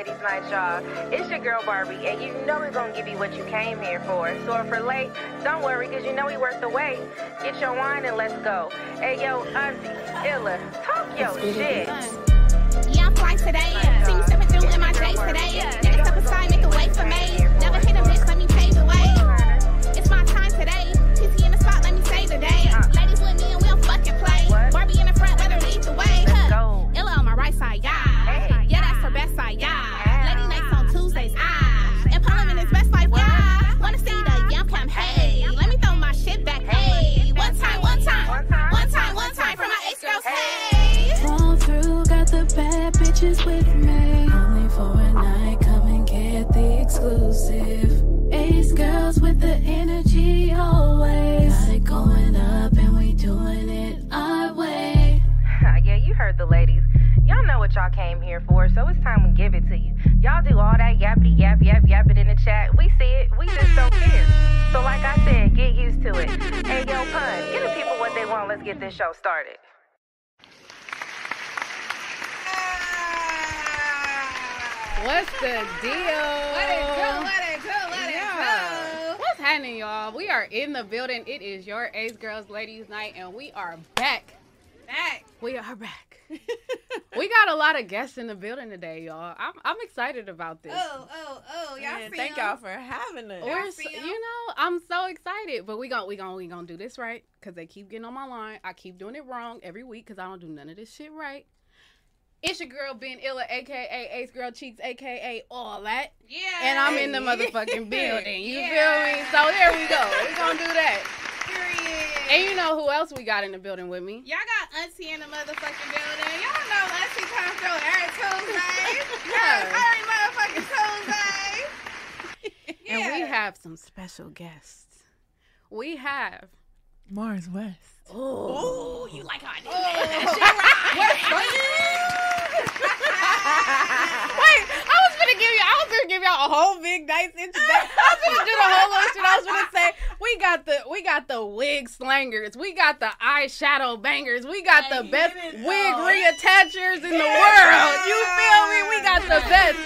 Ladies night, y'all. It's your girl Barbie, and you know we're gonna give you what you came here for. So if we're late, don't worry, cause you know we worth the wait. Get your wine and let's go. Hey yo, Auntie, Illa, talk your shit. Yeah, I'm fly today. See me stepping through in my J's today. So it's time we give it to you. Y'all do all that yappity yap yap yap it in the chat. We see it, we just don't care. So like I said, get used to it. Hey yo, pun, give the people what they want. Let's get this show started. What's the deal? Let it go, let it go, let Yeah. it go. What's happening, y'all? We are in the building. It is your Ace Girls Ladies Night, and we are back. Back. We are back. we got a lot of guests in the building today, y'all. I'm, I'm excited about this. Oh, oh, oh, y'all Man, see thank 'em? y'all for having us. We're I s- see 'em. you know, I'm so excited, but we gon' we gon' we gonna do this right because they keep getting on my line. I keep doing it wrong every week because I don't do none of this shit right. It's your girl Ben Illa, aka Ace Girl Cheeks, aka all that. Yeah. And I'm in the motherfucking building. You Yeah. feel me? So there we go. We're gonna do that. Period. And you know who else we got in the building with me? Y'all got Auntie in the motherfucking building. Y'all know Auntie come through every Tuesday. Yeah. Every motherfucking Tuesday. Yeah. And we have some special guests. We have. Mars West. Oh, you like how I did Wait, I was gonna give you. I was gonna give y'all a whole big nice introduction. I was gonna do the whole little shit. I was gonna say we got the we got the wig slangers, we got the eyeshadow bangers, we got the best wig reattachers in the world. You feel me? We got the best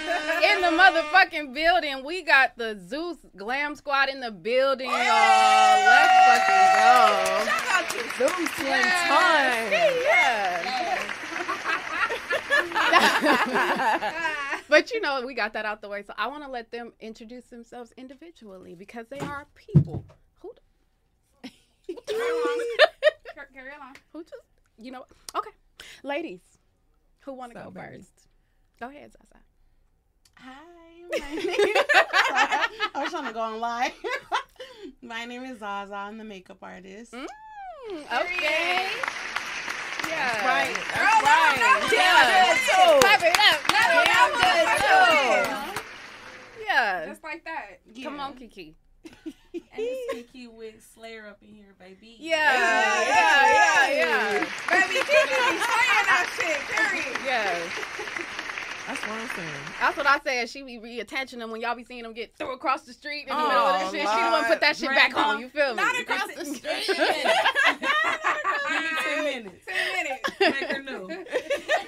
in the motherfucking building. We got the Zeus Glam Squad in the building, y'all. Let's fucking go. Shout out to one Yes. time. Yeah. But you know, we got that out the way. So I want to let them introduce themselves individually because they are people. Who, Carry on. Car- Carry on. who just, you know, okay. Ladies, who want to So, go baby. first? Go ahead, Zaza. Hi, my name. I was trying to go on live. my name is Zaza. I'm the makeup artist. Mm, okay. Yeah. Right. Girl, right. no, no, Damn good too. Clap it up. Clap it up. go. Good too. Yeah. Just like that. Come on, Kiki. And it's Kiki with Slayer up in here, baby. Yeah. Yeah. Yeah. Yeah. Baby, Kiki be saying that shit, period. Yeah. That's what I'm saying. That's what I said. She be reattaching them when y'all be seeing them get through across the street in the Oh, middle of that oh, shit. She the one put that shit back on. You feel me? Not across the street. Give me 10 minutes. Ten minutes. Make her new.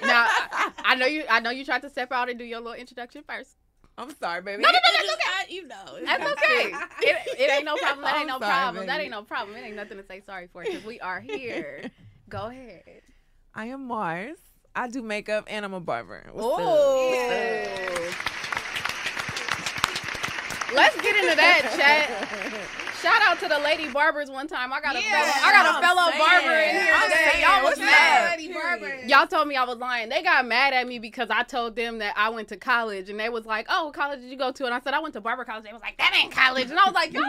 now, I, I know you. I know you tried to step out and do your little introduction first. I'm sorry, baby. No, no, no, that's just- okay. I- you know. That's okay. It, it ain't no problem. That ain't no sorry, problem. That ain't no problem. It ain't nothing to say sorry for because we are here. Go ahead. I am Mars. I do makeup and I'm a barber. Ooh. Let's get into that, chat. Shout out to the lady barbers one time. I got a Yeah, fellow, I got a I'm fellow saying. barber in here today. saying, Y'all was mad. up? Lady Barber. Y'all told me I was lying. They got mad at me because I told them that I went to college, and they was like, "Oh, what college did you go to?" And I said I went to barber college. They was like, "That ain't college," and I was like, "Yo, What?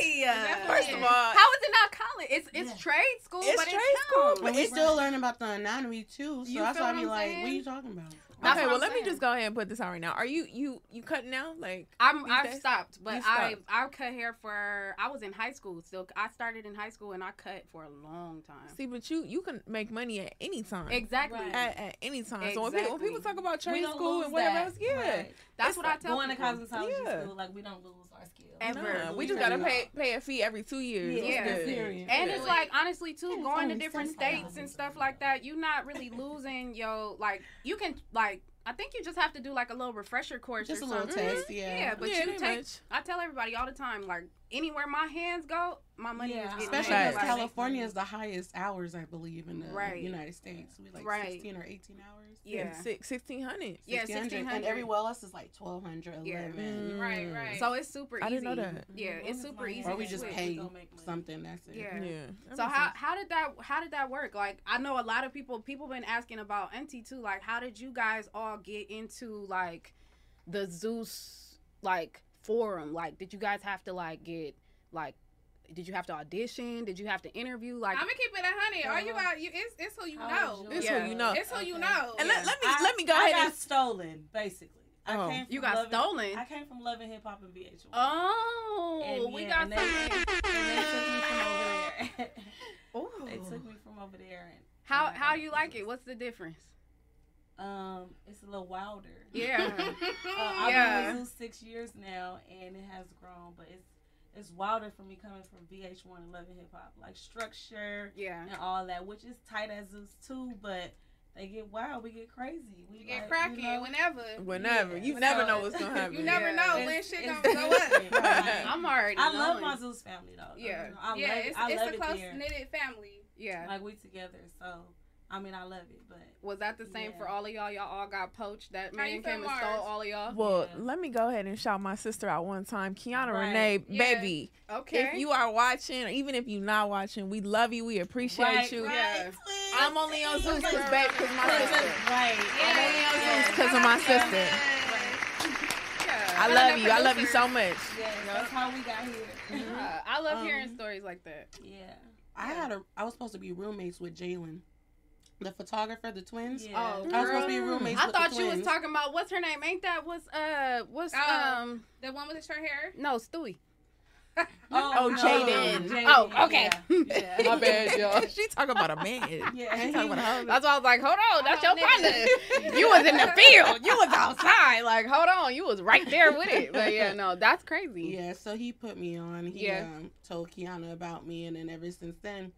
really? First of all, how is it not college? It's it's Yeah. trade school, It's but trade it school. But we still learning about the anatomy too. So You that's why I what be I'm like, saying? what are you talking about? That's okay, well, I'm let me just go ahead and put this out right now. Are you you you cutting now? Like I'm I've days? stopped, but You I. I cut hair for I was in high school still. I started in high school and I cut for a long time. See, but you you can make money at any time. Exactly. Right. At, at any time. So when people, when people talk about We trade school and whatever that. else, yeah. Right. That's It's what I like tell Going to people. cosmetology Yeah. school, like we don't lose our skills. Ever. Nah, we We just gotta know. pay pay a fee every two years. Yeah, Yeah. good? serious. And it's like honestly too, it's going to different states and stuff like that, you're not really losing your like you can like I think you just have to do like a little refresher course Just or a little something. test, yeah. Yeah, but Yeah, you pretty take. much. I tell everybody all the time, like anywhere my hands go, my money Yeah, is getting Especially because Right. California is the highest hours, I believe, in the Right. United States. We like Right. 16 or 18 hours. Yeah. Six, 1600. Yeah, 1600. 1600. And everywhere else is like 1200, Yeah. 11. Mm. Right, right. So it's super easy. I didn't know that. Yeah, Mhm. it's super easy. Or we just switch. pay Don't make money. something, that's it. Yeah. Yeah. that So how sense. how did that how did that work? Like I know a lot of people people been asking about NT too. Like how did you guys all get into like the Zeus like forum? Like did you guys have to like get like did you have to audition? Did you have to interview? Like I'm gonna keep it a hundred. Are you Uh-huh. out? You it's it's who you know. was It's Yeah. who you know. It's who you know. And Yeah. let, let me I- let me go I ahead got and stolen, basically. I Oh. came from you got Love and- stolen. I came from Love and Hip Hop and VH1. Oh, And we yeah, got and they, they took me from over there. They took me from over there. And, How and how got you like it? What's the difference? Um, it's a little wilder. Yeah. Uh, I've Yeah. been with Zeus six years now, and it has grown, but it's it's wilder for me coming from VH1 and Love and Hip Hop, like structure yeah. and all that, which is tight as Zeus too. But they get wild, we get crazy, we You get like, cracking you know, whenever. whenever. Yeah. You never know what's gonna happen. You never Yeah. know It's- when shit it's gonna go up. different, right? I'm already. I love knowing. my Zeus family though. Yeah. I yeah, love it's, it. I it's love a it close there. knitted family. Yeah. Like we together, so I mean I love it, but Was that the same Yeah. for all of y'all? Y'all all got poached. That How man came and Mars? stole all of y'all. Well, Yeah. let me go ahead and shout my sister out one time. Kiana Right. Renee, Yeah. baby. Okay. If you are watching, or even if you're not watching, we love you. We appreciate right, you. right, Yeah. I'm only on Zeus because babe, because my sister. Right. I'm only on Yeah. Zeus because of my sister. yeah. I love you. I love you so much. Yeah, that's how we got here. Uh, I love hearing Um, stories like that. Yeah. I had a. I was supposed to be roommates with Jalen, the photographer, the twins. Yeah. Oh, I was supposed to be roommates I with the thought you was talking about what's her name? Ain't that what's uh what's Oh. um The one with the short hair. no Stewie? Oh, no. Jaden. Jaden, Oh, okay. Yeah. yeah. My bad, y'all. She talking about a man. Yeah. I ain't talking about husband. That's why I was like, hold on, that's your Oh, partner. You was in the field. You was outside. Like, hold on, you was right there with it. But yeah, no, that's crazy. Yeah, so he put me on. He Yeah. um, told Kiana about me, and then ever since then,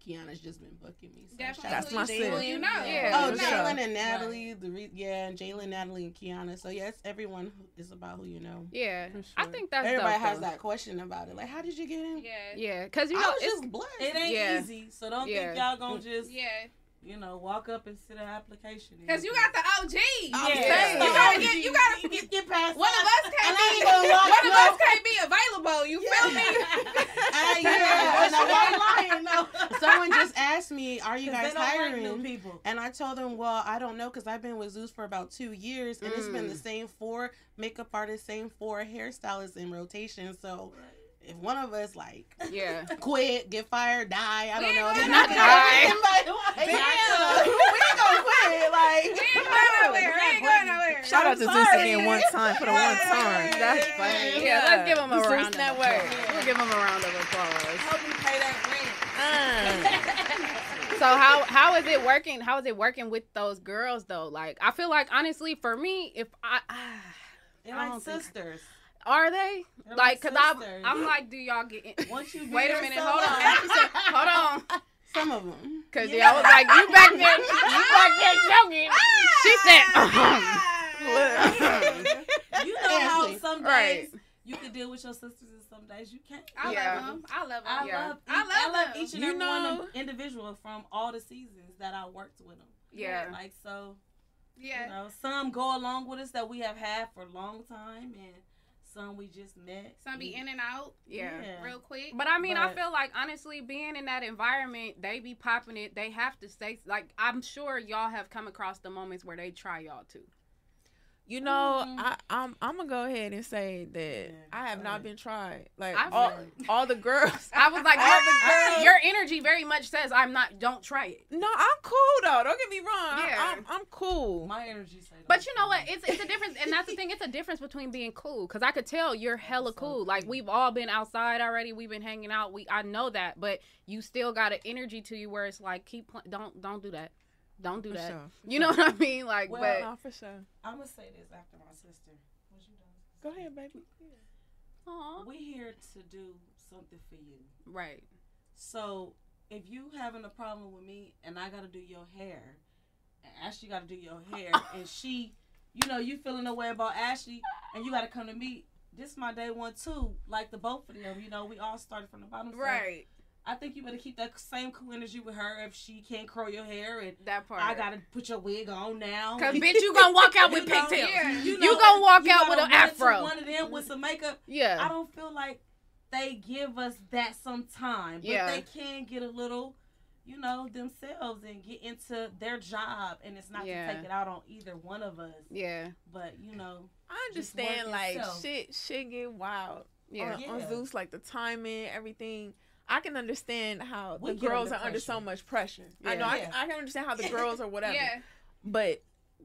Kiana's just been booking me. So Definitely. shout That's my Jalen. sis. You know. Yeah. Oh, for Jalen and Natalie. The re- yeah, and Jalen, Natalie, and Kiana. So yes, everyone is about who you know. Yeah, For I think that's Everybody dope, has though. that question about it. Like, how did you get in? Yeah. Yeah, cause you I know was it's just blessed. It ain't Yeah. easy, so don't Yeah. think y'all gonna just Yeah. You know walk up and sit an application. Cause you got the OG. I'm Yeah. saying. You gotta get. You gotta. get, get past One of that. us can't be. ain't gonna lie, One of us can't be available. You feel me? Uh, yeah, yeah, and and I- I lying though. Someone just asked me, "Are you guys they don't like hiring?" new people. And I told them, well, I don't know because I've been with Zeus for about two years, and it's been the Mm. same four makeup artists, same four hairstylists in rotation. So if one of us like yeah. quit, get fired, die, I don't We know, ain't then gonna I die. Like, damn, we ain't gonna quit. Like, We ain't going nowhere. We ain't going nowhere. Shout out to Zeus sorry. again one time for the one time. That's funny. Yeah, let's give him a Zeus round of Network. applause. We'll give him a round of applause. Help me pay that rent. Uh, So how how is it working? How is it working with those girls though? Like I feel like honestly for me, if I They're I like don't think- sisters. Are they They're like because I'm. I'm like, do y'all get? In- Once you Wait a minute, hold on. said, hold on, some of them. because Yeah. yeah. I was like, you back there, you back there joking. Ah! She said, You know how some days Right. you can deal with your sisters and some days you can't. I Yeah. love them. I love them. I Yeah. love I love I love each and You every one of know- them individual from all the seasons that I worked with them. yeah, Like so, Yeah. you know, some go along with us that we have had for a long time, and some we just met. Some be in and out yeah. real quick. But I mean, I feel like honestly, being in that environment, they be popping it. They have to say, like, I'm sure y'all have come across the moments where they try y'all too. You know, Mhm. I, I'm I'm gonna go ahead and say that Yeah, I have not ahead. been tried. Like I all, feel all the girls. I was like, All your, the girls- your energy very much says, I'm not. Don't try it. No, I'm cool though. Don't get me wrong. I- Yeah. I'm, I'm cool. My energy says. But you know what? It's it's a difference, and that's the thing. It's a difference between being cool, because I could tell you're hella so cool. Like we've all been outside already. We've been hanging out. We I know that, but you still got an energy to you where it's like, keep don't don't do that, don't do For that. sure, for You know what I mean? Like, Well, but No, for sure. I'm gonna say this after my sister. What you done? Go ahead, baby. Aw. We here to do something for you. right, So if you having a problem with me and I gotta do your hair, and Ashley gotta do your hair, and she you know, you feeling a way about Ashley, and you got to come to me. This my day one too. Like the both of them, you know, we all started from the bottom. so Right. I think you better keep that same cool energy with her if she can't curl your hair and That part. I gotta put your wig on now. Cause bitch, you gonna walk out with You know, pigtails. yeah, You, know, gonna walk you out with an afro. One of them with some makeup. Yeah. I don't feel like they give us that sometime, but Yeah. they can get a little, you know, themselves and get into their job, and it's not Yeah. to take it out on either one of us. Yeah. But you know, I understand like yourself. shit shit get wild Yeah. on, on Yeah. Zeus, like the timing, everything. I can understand how We the girls under are under so much pressure. I know I, Yeah. I can understand how the girls or whatever. Yeah. But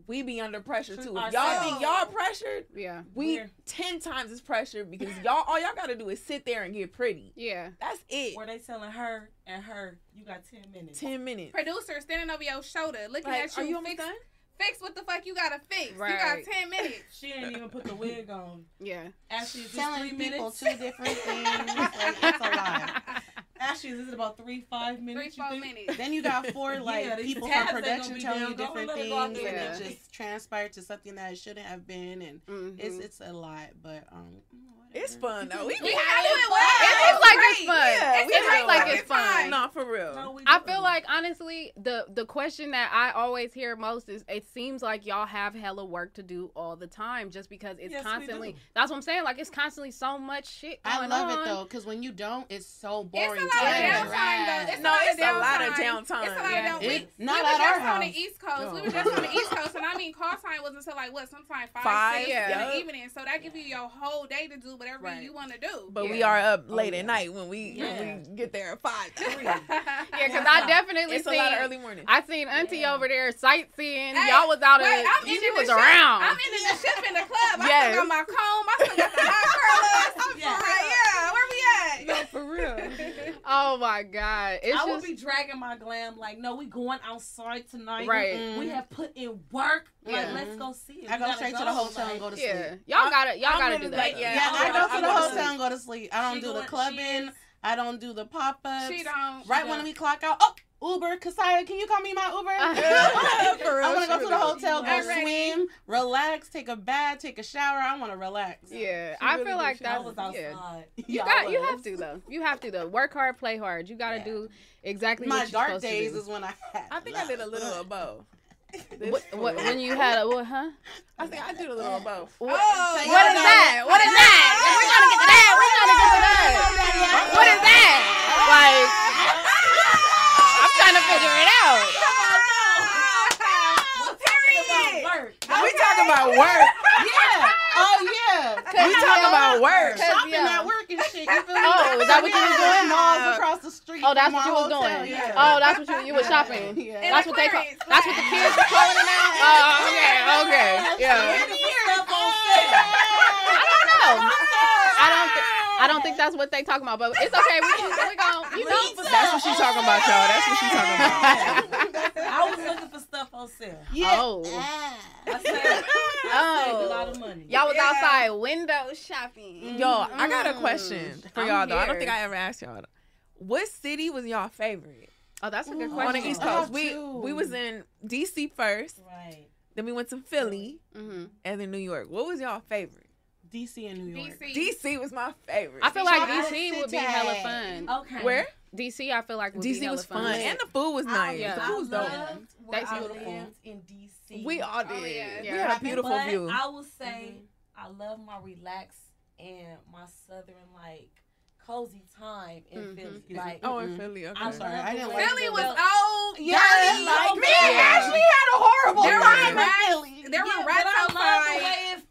we be under pressure too. If y'all ourselves. think y'all pressured, Yeah. we We're- ten times as pressured because y'all all y'all gotta do is sit there and get pretty. Yeah. That's it. where they telling her and her, you got ten minutes. Ten minutes. Producer standing over your shoulder, looking Like, at you. are you almost fix, done? fix what the fuck you gotta fix. Right. You got ten minutes. She ain't even put the wig on. Yeah. Actually, Telling three people minutes? two different things. Like, it's a lot. Ashley, is it about three, five Three, minutes? you four minutes. Then you got four like Yeah, people from production telling down. you different let it go out things, and and it just transpired to something that it shouldn't have been, and Mhm. it's it's a lot. But um, It's fun though. We We be had it fun. well. It is like it's fun. Yeah, it we like it's good fun. No, for real. No, I feel like honestly, the the question that I always hear most is it seems like y'all have hella work to do all the time just because it's Yes, constantly. That's what I'm saying. Like it's constantly so much shit I love on. it though, because when you don't, it's so boring. It's boring. a lot to of interact. downtime though. It's No, a it's a lot of downtime. downtime. It's a lot Yeah. of downtime. It- We, not we at were our just on the. East Coast. We were just on the East Coast, and I mean, call time was until like what, sometime five, Five, six yeah. in the evening. So that gives you your whole day to do whatever Right. you want to do. But we are up oh, late yeah. at night when we Yeah. when we get there at five. yeah, because Yeah. I definitely It's a lot of early morning. I seen Auntie Yeah. over there sightseeing. Hey, y'all was out of Wait, I'm she was ship. around. I'm in the ship in the club. I Yes. still got my comb. I still got the hot curlers. Yeah. Right, yeah. Where we at? no, for real. oh my god, it's I will just be dragging my glam like, no, we going outside tonight. Right. Mm-mm. We mm-hmm. have put in work. Like, Yeah. let's go see it. I go gotta straight to the hotel like- and go to sleep. yeah. Y'all gotta y'all I'm gotta really do like, that. yeah, Yeah, I I'm go gonna- the hotel and go to sleep. I don't She do the clubbing. is- I don't do the pop ups. She don't. Right She when don't. we clock out, oh Uber, Kasaya, can you call me my Uber? For real, I want to go to the hotel, go swim, relax, take a bath, take a shower. I want to relax. Yeah, She I really feel like She I that's was yeah. outside. You Yeah, got you have to though. You have to though. Work hard, play hard. You gotta Yeah. do exactly My what you're dark supposed days to do. is when I had. I think I did a little of both. This What, what, when you had a what? Huh? I think I did a little of both. What, Oh, So what y'all is know- that? What is that? We're gonna get to that. We're gonna get to that. What is that? Like, I'm trying to figure it out. Work. We talking about work. Yeah. We talking about work. Cause, Shopping yeah. at work and shit. You feel me? Oh, is that what you was doing? Malls across the street. Oh, that's what you was doing. Yeah. Oh, that's what you you was shopping. Yeah. And That's what they call. clearance. That's what the kids are calling it now. Oh, okay, okay, yeah. Stuff. I don't know. I don't. Th- I don't think that's what they talking about, but it's okay. We can. We gon' You know. That's what she's talking about, y'all. That's what she's talking about. I was looking for stuff on sale. Yeah. Oh. I saved, I saved a lot of money. Y'all was Yeah. outside window shopping. Yo, I got a Mm. question for I'm y'all though. I don't think I ever asked y'all. What city was y'all favorite Oh, that's a good Ooh. question. on the East Coast? We we was in DC first, Right. then we went to Philly, hmm and then New York. What was y'all favorite? DC and New York. DC. DC was my favorite. I feel like Y'all DC would be city. hella fun. Okay. Where DC, I feel like would DC hella was fun, and the food was I, nice. yeah. The food was dope. loved where That's I beautiful. lived in DC. We all did. Oh, yeah. We Yeah. had a beautiful but view. I will say I love my relaxed and my southern like cozy time in Mhm. Philly. Like oh, in Mm-mm. Philly. Okay. I sorry, I didn't like Philly the- was the- old. Yeah, dirty. like me Yeah. and Ashley had a horrible There were time in rats. Philly. There were rats but I love outside.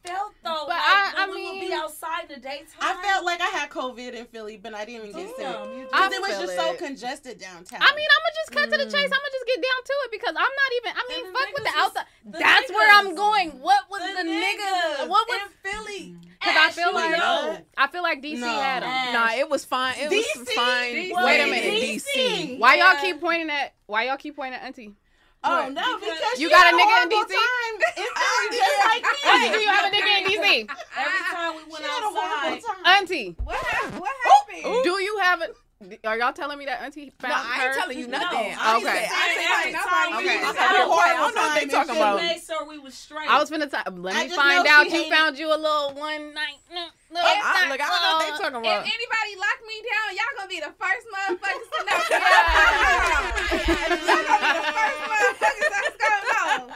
The daytime. I felt like I had COVID in Philly, but I didn't even get sick. Damn, you I Because it was feel just so congested downtown. I mean, I'm gonna just cut to the Mm. chase. I'm gonna just get down to it because I'm not even. I mean, fuck with the outside. the That's where I'm going. What was the, the, niggas? niggas What was? in Philly? Because I feel like no. I feel like DC No. had them. Ash. Nah, it was fine. It was DC? fine. DC? Wait a minute. DC. Why y'all keep pointing at? Why y'all keep pointing at Auntie? Oh What? no, Because- because You got a nigga in DC? Time in just like me. Auntie, do you have a nigga in DC? Every time we She went had a outside, time. Auntie, What happened? What happened? do you have a? Are y'all telling me that Auntie found No, found I her? telling you No, nothing. I okay. said I every said, time okay. Okay. was Okay. having a I don't know what they time talking about. She made sure we was straight. I was finna t- let I me find out you hated- found you a little one night. mm, little I, night, look, I don't know what they talking If anybody lock me down, y'all gonna be the first motherfuckers to know. y'all gonna be the first motherfuckers that's gonna know.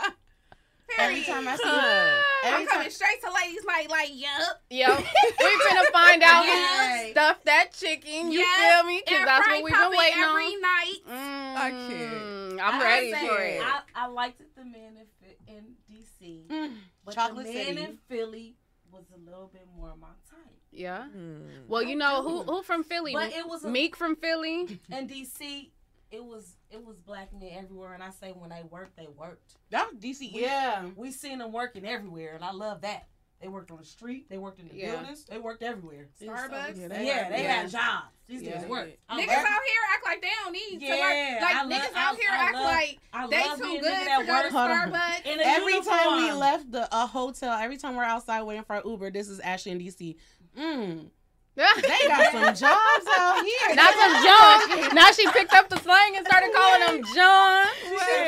Every time I see Huh. I'm every time coming straight to ladies like like, yup. Yo, we finna find out Yes. who stuffed that chicken. You Yes. feel me? Because that's what we've been puppet waiting every on. night. Mm, I can't. I'm I ready say, for it. I, I liked it the men in, Phi- in DC, Mm, but Chocolate the men City. in Philly was a little bit more my type. yeah. Hmm. Well, you know who who from Philly? But it was a, Meek from Philly. and DC. It was it was black men everywhere, and I say when they worked, they worked. That was DC. Yeah. We seen them working everywhere, and I love that. They worked on the street, they worked in the Yeah. buildings, they worked everywhere. Starbucks. Yeah, yeah, they yeah. had jobs. These Yeah. niggas worked. Niggas love- out here act like they don't need to Yeah, work. Like I love- niggas I- out here I act love- like they too good nigga to go to work. Hold on. Starbucks. in a Every time we left the a hotel, every time we're outside waiting for our Uber, this is Ashley in DC. Mm, they got some jobs out here. Not some John. Now she picked up the slang and started calling them John.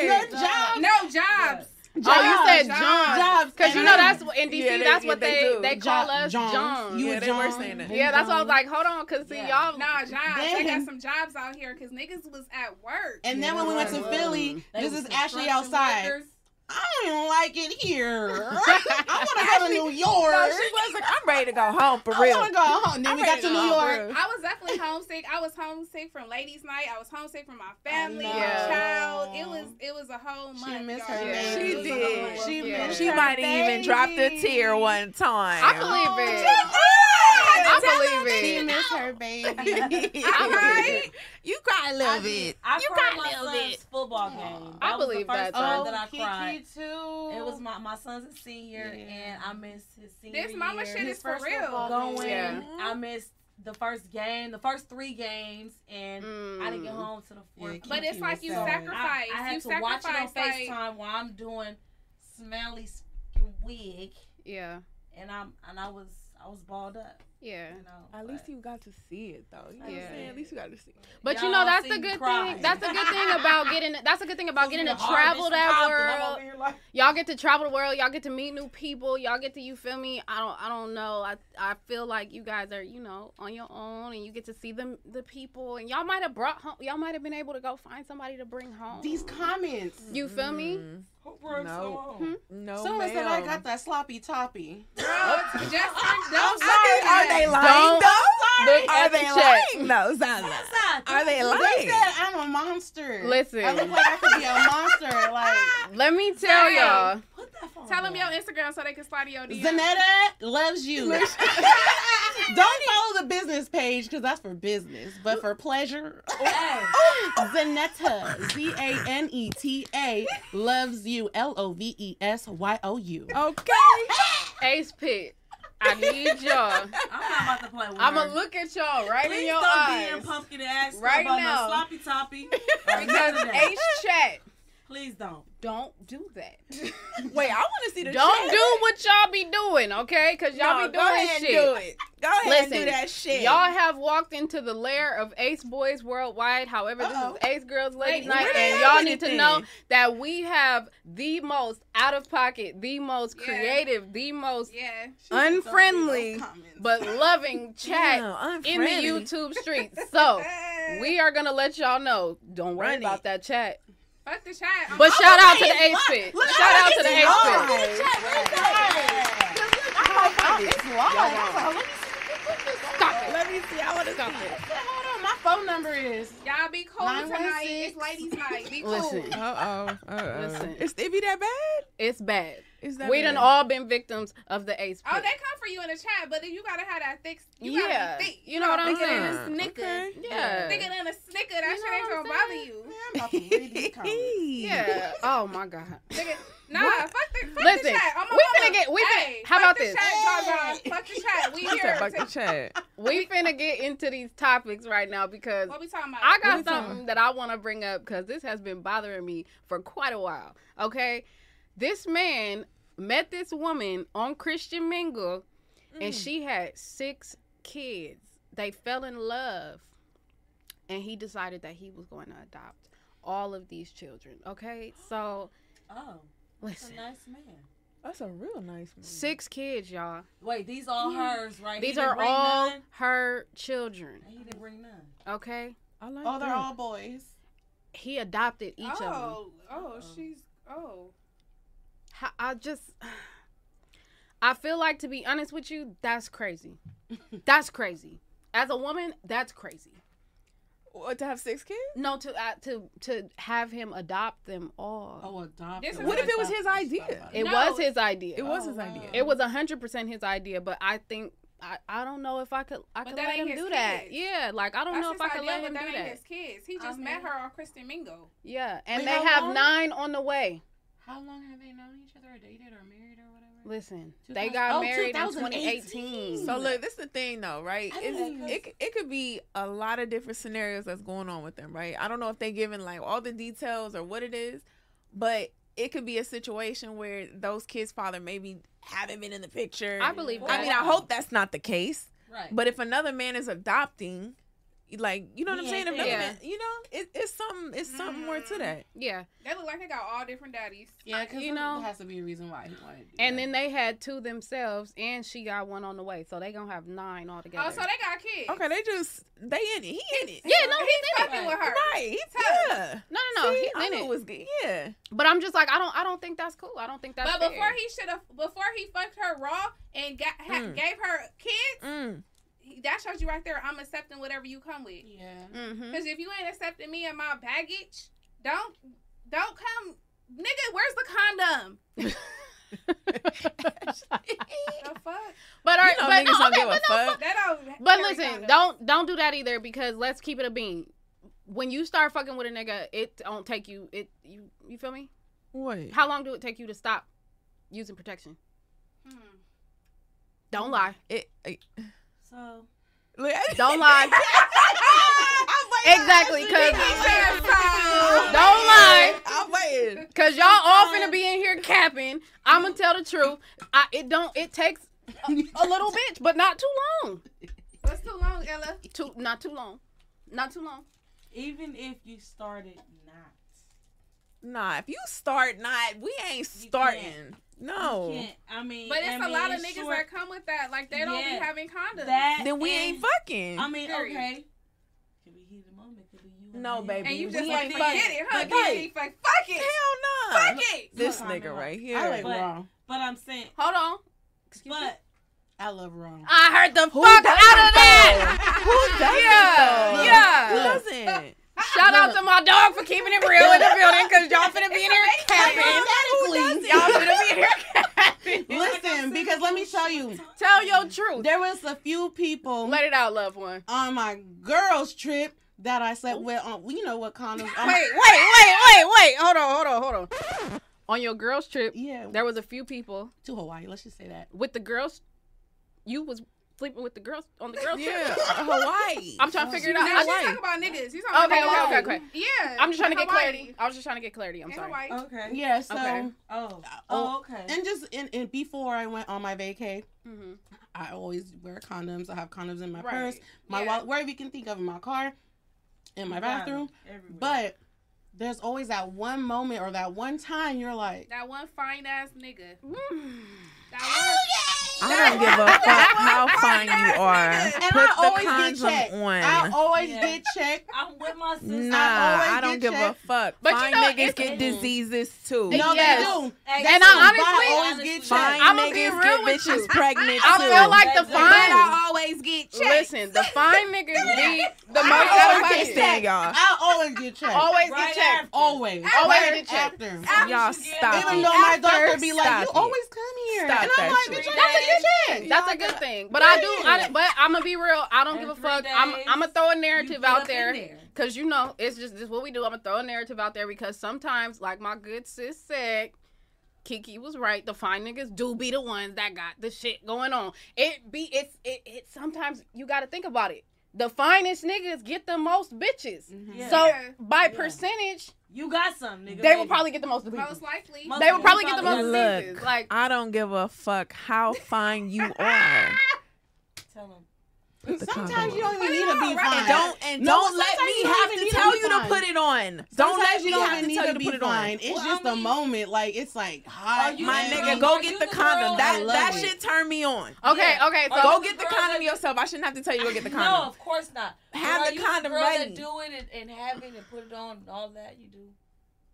Good job. No jobs. Oh, you said Jobs. John. Jobs. Because you know that's what in DC. Yeah, they- that's yeah, what they they do. they call Jo- us Johns. John. You Yeah, a they were John? saying that. yeah, that's why I was like, hold on, cause see Yeah. y'all. Nah, jobs. They got some jobs out here because niggas was at work. And then when we went to Philly, They this is Ashley outside. workers. I don't even like it here. I want to go to New York. No, she was like, I'm ready to go home for I real. want to go home. Then I'm we got to to New go home York. I was definitely homesick. I was homesick from ladies' night. I was homesick from my family, know. my child. It was it was a whole month. She missed y'all. her Yeah. baby. She It was a did. She Yeah. missed She her might have even dropped a baby. tear one time. I believe it. I believe it. She missed her baby. I Right? You cry a little I bit. did. I You cried cry my a little son's bit. football game. I That was believe the first that, time though. that I cried. Kiki too. It was my my son's a senior, Yeah. and I missed his senior This mama year. shit His is for real. going. Yeah. I missed the first game, the first three games, and I didn't get Mm. home to the fourth. Yeah. But it's like was you sad. sacrifice. I, I had you to watch it on sacrifice. like- FaceTime while I'm doing smelly skin wig, Yeah, and I'm and I was I was balled up. Yeah. You know, At but- least you got to see it though. You know what Yeah. I'm saying? At least you got to see it. But you Y'all know that's see the good cry. thing. That's a good thing about getting. That's a good thing about getting to travel that from world. like- Y'all get to travel the world. Y'all get to meet new people. Y'all get to you feel me. I don't. I don't know. I I feel like you guys are you know on your own and you get to see them the people and y'all might have brought home. Y'all might have been able to go find somebody to bring home. These comments. you feel me? Mm, Who brings No. home? Hmm? No, Someone said I got that sloppy toppy. Girl, just don't I'm say sorry, that. Are they lying Don't- though? Look Are they the chat. lying though, Zaza? Are they They lying? said I'm a monster. Listen. I look like I could be a monster. Like Let me tell Damn. y'all. Put that phone Tell them your Instagram so they can slide your DM. Zaneta loves you. Don't follow the business page because that's for business, but for pleasure. Zaneta, Z A N E T A, loves you. L O V E S Y O U. Okay. Ace Pit. I need y'all. I'm not about to play with you. I'ma look at y'all right Please in your don't eyes. DM pumpkin ass Right about now. no sloppy toppy. or Because none of that. Ace chat. Please don't. Don't do that. Wait, I want to see the Don't chat. do what y'all be doing, okay? Cause y'all No, be go doing ahead shit. and do it. Go ahead and Listen, do that shit. Y'all have walked into the lair of Ace Boys Worldwide. However, Uh-oh. this is Ace Girls Ladies Wait, Night, and at y'all with need to know that we have the most out of pocket, the most Yeah. creative, the most Yeah. unfriendly but loving chat Damn, in the. YouTube streets. So we are gonna let y'all know. Don't worry Run about it. that chat. Fuck the chat. I'm- But shout out to the Ace? Pit. Look Shout out to the easy Ace y'all Pit. is. Oh, it's live. Stop it. Let me see. I want to Stop it. Hold on, my phone number is. Y'all be cool tonight. six. It's ladies' night. Be cool. Listen, Uh oh. Uh oh. Listen. It's it be that bad? it's bad. Is that We bad? done all been victims of the Ace Oh, they come for you in the chat, but then you gotta have that thick. You Yeah. gotta be thick. You know what I'm thicker than a snicker. Okay. Yeah. Thicker than a snicker. That You shit know ain't gonna bother saying? you. I'm about to read these comments. Yeah. Oh my God. Nigga, nah, What? fuck the, fuck Listen, the chat. I'm we mama. finna get- we finna- hey, how fuck about the this? Chat, Zaza. Fuck the chat. We He said here. fuck the chat. We finna get into these topics right now because What we talking about? I got we talking something that I want to bring up because this has been bothering me for quite a while. Okay, this man met this woman on Christian Mingle, and Mm. she had six kids. They fell in love. and he decided that he was going to adopt all of these children. Okay, so Oh, that's a listen, nice man. That's a real nice man. six kids, y'all. Wait, these all hers, right? These didn't are all None? her children. He didn't bring none. Okay, I like Oh, they're all boys. he adopted each of them. oh, oh, Uh-oh. she's oh. How- I just, I feel like to be honest with you, that's crazy. that's crazy. As a woman, that's crazy. What, to have six kids? No, to uh, to to have him adopt them all. Oh, adopt. This them. What if it was his idea? it No. was his idea. It was Oh, his idea. It was hundred percent his idea, but I think I, I don't know if I could I But could let him his do that. Yeah, like I don't That's know if I could idea, let but him that do ain't that. his kids. He just Okay. met her on Kristen Mingo. Yeah, and Wait, they have long? nine on the way. How long have they known each other, or dated, or married, or whatever? Listen, they got oh, married in 2018. 2018. So look, this is the thing though, right? I It's, didn't know it it could be a lot of different scenarios that's going on with them, right? I don't know if they giving like all the details or what it is, but it could be a situation where those kids' father maybe haven't been in the picture. I believe I mean, I hope that's not the case. Right. But if another man is adopting, like you know what I'm saying, ain't if another you know, it, it's something, it's something more to that. yeah, They look like they got all different daddies. Yeah, because you know- there has to be a reason why he wanted to do and that. then they had two themselves, and she got one on the way, so they gonna have nine altogether. Oh, so they got kids. Okay, they just they in it. He in it. yeah, no, he's in it. fucking with her. Right. He's Tough. yeah. No, no, no, See, he's I in knew it. it was good. Yeah. But I'm just like, I don't, I don't think that's cool. I don't think that's. But fair. before he should have, before he fucked her raw and got ha, Mm. gave her kids, Mm. He- that shows you right there. I'm accepting whatever you come with. yeah. Because if you ain't accepting me and my baggage, don't don't come, nigga. Where's the condom? The fuck? But all right, You know but niggas don't okay, give a but no, fuck. Don't. But listen, don't don't do that either because let's keep it a bean. When you start fucking with a nigga, it don't take you. It you you feel me? Wait. How long do it take you to stop using protection? Hmm. Don't lie. It, it, so Don't lie. exactly, cause don't lie. I'm waiting. Cause y'all all finna be in here capping. I'm gonna tell the truth. I, it don't. It takes a, a little bit, but not too long. What's too long, Ella? Too not too long. Not too long. even if you started not, Nah, if you start not, we ain't You starting. Can't. No. I mean, But it's I a mean, lot of niggas short- that come with that. Like they don't Yeah. be having condoms. that. Then we ain't fucking. I mean, Period. okay. Could be heat the moment. Could be you. No, baby. and you just ain't like fucking. forget it, huh? But Get right. it, fuck, fuck it, Hell nah. fuck it. This Look, nigga I'm right I here. like But- raw. But I'm saying, Hold on. Excuse me. but I love raw. I heard the Who fuck out of that. Who doesn't Yeah, though? yeah. Who doesn't? Shout out to my dog for keeping it real in the building because y'all finna be in here capping. Y'all finna be in here capping. Listen, because let me tell you, Tell your truth. there was a few people Let it out, loved one. on my girls' trip that I slept with. On, you know what condoms? Wait, wait, wait, wait, wait. Hold on, hold on, hold on. On your girls' trip, yeah, there was a few people to Hawaii. Let's just say that. with the girls. You was sleeping with the girls on the girls' Yeah, trip. Hawaii. I'm trying to figure it out. Now I- she's talking about niggas. She's talking Okay, about okay, niggas. okay, okay. Yeah. I'm just trying to get Hawaii. clarity. I was just trying to get clarity. I'm In sorry. Hawaii. okay. Yeah. So, Okay. Oh. Oh. Oh, okay. and just in, in before I went on my vacay, hmm I always wear condoms. I have condoms in my Right. purse, my Yeah. wallet, wherever you can think of in my car, in my You bathroom. everywhere. But there's always that one moment or that one time you're like, That one fine ass nigga. Mm. That one. I don't give a fuck how fine you are. and Put I the always get condom checked. on. I always Yeah. get checked. I'm with my sister. Nah, always I don't get give a fuck. But you fine know, niggas it's- get diseases too. No, Yes. they do. Hey, And I honestly- I always get checked. Fine I'ma be niggas real get with bitches you. pregnant I too. feel like the But But fine. I always get checked. Listen, the fine niggas be the most I out of always get pocket. y'all. I always get checked. Always Right get checked. after. Always. Always get checked. After. Y'all should get- stop Even though my After, doctor be like, you always come here. And I'm like, bitch, Three that's a That's a good thing. But I do. I, but I'm gonna be real. I don't give a fuck. I'm. I'm gonna throw a narrative out there. there. Cause you know, it's just this what we do. I'm gonna throw a narrative out there because sometimes, like my good sis said, Kiki was right. The fine niggas do be the ones that got the shit going on. It be it's it, it sometimes you gotta think about it. The finest niggas get the most bitches. Mm-hmm. Yeah. So by Yeah. percentage, you got some, nigga. they will probably get the most people. Most likely. Most- They will probably get the most Look, diseases. Like I don't give a fuck how fine you are. Tell them. Sometimes you don't even need to be fine. Don't and No, don't let me have even to tell you to put it on. Don't let me you don't have even to need tell to you to be put it fine. on. It's Well, just I a mean- moment. Like it's like hot. My nigga, girl- go get the the condom. That I love that it. shit turned me on. Okay, Yeah. okay. So Go get the girl condom that- yourself. I shouldn't have to tell you to go get the condom. No, of course not. Have the condom the girl ready. That do it and, and have it and put it on and all that you do.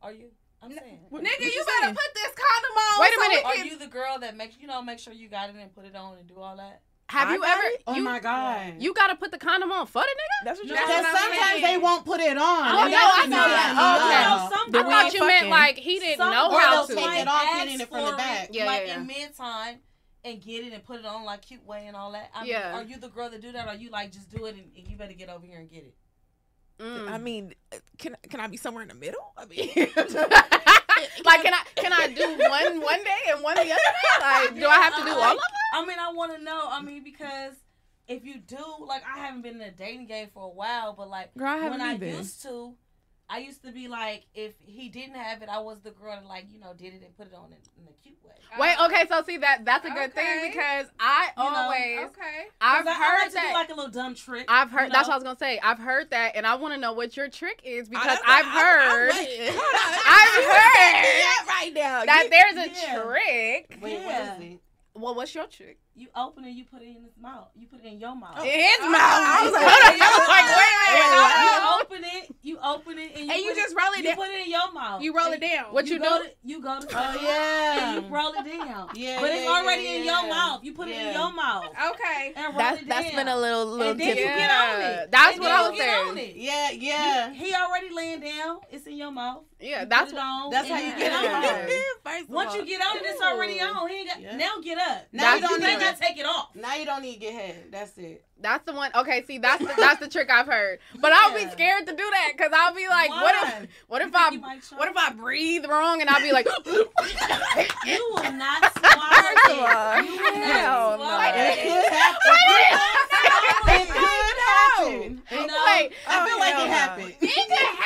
Are you? I'm saying. What- Nigga, what you you better put this condom on. Wait a minute. Are you the girl that makes you know make sure you got it and put it on and do all that? Have I you ever? it. Oh you, my god. You gotta put the condom on for the nigga. That's what you're said. Because what sometimes saying. they won't put it on. Oh, And no, that's I when know you that. let Oh, me okay. know. some I thought you meant like he didn't Some know or how they'll to. take it off, hitting it from the for back. Yeah, like yeah, in mid time and get it and put it on like cute way and all that. I mean, Yeah. are you the girl that do that? Or are you like just do it and, and you better get over here and get it? Mm. I mean, can can I be somewhere in the middle? I mean, like, can I can I do one one day and one the other day? Like, do I have to do all of them? I mean, I want to know. I mean, because if you do, like, I haven't been in a dating game for a while, but like girl, I when haven't I either. used to, I used to be like, if he didn't have it, I was the girl that like you know did it and put it on in, in a cute way. Wait, okay, so see that that's a good Okay. thing because I You know, always Okay. I've 'Cause I, I heard like to that do like a little dumb trick. I've heard you that's what I was gonna say. I've heard that, and I want to know what your trick is because I- I've I- heard I'm waiting. Hold on. I've heard set me up right now. that You- there's a yeah. trick. Wait, Yeah. what is it? Well, what's your trick? You open it, you put it in his mouth. You put it in your mouth. In his Oh, mouth. I was like, on. wait, I was like, wait a wait, minute. wait, you open it, you open it, and you, And you just it, roll it you down. put it in your mouth. You roll it down. What you go do? To, you go to Oh yeah. and you roll it down. Yeah, but it's already yeah, in yeah. your mouth. You put it in your mouth Okay. and roll That's it that's down. been a little little and then you different. get on it. That's And what then I was saying. on. Yeah, yeah. He already laying down. It's in your mouth. Yeah, You that's put what. on, that's and how you you get on on it. it. First of Once you get on it, it's already on. He ain't got now get up. Now That's you don't you ain't need gotta take it off. Now you don't need to get head. That's it. That's the one. Okay, see, that's the, that's the trick I've heard. But I'll be scared to do that because I'll be like, what if what You if I you might choke? what if I breathe wrong and I'll be like, You will not swallow First of it. all, You will hell not no. swallow It oh, it. could happen. It could happen. You know? wait, I feel like hell it no. happened. it can happen.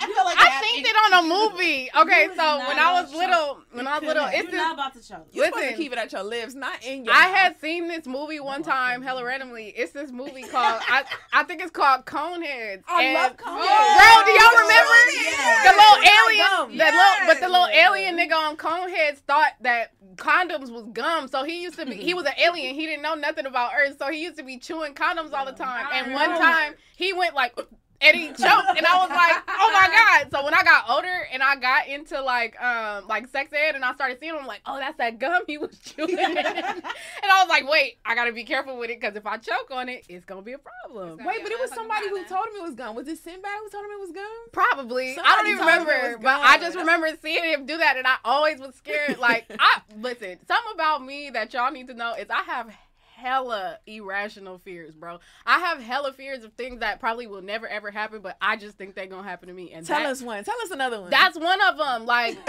I feel like it I happened. seen it on a movie. Okay, You is so not when I was gonna little, when I was little, couldn't. it's You're not this. about to choke. You're supposed to Listen. keep it at your lips, not in your. I mouth. had seen this movie one time, hella randomly. It's this movie called I I think it's called Coneheads. I And- love Coneheads. Bro, do y'all remember Yeah. the little alien? gum. The little, but the little alien nigga on Coneheads thought that condoms was gum. So he used to be, he was an alien. He didn't know nothing about Earth. So he used to be chewing condoms all the time. And one time he went like. And he choked, and I was like, "Oh my god!" So when I got older and I got into like, um, like sex ed, and I started seeing him, I'm like, "Oh, that's that gum he was chewing." and I was like, "Wait, I gotta be careful with it because if I choke on it, it's gonna be a problem." It's Wait, but it was somebody who motherfucking told him it was gum. Was it Sinbad who told him it was gum? Probably. I don't even told him it remember, but I just remember seeing him do that, and I always was scared. Like, I listen, something about me that y'all need to know is I have hella irrational fears, bro. I have hella fears of things that probably will never ever happen, but I just think they're gonna happen to me. And Tell that- us one. Tell us another one. that's one of them. Like,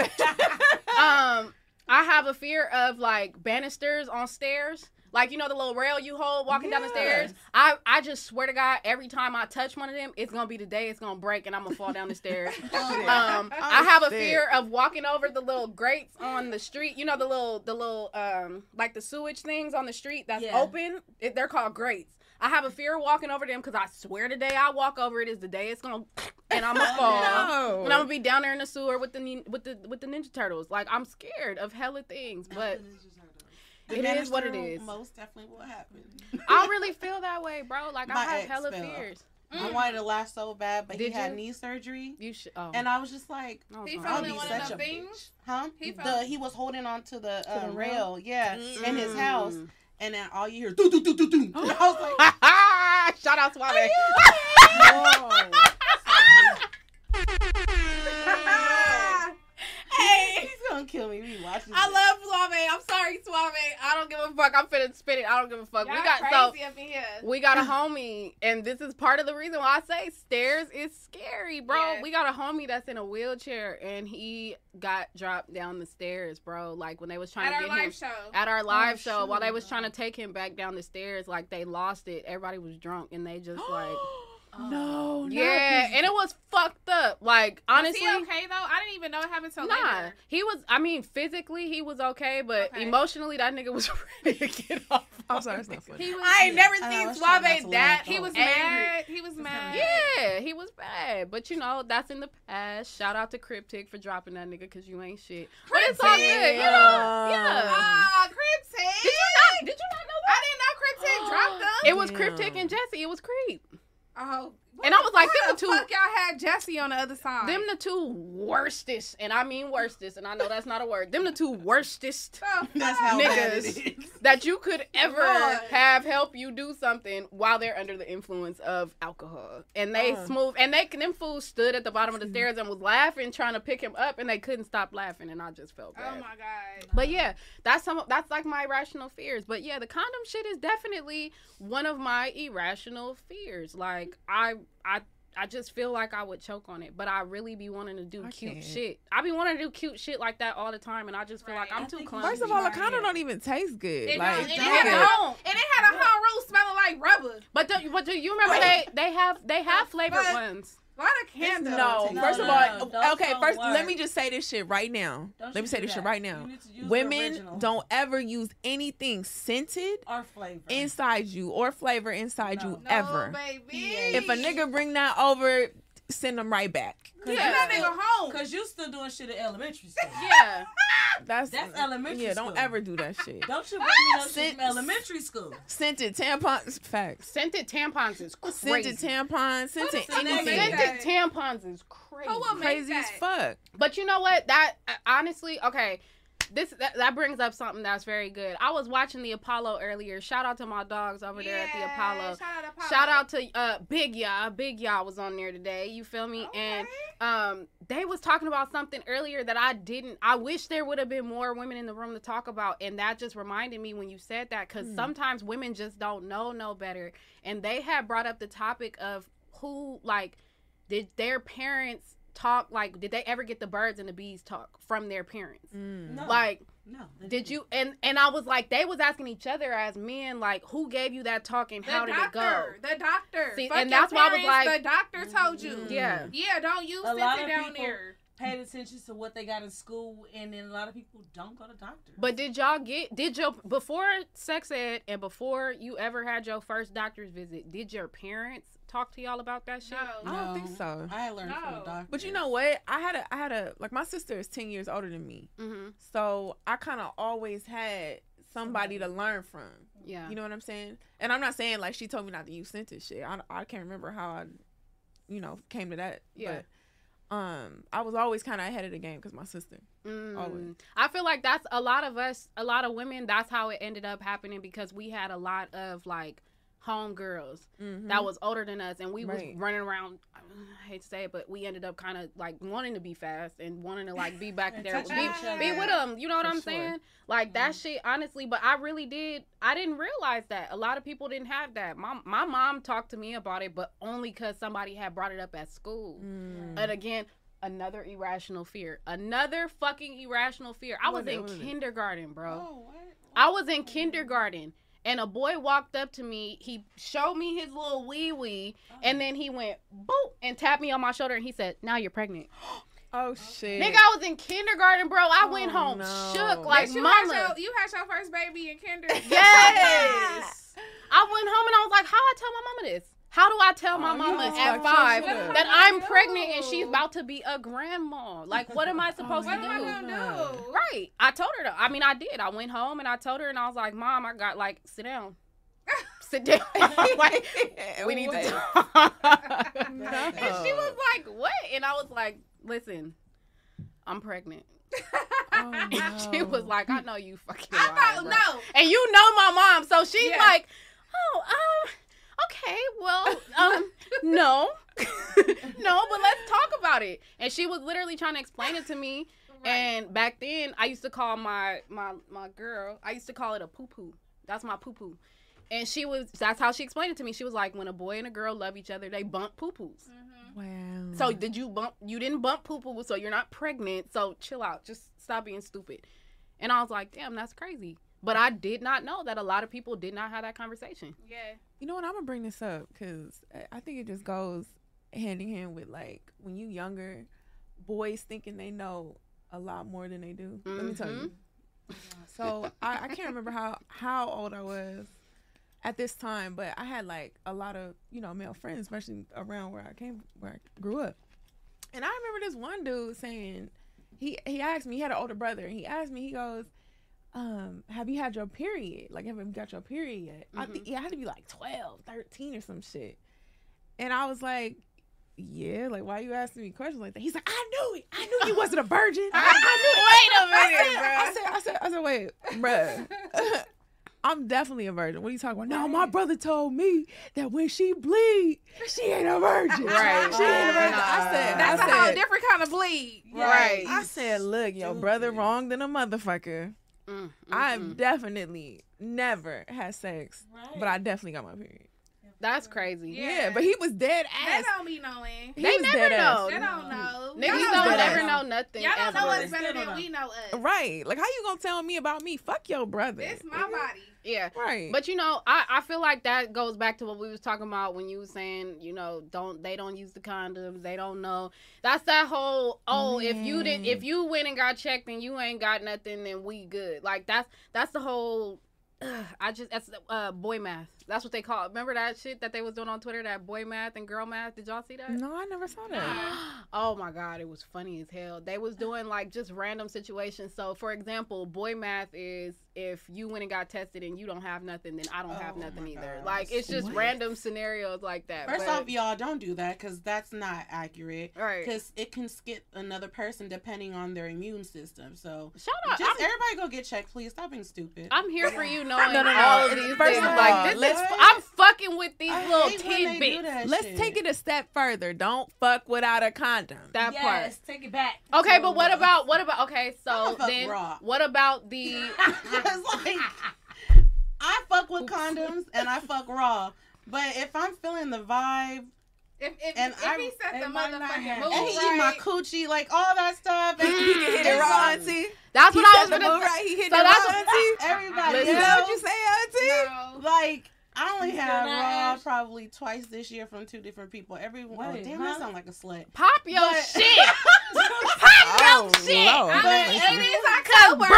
um, I have a fear of like banisters on stairs. Like you know the little rail you hold walking down the stairs. I I just swear to God, every time I touch one of them, it's gonna be the day it's gonna break and I'm gonna fall down the stairs. Um, I have a fear of walking over the little grates on the street. You know the little the little um like the sewage things on the street that's Yeah. open. It, they're called grates. I have a fear of walking over them because I swear the day I walk over it is the day it's gonna and I'm gonna fall. no. And I'm gonna be down there in the sewer with the with the with the Ninja Turtles. Like I'm scared of hella things, but The It is what it is. Most definitely will happen. I really feel that way, bro. Like I My have ex hella fell. fears. I wanted to last so bad, but Did he had you? knee surgery, You should. Oh. and I was just like, Oh, He fell I'll in one such of them a things. huh? He the he was holding on to the, the um, rail? rail, yeah, in his Mm. house, and then all you hear do do do do do. And I was like, Shout out Suave. Whoa. hey, he's gonna kill me. We watching. I love Suave. I'm sorry, Suave. I don't give a fuck. I'm finna spit it. I don't give a fuck. Y'all we got so up in here. we got a homie, and this is part of the reason why I say stairs is scary, bro. Yeah. We got a homie that's in a wheelchair, and he got dropped down the stairs, bro. Like when they was trying At to our get him live show. at our oh, live Oh, show while they was trying to take him back down the stairs like they lost it everybody was drunk and they just like No, not Yeah, 'cause- and it was fucked up. Like honestly, Was he okay though? I didn't even know it happened till Nah, later. he was. I mean, physically he was okay, but Okay. emotionally that nigga was ready to get off. I'm sorry, it's not funny. He was. I ain't never I seen was Suave that. He was angry. mad. He was mad. Yeah, he was bad, but you know that's in the past. Shout out to Cryptic for dropping that nigga because you ain't shit. But it's all good, you know. Yeah. Ah, Cryptic. Did you not? Did you not know that? I didn't know Cryptic dropped them. It was Damn. Cryptic and Jesse. It was Creep. Oh. And I was like, them the the two- fuck y'all had Jesse on the other side. Them the two worstest, and I mean worstest, and I know that's not a word. Them the two worstest The That's fuck? how bad Niggas. that you could ever Lord. have help you do something while they're under the influence of alcohol. And they Uh. smooth and they them fools stood at the bottom of the stairs and was laughing, trying to pick him up, and they couldn't stop laughing, and I just felt bad. Oh my god. But yeah, that's some that's like my irrational fears. But yeah, the condom shit is definitely one of my irrational fears. Like I I I just feel like I would choke on it, but I really be wanting to do I cute can't. shit. I be wanting to do cute shit like that all the time, and I just feel like I'm I too think clumsy. First of all, a Right. condom don't even taste good. It like, don't, and it, don't. had a Yeah. whole, and it had a whole room smelling like rubber. But do, but do you remember they they have they have flavored fuck? ones? A lot of candles. no, No, first no, of all, those okay, first work. let me just say this shit right now. Don't let me say do this shit right now. You need to use the Women don't ever use anything scented or flavor. inside you or flavor inside No. you No, ever. baby. If a nigga bring that over, send them right back. Cause Send that nigga home. Cause you still doing shit in elementary school. Yeah. That's That's elementary school. Yeah, don't school. ever do that shit. Don't you bring me no shit from elementary school. Scented tampons, facts. Scented tampons is crazy. Scented tampons, scented What is the name of anything. Scented tampons is crazy. Who will make Crazy as fuck. But you know what? That uh, honestly, okay. This that, that brings up something that's very good. I was watching the Apollo earlier. Shout out to my dogs over there at the Apollo. Shout out, Apollo. Shout out to uh Big Ya. Big Ya was on there today. You feel me? Okay. And um they was talking about something earlier that I didn't I wish there would have been more women in the room to talk about and that just reminded me when you said that cuz Hmm. sometimes women just don't know no better and they had brought up the topic of who like did their parents talk like did they ever get the birds and the bees talk from their parents Mm. No. like no. did didn't. you and and I was like they was asking each other as men like who gave you that talk and The how did it go doctor, The doctor. See, and your that's why I was like- the doctor told you. Mm. yeah Yeah, don't you A sit lot it of down people- there. Paid attention to what they got in school, and then a lot of people don't go to doctors. But did y'all get did your before sex ed and before you ever had your first doctor's visit? Did your parents talk to y'all about that shit? No. I don't think so. I learned from No. the doctor. But you know what? I had a I had a like my sister is ten years older than me. Mm-hmm. So I kinda always had somebody to learn from. Yeah. You know what I'm saying? And I'm not saying like she told me not to use scented shit. I, I can't remember how I, you know, came to that. Yeah. But um, I was always kind of ahead of the game because my sister. Mm. Always. I feel like that's a lot of us, a lot of women. That's how it ended up happening because we had a lot of like home girls Mm-hmm. that was older than us, and we Right. was running around. I hate to say it, but we ended up kind of like wanting to be fast and wanting to like be back there, touching be, be with them. You know what For I'm sure. saying? Like that shit, honestly. But I really did. I didn't realize that a lot of people didn't have that. My my mom talked to me about it, but only because somebody had brought it up at school. Mm. And again, another irrational fear. Another fucking irrational fear. I was What in was it? kindergarten, bro. Oh, what? I was in kindergarten. And a boy walked up to me. He showed me his little wee wee, oh. and then he went boop and tapped me on my shoulder, and he said, "Now you're pregnant." Oh shit. Nigga, I was in kindergarten, bro. I Oh, went home no. shook like Bitch, you mama. Had your, you had your first baby in kindergarten. Yes. I went home and I was like, "How I tell my mama this? How do I tell my Oh, mama at five that I'm No. pregnant and she's about to be a grandma? Like, what am I supposed What to am I do?" gonna do? Right. I told her. To, I mean, I did. I went home and I told her, and I was like, "Mom, I got like, sit down, sit down. like, we need to talk." No. and she was like, "What?" And I was like, "Listen, I'm pregnant." Oh, And she was like, "I know you fucking." I lying, thought bro." no. And you know my mom, so she's Yeah. like, "Oh, um, okay, well, um, no, no, but let's talk about it." And she was literally trying to explain it to me. And back then, I used to call my my my girl. I used to call it a poo poo. That's my poo poo. And she was. That's how she explained it to me. She was like, when a boy and a girl love each other, they bump poo poos. Wow. So did you bump? You didn't bump poo poo, so you're not pregnant. So chill out. Just stop being stupid. And I was like, damn, that's crazy. But I did not know that a lot of people did not have that conversation. Yeah. You know what? I'm gonna bring this up because I think it just goes hand in hand with like when you younger, boys thinking they know a lot more than they do. Let me tell you. Mm-hmm. So I, I can't remember how how old I was at this time, but I had like a lot of you know male friends, especially around where I came where I grew up. And I remember this one dude saying he he asked me he had an older brother and he asked me he goes um have you had your period like have you got your period yet i think yeah, i had to be like 12 13 or some shit and i was like yeah like why you asking me questions like that he's like i knew it i knew you wasn't a virgin i, I knew it. Wait a minute, I said, I said, I said, wait, bruh. I'm definitely a virgin. What are you talking about? No, my brother told me that when she bleed, she ain't a virgin. Right. She ain't a virgin. I said, That's I a whole different kind of bleed. Right. I said, look, your brother wrong than a motherfucker. Mm, mm, I've mm. definitely never had sex, Right. but I definitely got my period. That's crazy. Yeah. Yeah, but he was dead ass They don't be knowing. He They was never dead ass. know. They don't know. Niggas Y'all was don't dead ever know nothing. Y'all don't know us better than we know us. Right. Like, how you gonna tell me about me? Fuck your brother. It's my body. Yeah. Right. But you know, I, I feel like that goes back to what we was talking about when you was saying, you know, don't they don't use the condoms, they don't know. That's that whole oh, if you didn't if you went and got checked and you ain't got nothing, then we good. Like that's that's the whole. I just that's uh boy math. That's what they call. it. Remember that shit that they was doing on Twitter, that boy math and girl math. Did y'all see that? no, I never saw that. oh my god, it was funny as hell. They was doing like just random situations. So, for example, boy math is if you went and got tested and you don't have nothing, then I don't have Oh nothing either. God. Like it's just What? random scenarios like that. First But- off, y'all don't do that because that's not accurate. right? Because it can skip another person depending on their immune system. So Shut up. just I'm, everybody go get checked, please. Stop being stupid. I'm here for you knowing No, no, no. all of these First things. of Like this let's- I'm fucking with these I little hate when tidbits. Let's shit. take it a step further. Don't fuck without a condom. That part. yes, take it back. Okay, So, but what about what about okay? So then raw. what about the like I fuck with condoms and I fuck raw. But if I'm feeling the vibe If, if, And if I'm- he set the might motherfucking move and he eat my coochie, like all that stuff, and He can hit it raw, auntie. That's He what I was gonna say. right. He hit So it raw, auntie. Everybody Is Listen. that else, what you say, auntie? no. like I only You feel have raw Ash? probably twice this year from two different people. Every oh, damn, huh? that sound like a slut. Pop your But- shit. Pop your oh, shit. Lord. I But mean, it is Cause October.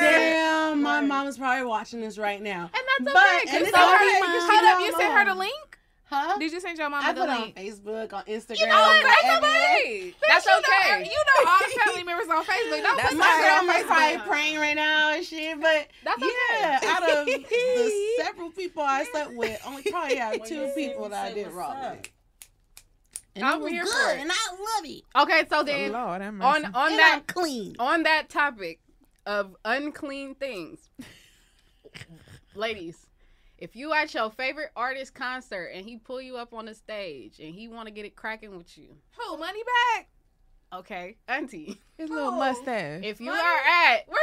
Damn, my Right. mom's probably watching this right now. And that's But- okay. and it's so her- Hold up, you sent her the link? Huh? Did you send your mama I the put it on? Facebook, on Instagram. You know what? like, That's everywhere. That's You know, okay. you know all the family members on Facebook. Don't That's put My my girl on grandma's probably Facebook. praying right now and shit, but That's yeah, okay. out of the several people I slept with, only probably have two you see people that I did wrong with. And I'm it was here good, for it. and I love it. Okay, so Oh, then Lord, on on and that I'm clean. on that topic of unclean things, ladies, if you at your favorite artist concert and he pull you up on the stage and he want to get it cracking with you, Who, money back? okay, auntie, His little Oh. mustache. if you Money? are at Where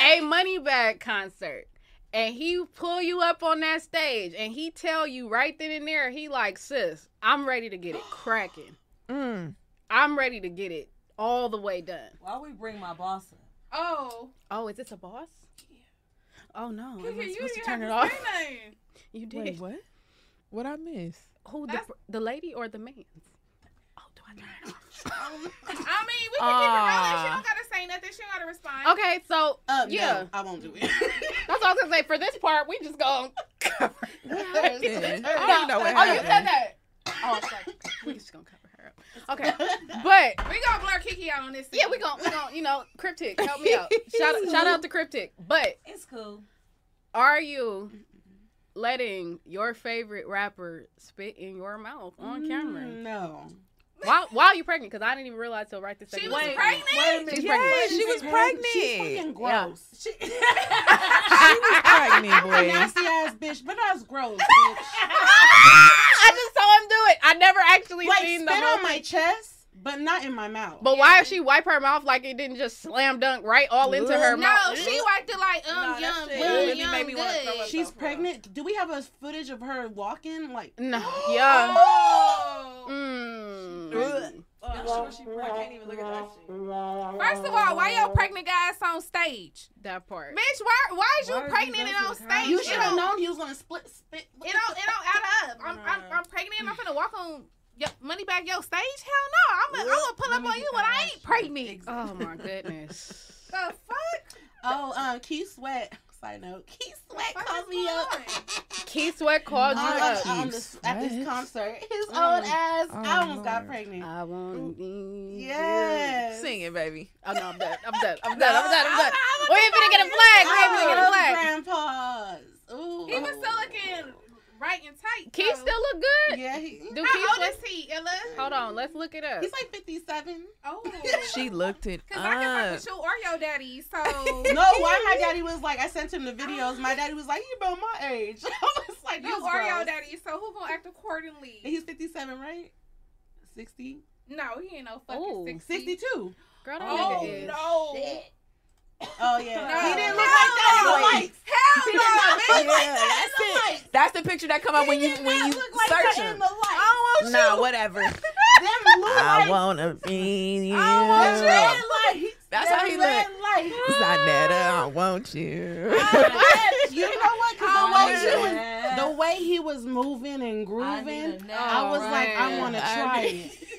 money at? a money bag concert and he pull you up on that stage and he tell you right then and there he like sis i'm ready to get it cracking Mm. i'm ready to get it all the way done Why we bring my boss in? Oh. oh is this a boss Yeah. oh no Kiki, i'm not you supposed to turn it off to say nothing. You did Wait, what? What I miss? who the, That's- the lady or the man oh do i turn it off I mean, we can keep it rolling. She Ah. don't gotta say nothing. She don't gotta respond. okay so Uh, yeah no, I won't do it. that's all i was gonna say for this part we just gonna cover I don't even know what oh you said that oh i'm sorry we just gonna cover her up okay but We gonna blur Kiki out on this. Yeah, we gon' we gon' you know, cryptic, help me out. Shout shout out to cryptic. But It's cool. are you letting your favorite rapper spit in your mouth on camera Mm, No. while while you pregnant? Because I didn't even realize till right this second. She second. was Wait, pregnant. Wait a minute. She's Yeah, pregnant. she was She's pregnant. fucking gross. She, She was pregnant, boy. Nasty ass bitch, but that's gross, bitch. I just saw him do it. I never actually like seen spit the whole on my chest, but not in my mouth. But why if she wipe her mouth like it didn't just slam dunk right all into her No, mouth? No, she wiped it like um Nah, that yum, shit yum, really yum, made me wanna throw good. She's though, for real. pregnant. Do we have a footage of her walking? Like, No, yeah. Oh. Mm. Ugh. I'm sure she can't even look at that shit. First of all, why your pregnant guys on stage? That part. Bitch, why why is you Why did you pregnant and on stage? You should have known he was gonna split spit. It don't it don't add up. I'm I'm, I'm pregnant and I'm finna walk on your money back your stage? Hell no. I'm gonna, I'm gonna pull up on you when I ain't pregnant. Oh my goodness. The fuck? Oh, um, Keith Sweat. Side note, Keith Sweat Fuck called me going up. Keith Sweat called you on, up. on Keith this, at this concert. His Mm. old ass. Oh, I almost got pregnant. I want you. Yes. Sing it, baby. Oh no, I'm done. I'm done. I'm done. I'm done. I'm done. I'm- We ain't finna get a flag. We ain't finna get a Oh, flag. grandpas. Ooh. He was still looking right and tight. Keith though. still look good. Yeah, he, Do How Keith old Sweat? is he, Ella? Hold on. Let's look it up. he's like 57. Oh. She looked it Cause I can fuck up. with you or your daddy, so No, why my daddy was like, I sent him the videos. My daddy was like, you about my age. I was like, you "This or your daddy, so who gonna act accordingly? He's 57, right? 60? no, he ain't no fucking Ooh. 60. 62. Girl, that Oh nigga is. no. Oh, yeah. No. He didn't look like that in the Hell no. lights. Hell He no, did not bitch. look like that in the That's lights. it. That's the picture that come up when you when you look like search him. in the lights. I want you. Nah, whatever. Them blue I lights. wanna be you. Them red lights. That's Them how he red look. lights. Zaneta, I want you. you know what? 'Cause Oh, the way he was, yeah. the way he was moving and grooving, a nap. I was like, I want to try need- it.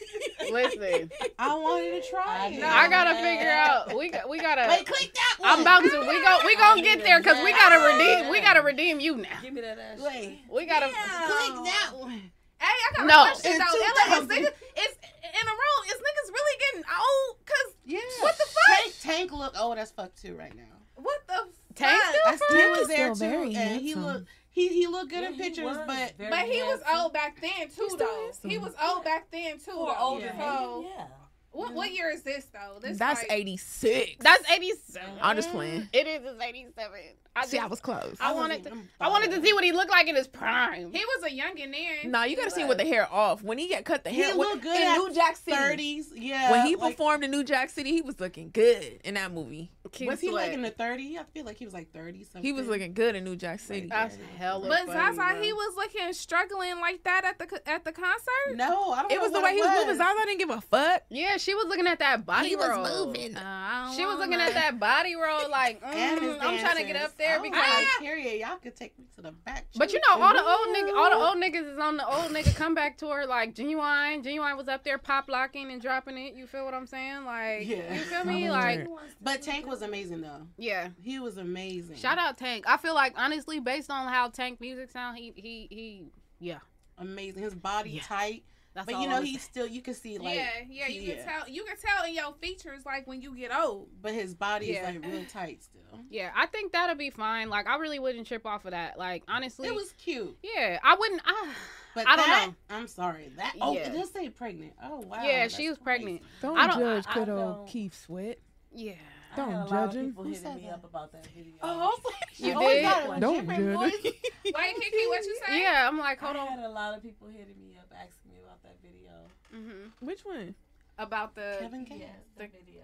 Listen, I wanted to try I it. need gotta figure out. We got. We gotta. Wait, click that one. I'm about to. We go. We gonna get there because we gotta redeem. We gotta redeem you now. Give me that ass. Wait, We gotta. click that one. Hey, I got No. a question though. Ella, is 2000. in the room, is niggas really getting old? Cause Yeah. What the fuck? Tank, Tank look old as fuck too right now. what the Tank fuck? still I still was there still too, very and he looked he he looked good Yeah, in pictures, but But he was old back then too, still though. He was old back then too, For older Yeah. So, yeah. what what year is this though? This That's like, 86. That's 87. I'm just playing. It's 87. I See, I was close. I wanted to. I wanted to see what he looked like in his prime. He was a young youngin' then. Nah, you gotta see with the hair off. When he got cut the hair, He hair, looked good in at New Jack City. thirties. Yeah, When he like, performed in New Jack City, he was looking good in that movie. Keith was he like in the thirties? I feel like he was like thirty something. He was looking good in New Jack City. That's hella But funny, Zaza, bro. he was looking struggling like that at the at the concert. No, I don't. It know was the what way he was moving. Zaza didn't give a fuck. Yeah, she was looking at that body He was moving. Uh, She was looking at that body roll like, mm, I'm trying to get dancers. up there Oh, because. my period. Y'all could take me to the back. But you know, all the old niggas, all the old niggas is on the old nigga comeback tour. Like Ginuwine, Ginuwine was up there pop locking and dropping it. You feel what I'm saying? Like, Yeah. you feel me? Like, But Tank was amazing though. yeah. He was amazing. Shout out Tank. I feel like honestly, based on how Tank music sound, he he he. Yeah, Amazing. His body Yeah. tight. That's But you know, I'ma he still you can see like yeah, yeah, you yeah. can tell. You can tell in your features like when you get old. but his body Yeah. is like real tight still. Yeah, I think that'll be fine. Like, I really wouldn't trip off of that. Like, honestly, It was cute. yeah, I wouldn't. I, But I don't know. I'm sorry. That oh, Yeah. it does say pregnant. Oh wow. Yeah, she was crazy. pregnant. Don't, I don't- judge I- I good old Keith Sweat. yeah. Don't had a lot judge him. people Who hitting me that? up about that video. Oh, I was like, You oh, did? we Don't different judge voice. him. Wait, Kiki, what you say? Yeah, I'm like, hold I on. had a lot of people hitting me up asking me about that video. hmm Which one? About the Kevin Gates. Yes, the video.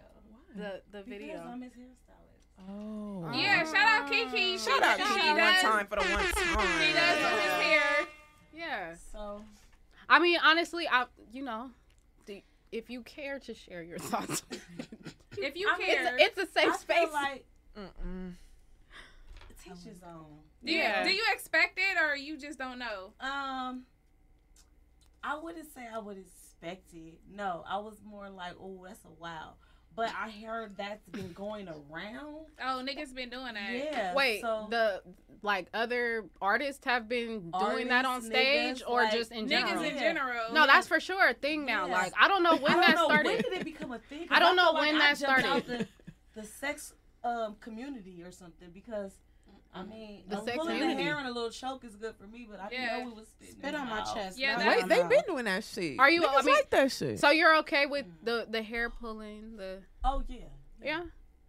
the the Because video. I'm his hairstylist. Oh. Yeah, shout out Kiki. Shout out she, Kiki she one time for the one time. She does do his hair. Yeah. So I mean, honestly, I you know, the, if you care to share your thoughts, If you I mean, care, it's a safe I space. feel like Mm-mm. teach his own. do you yeah. do you expect it or you just don't know? Um, I wouldn't say I would expect it. No, I was more like, oh, that's a wow. But I heard that's been going around. Oh, niggas been doing that. Yeah. Wait, so the like other artists have been doing that on stage niggas, or like, just in Niggas general? in general. No, that's for sure a thing now. Yeah. Like I don't know when I don't that know, started. When did it become a thing? 'Cause I don't know feel like when I that jumped out started. The, the sex um community or something because. I mean, The sex pulling community. the hair and a little choke is good for me, but I didn't Yeah. know it was spitting Spit on my mouth. chest. Yeah, not Wait, they my been doing that shit. Are you? Niggas I mean, like that shit. so you're okay with the the hair pulling the Oh yeah. yeah?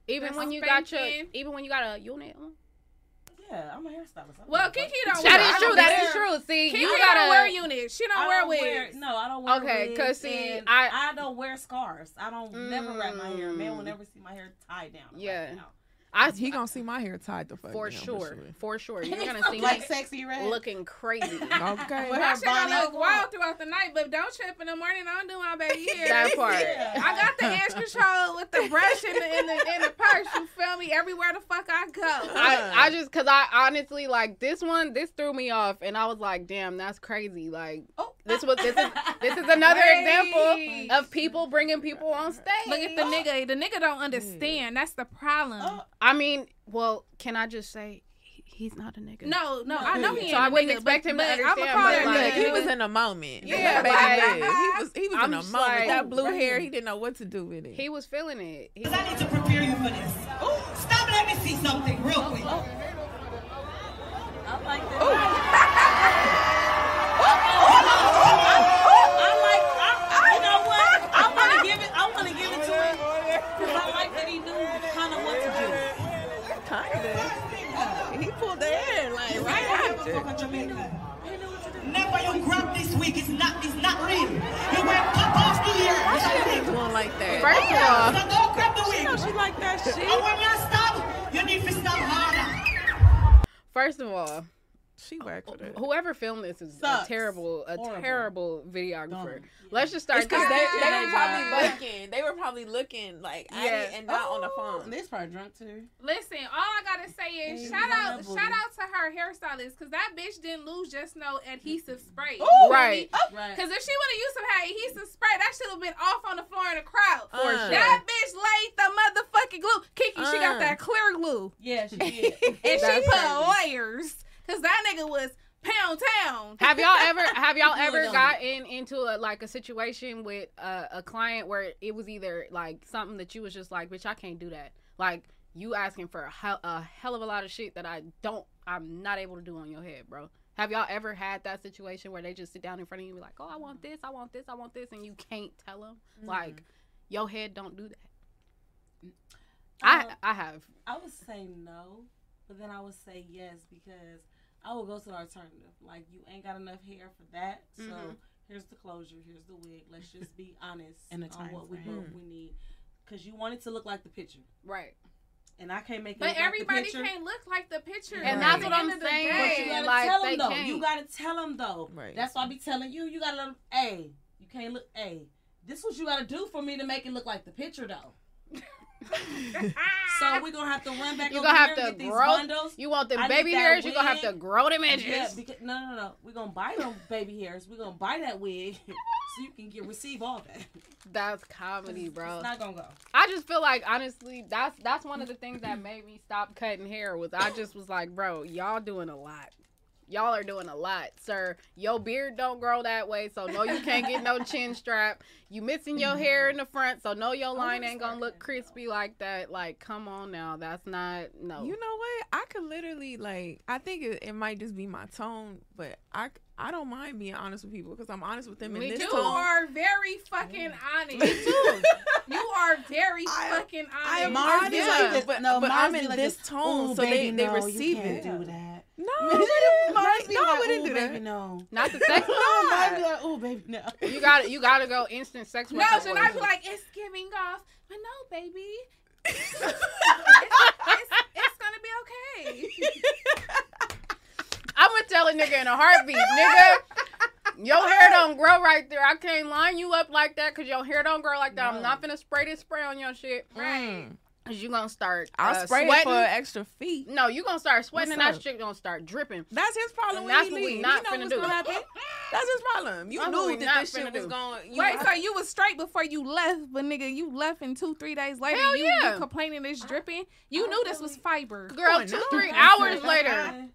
Even The when you got your even when you got a unit on. Yeah, I'm a hairstylist. I'm Well, Kiki don't. That wear- is true. don't That wear- is true. See, Kiki you don't gotta wear units. She don't, wear don't wigs. wear, no, I don't wear Okay, wigs. 'cause see, I- I don't wear scarves. I don't never wrap my hair. Man will Mm. never see my hair tied down. right Yeah. now. I He gonna see my hair tied the fuck for down, sure, for sure. You're gonna see Like me sexy red. looking crazy. Okay. With My her shit gonna look wild throughout the night, but don't trip in the morning. I don't do my baby hair. That part. I got the edge control with the brush in the in the in the purse. You feel me? Everywhere the fuck I go. I, I just cause I honestly like this one this threw me off and I was like damn that's crazy like Oh. this was this is this is another Wait. example of people bringing people on stage. Look at the nigga. The nigga don't understand. That's the problem. Oh. I mean, well, can I just say he's not a nigga? No, no, I know he. So I a wouldn't nigga, expect him to but I'ma understand, call but, that like, nigga. he was in a moment. Yeah, Baby like- he was he was I'm in a moment. like- that blue hair, he didn't know what to do with it. He was feeling it. He, I need to prepare you for this. Stop, let me see something real quick. Oh, oh. I like that. Oh. I like. I, you know what? I want to give it. I want to give it to him because I like that he knew kind of what to do. Kinda. He pulled the hair like right after. Fuck Jamaica. Never you grab this week. It's not. It's not real. You went pop off the ear. She ain't doing like that. First of all, So don't grab the wig. No, she like that shit. And when you stop, you need to stop harder. first of all, She whacked for that. whoever filmed this is a terrible, a Horrible. terrible videographer. Dumb. Let's just start because they, they were probably looking. They were probably looking like at Yeah. it and not on the Oh, phone. This part drunk too. Listen, all I gotta say is Hey, shout out, love shout out to her hairstylist because that bitch didn't lose just no adhesive spray. Right. Right. Because if she would have used some had adhesive spray, that should have been off on the floor in the crowd. For sure. That bitch laid the motherfucking glue. Kiki, she got Uh. that clear glue. Yeah, she did. And she put crazy. layers. Because that nigga was pound town. Have y'all ever have y'all ever gotten into a like a situation with a, a client where it was either like something that you was just like, bitch, I can't do that. Like you asking for a hell, a hell of a lot of shit that I don't, I'm not able to do on your head, bro. Have y'all ever had that situation where they just sit down in front of you and be like, oh, I want this, I want this, I want this, and you can't tell them? Mm-hmm. Like, your head don't do that. I I have. I would say no, but then I would say yes because I would go to the alternative. Like you ain't got enough hair for that, so Mhm. here's the closure, here's the wig. Let's just be honest And the on time what we frame. both we need. Cause you want it to look like the picture, Right. and I can't make it. But look like the everybody can't look like the picture. And that's what I'm end of the saying. But you gotta like, tell them though. can't. You gotta tell them though. Right. That's why I be telling you. You gotta let them. Hey, you can't look. Hey, this what you gotta do for me to make it look like the picture though. So we're gonna have to run back. You over gonna have to and get these grow. bundles. You want need baby hairs? You're gonna have to grow them edges. Yeah, because no, no, no. We're gonna buy them baby hairs. We're gonna buy that wig so you can get receive all that. That's comedy, bro. It's not gonna go. I just feel like honestly, that's that's one of the things that made me stop cutting hair. Was I just was like, bro, y'all doing a lot. Y'all are doing a lot, sir. Your beard don't grow that way, so no, you can't get no chin strap. You missing your hair in the front, so no, your oh, line ain't gonna look crispy like that. Like, come on now, that's not no. You know what? I could literally like. I think it, it might just be my tone, but I I don't mind being honest with people because I'm honest with them Me in this tone. You tone. are very fucking mm. honest. Me too. You are very I- fucking honest. I am honest. Mars honest, be Yeah. like this, but, no, but I'm in like this this, tone, "Ooh, so baby, they, they receive you it. can't do that. No, Mars Mars, be no, I like, wouldn't "Ooh, do baby, that. no. not the sex. No, Mars be like, oh, baby, no. You got to You got to go instant sex. No, worker should I be like, it's giving off? But no, baby. it's, it's, it's gonna be okay. I'm gonna tell a nigga in a heartbeat, nigga. Your hair don't grow right there. I can't line you up like that because your hair don't grow like that. I'm not gonna spray this spray on your shit. Mm. Cause you gonna start. I'll uh, spray it sweating. for extra feet. No, you gonna start sweating and What's that shit gonna start dripping. That's his problem. And when that's what we not he finna do. gonna happen. That's his problem. You That's knew that this shit finna was going. You Wait, so you was straight before you left, but nigga, you left and two, three days later, Hell you, yeah. you complaining it's dripping. You knew this was fiber. Girl, two, no. three hours later.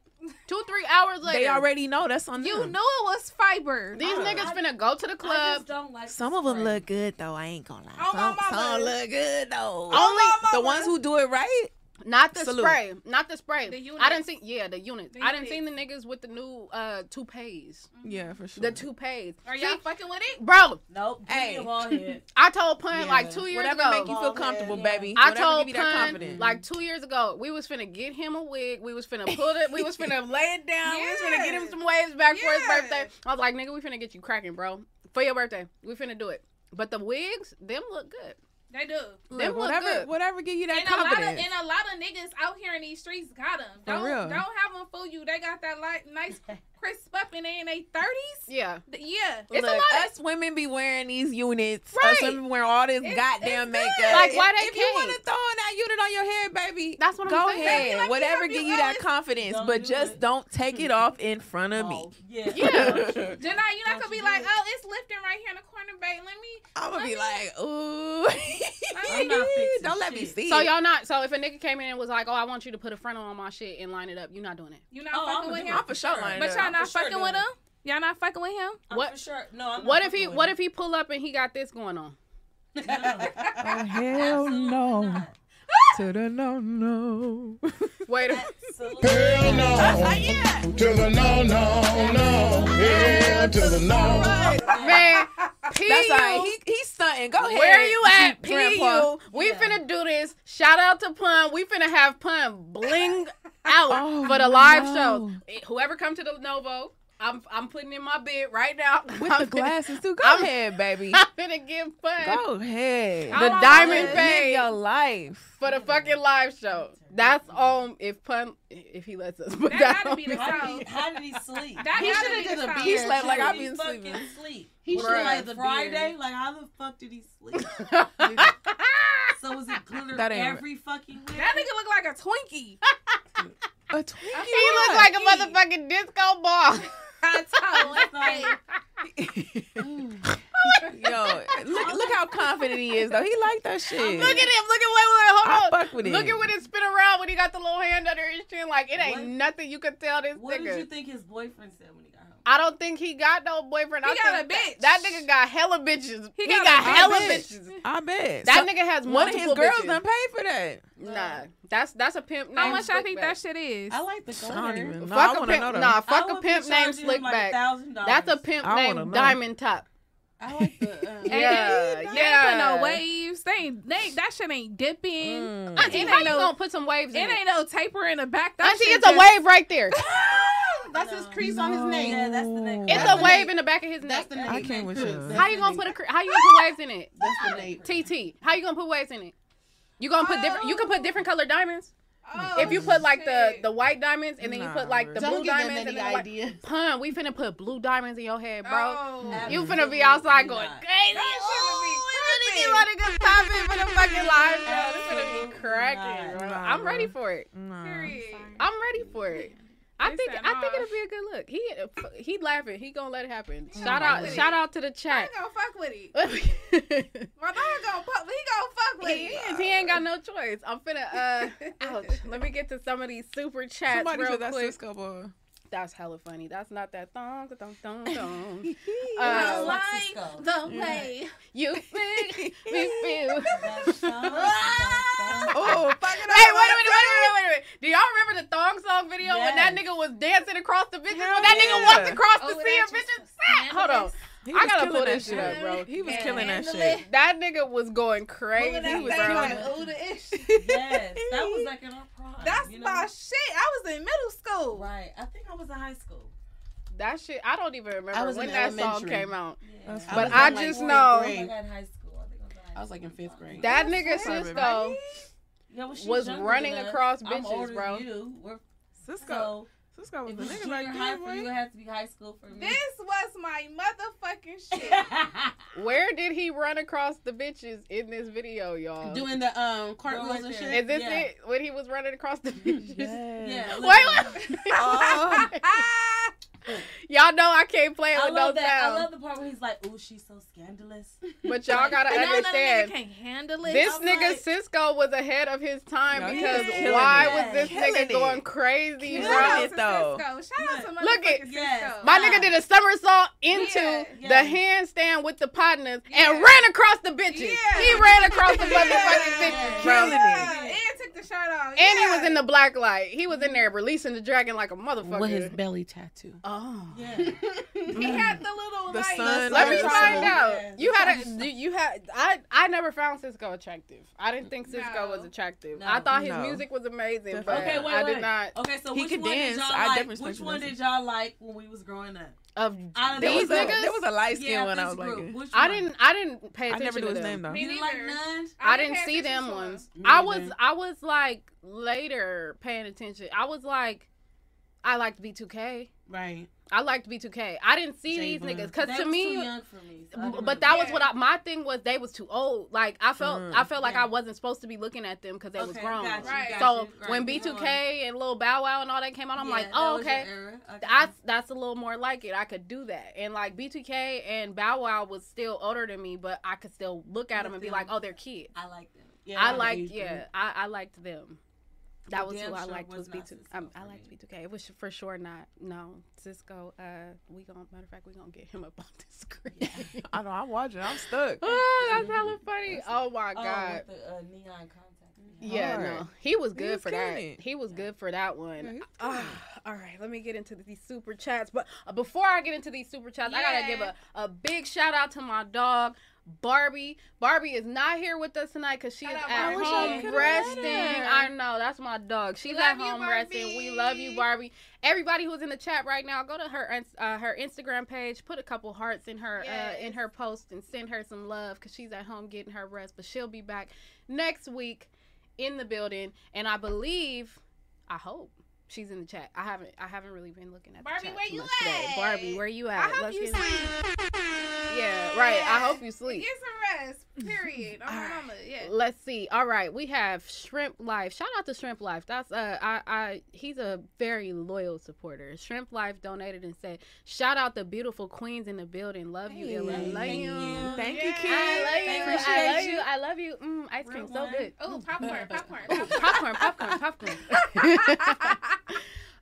Two, three hours later. they already know that's on You them. knew it was fiber. These Uh, niggas finna go to the I club. just don't like. Some of them spray. look good though. I ain't gonna lie. My some, mama. some look good though. Only the ones who do it right. Not the Salute. spray. Not the spray. The I didn't see. Yeah, the units. The I didn't see the niggas with the new uh toupees. Yeah, for sure. The toupees. Are y'all fucking with it? bro? Nope. Hey. Hey. Bald head. I told Pun Yeah. like two years Whatever ago. make you feel comfortable, yeah. baby. I Whatever told give you Pun confidence. like two years ago we was finna get him a wig. We was finna pull it. We was finna lay it down. We was finna get him some waves back for his birthday. I was like, nigga, we finna get you cracking, bro, for your birthday. We finna do it. But the wigs, them look good. They do. Look, Them look whatever, good. whatever give you that And a lot of confidence. and a lot of niggas out here in these streets got them. For Don't real. don't have them fool you. They got that light, nice crisp up and they in their thirties. Yeah. Yeah. It's a Look, lot of- us women be wearing these units. Right. Us women wear all this It's- goddamn it's makeup. Like, why they if you want to throw that unit on your head, baby, That's what I'm saying. go ahead. Let me Whatever help give you you that confidence, Don't but do just it. don't take it off in front of Oh, me. yeah. Yeah. Janai, you're not Don't gonna be like, it. oh, it's lifting right here in the corner, babe. Let me. I'm gonna be me- like, ooh, I'm not fixing don't let me shit. see. So y'all not. So if a nigga came in and was like, "Oh, I want you to put a frontal on my shit and line it up," you're not doing it. You're not Oh, fucking with him. it. I'm for sure lining But y'all up. Not for sure fucking doing with it. him. Y'all not fucking with him. I'm What- For sure. No, I'm not What if he? What him. if he pull up and he got this going on? No. Oh, hell Absolutely no. not. To the no, no. Wait. a- Absolutely Hell not. no. To the no, no, no. Hell to the no. Man, P That's all right. you. He, he's stunting. Go ahead. Where are you at, Grandpa. PU? We Yeah. finna do this. Shout out to Pun. We finna have Pun bling out Oh, for the live no. show. Whoever come to the Novo, I'm I'm putting in my bid right now. With I'm the finna- glasses too. Go I'm- ahead, baby. I'm gonna give Pun Go ahead. the I'm diamond Live fade your life. for the fucking live show. That's on if Pun if he lets us. But That that's gotta be the on- How song. did he, how did he sleep? That He shoulda be did the a song. He beard. slept like I've been sleeping. sleep? He shoulda like the Friday? beard. Like how the fuck did he sleep? so was it glitter That ain't- every fucking way? That nigga look like a Twinkie. A Twinkie. he looks like a motherfucking disco ball. I told him. Yo, look look how confident he is though. He like that shit. Look at him. Look at wait, wait, I hold on. fuck with it. Look at when it spin around when he got the little hand under his chin. Like it ain't What? nothing you could tell this nigga. What nigga. did you think his boyfriend said when he got home? I don't think he got no boyfriend. He I got think a bitch. That, that nigga got hella bitches. He, He got, got a hella bitch. bitches. I bet. That So- nigga has one of his multiple girls bitches. done paid for that. Nah, that's that's a pimp. How much I think Slickback. that shit is? I like the I don't glitter. Fuck I a pimp. know though. Nah, fuck I a would be pimp named Slickback. Like That's a pimp I named. Diamond Top. I like the. Uh, And Yeah, they ain't yeah. put no waves. They ain't, they that shit ain't dipping. Mm. Auntie, It how ain't you no- gonna put some waves It in it? ain't no taper in the back. That Auntie, shit it's a wave right there. that's his crease on his neck. Yeah, that's the neck. It's That's a wave Nate. in the back of his That's neck. the I Nate. can't with you. How you gonna put a cre- how you gonna put waves in it? That's the Nate. TT. How you gonna put waves in it? You gonna put different? You can put different colored diamonds. Oh, if you put like the shit. the white diamonds and then you put like the blue Don't give diamonds and any then like ideas. pun, we finna put blue diamonds in your head, bro. Oh. You finna be outside going Absolutely crazy. That Oh, shit we would be oh, finna get money good popping for the fucking live show. This finna be cracking, not. bro. Nah, I'm ready for it. Nah. Period. I'm ready for it. I They think I think it'll be a good look. He he laughing. He gonna let it happen. He Shout out shout it. out to the I chat. ain't gonna fuck with it. My dog gonna fuck. He gonna fuck with is. it. He ain't got no choice. I'm finna uh ouch. Let me get to some of these super chats Somebody real said that quick. Sisqó boy. That's hella funny. That's not that thong thong thong thong. I Uh, like the way. you make me feel. Oh, fuck it Hey, wait a minute, wait a minute, wait a minute. Do y'all remember the thong song video when that nigga was dancing across the bitches? Hell when that nigga walked across Oh, the sea of just bitches? Hold on. This. He I gotta pull that this shit up, bro. He was Yeah, killing that shit. it. That nigga was going crazy, Moving that bro. thing like, ooh, the ish. Yes, that was like in our prime. That's you know? my shit. I was in middle school. Right. I think I was in high school. That shit, I don't even remember I was when in that song came out. Yeah. That's But was I like, just know- I grade. high school. I I was in high I was like in fifth grade. That nigga Sorry, Sisqó Yeah, well, was running across bitches, bro. Sisqó. you. We're, Sisqó. was if the it's nigga junior back high for you, boy. it has to be high school for me. This was my motherfucking shit. Where did he run across the bitches in this video, y'all? Doing the um cartwheels right and shit. Is this Yeah. it? When he was running across the bitches? yeah. Wait, listen. wait. Oh. y'all know I can't play I with love no that. I love the part where he's like, "Ooh, she's so scandalous." but y'all gotta You understand. nigga can't handle it. This I'm nigga like- Sisqó was ahead of his time Yo, he because was killing why it. was this Killing nigga it. going crazy, Killing bro? It, though. Sisqó. Shout out to Look motherfucking at- Yes. My nigga did a somersault into Yeah, the handstand with the partners Yeah. and ran across the bitches. Yeah. He ran across the motherfucking bitches, bro. Killing it. Yeah, and took the shirt off. And he was in the black light. He was in there releasing the dragon like a motherfucker. With his belly tattoo. oh. Oh. Yeah. He had the little The like. sun Let me find out. Yeah. You had a you- you had I I never found Sisqó attractive. I didn't think Sisqó No. was attractive. No. I thought his No. music was amazing, Definitely. but Okay, wait, I wait. did not. Okay, so He which could one dance. did y'all I like? Which one him did y'all like when we was growing up? Of Out of There these was, a, niggas, there was a light skin Yeah, when I was like, group. it. I didn't I didn't pay I attention never knew to his them. name though. Me You didn't like none? I didn't didn't see them to ones. I was I was like later paying attention. I was like I liked B2K. Right. I liked B2K. I didn't see these Jay niggas because to was me too young for me. so but that was what I my thing was they was too old. Like I felt Mm. I felt like Yeah. I wasn't supposed to be looking at them because they was grown. got you, Right. got So you. Right, when keep B2K going. and Lil Bow Wow and all that came out, I'm Yeah, like, oh okay. Okay. That's that's a little more like it. I could do that. And like B2K and Bow Wow was still older than me, but I could still look at them and be like, oh, they're kids. I like them. Yeah. I the liked yeah. I, I liked them. That was who I liked was was B not two. Sisqó Um, I liked me. B two K. It was for sure not no Sisqó. Uh, we gonna matter of fact we gonna get him up on the screen. I know. I'm watching. I'm stuck. oh, that's hella funny. Oh my Oh, god. with the uh, neon contact. Yeah, Hard. no, he was good was for that. it. He was good for that one. Yeah, he Ah, all right, let me get into these super chats. But uh, before I get into these super chats, I gotta give a, a big shout out to my dog. Barbie, Barbie is not here with us tonight because she is at I home resting. I know that's my dog. She's love at you, home resting. We love you, Barbie. Everybody who's in the chat right now, go to her uh, her Instagram page, put a couple hearts in her uh, in her post, and send her some love because she's at home getting her rest. But she'll be back next week in the building, and I believe, I hope she's in the chat. I haven't I haven't really been looking at Barbie, the chat where too you much today. at? Barbie, where you at? I hope Let's you sleep. Yeah, right. I hope you sleep. Get some rest. Period. Oh, my Alright. mama. Yeah. Let's see. All right, we have Shrimp Life. Shout out to Shrimp Life. That's uh, I, I, he's a very loyal supporter. Shrimp Life donated and said, "Shout out the beautiful queens in the building. Love you, Hey, Illa. Love thank you. you. Thank Yeah. you, kid. I love you. I love you. you. I love you. Mm, ice cream, Real so good. Oh, popcorn, popcorn, Ooh, popcorn. popcorn, popcorn, popcorn.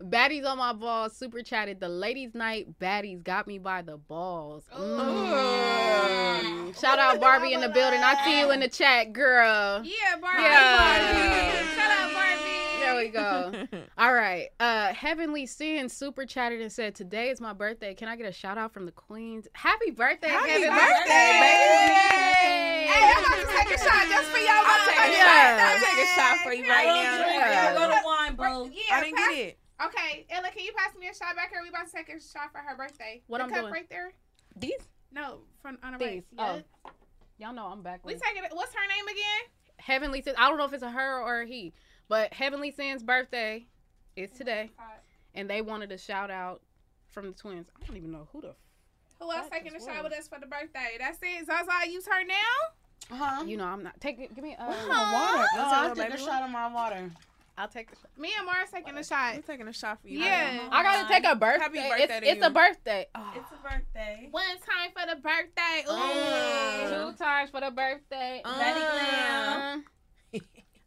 Baddies on my balls. Super chatted. The ladies' night. Baddies got me by the balls. Mm. Shout out Barbie in the building. I see you in the chat, girl. Yeah, Barbie. Yeah. Barbie. Shout out Barbie. There we go. All right. Uh Heavenly Sin super chatted and said, Today is my birthday. Can I get a shout out from the Queens? Happy birthday, Happy Heavenly birthday, Sin. Hey, I'm about to take a shot just for y'all. I'll take a Yeah. shot. I'll take a shot for you right Don't now. drink, Yeah. Go to wine, bro. Yeah, I didn't pass- get it. Okay, Ella, can you pass me a shot back here? We about to take a shot for her birthday. What the I'm cup doing? right there? These? No, from on the These. right. Oh. Y'all know I'm back. We taking it. What's her name again? Heavenly Sin. I don't know if it's a her or a he, but Heavenly Sin's birthday is today. And they wanted a shout out from the twins. I don't even know who the Who else That taking a shot with us for the birthday? That's it. Zaza, you turn now? Uh huh? you know I'm not take it give me uh water. Let's Oh, have I'll a take a shot of my water. I'll take the shot. Me and Mars taking a shot. I'm taking a shot for you. Yeah. I gotta take a birthday. Happy birthday it's to it's you. a birthday. Oh. It's a birthday. One time for the birthday. Ooh. Uh. Two times for the birthday. Betty Glam.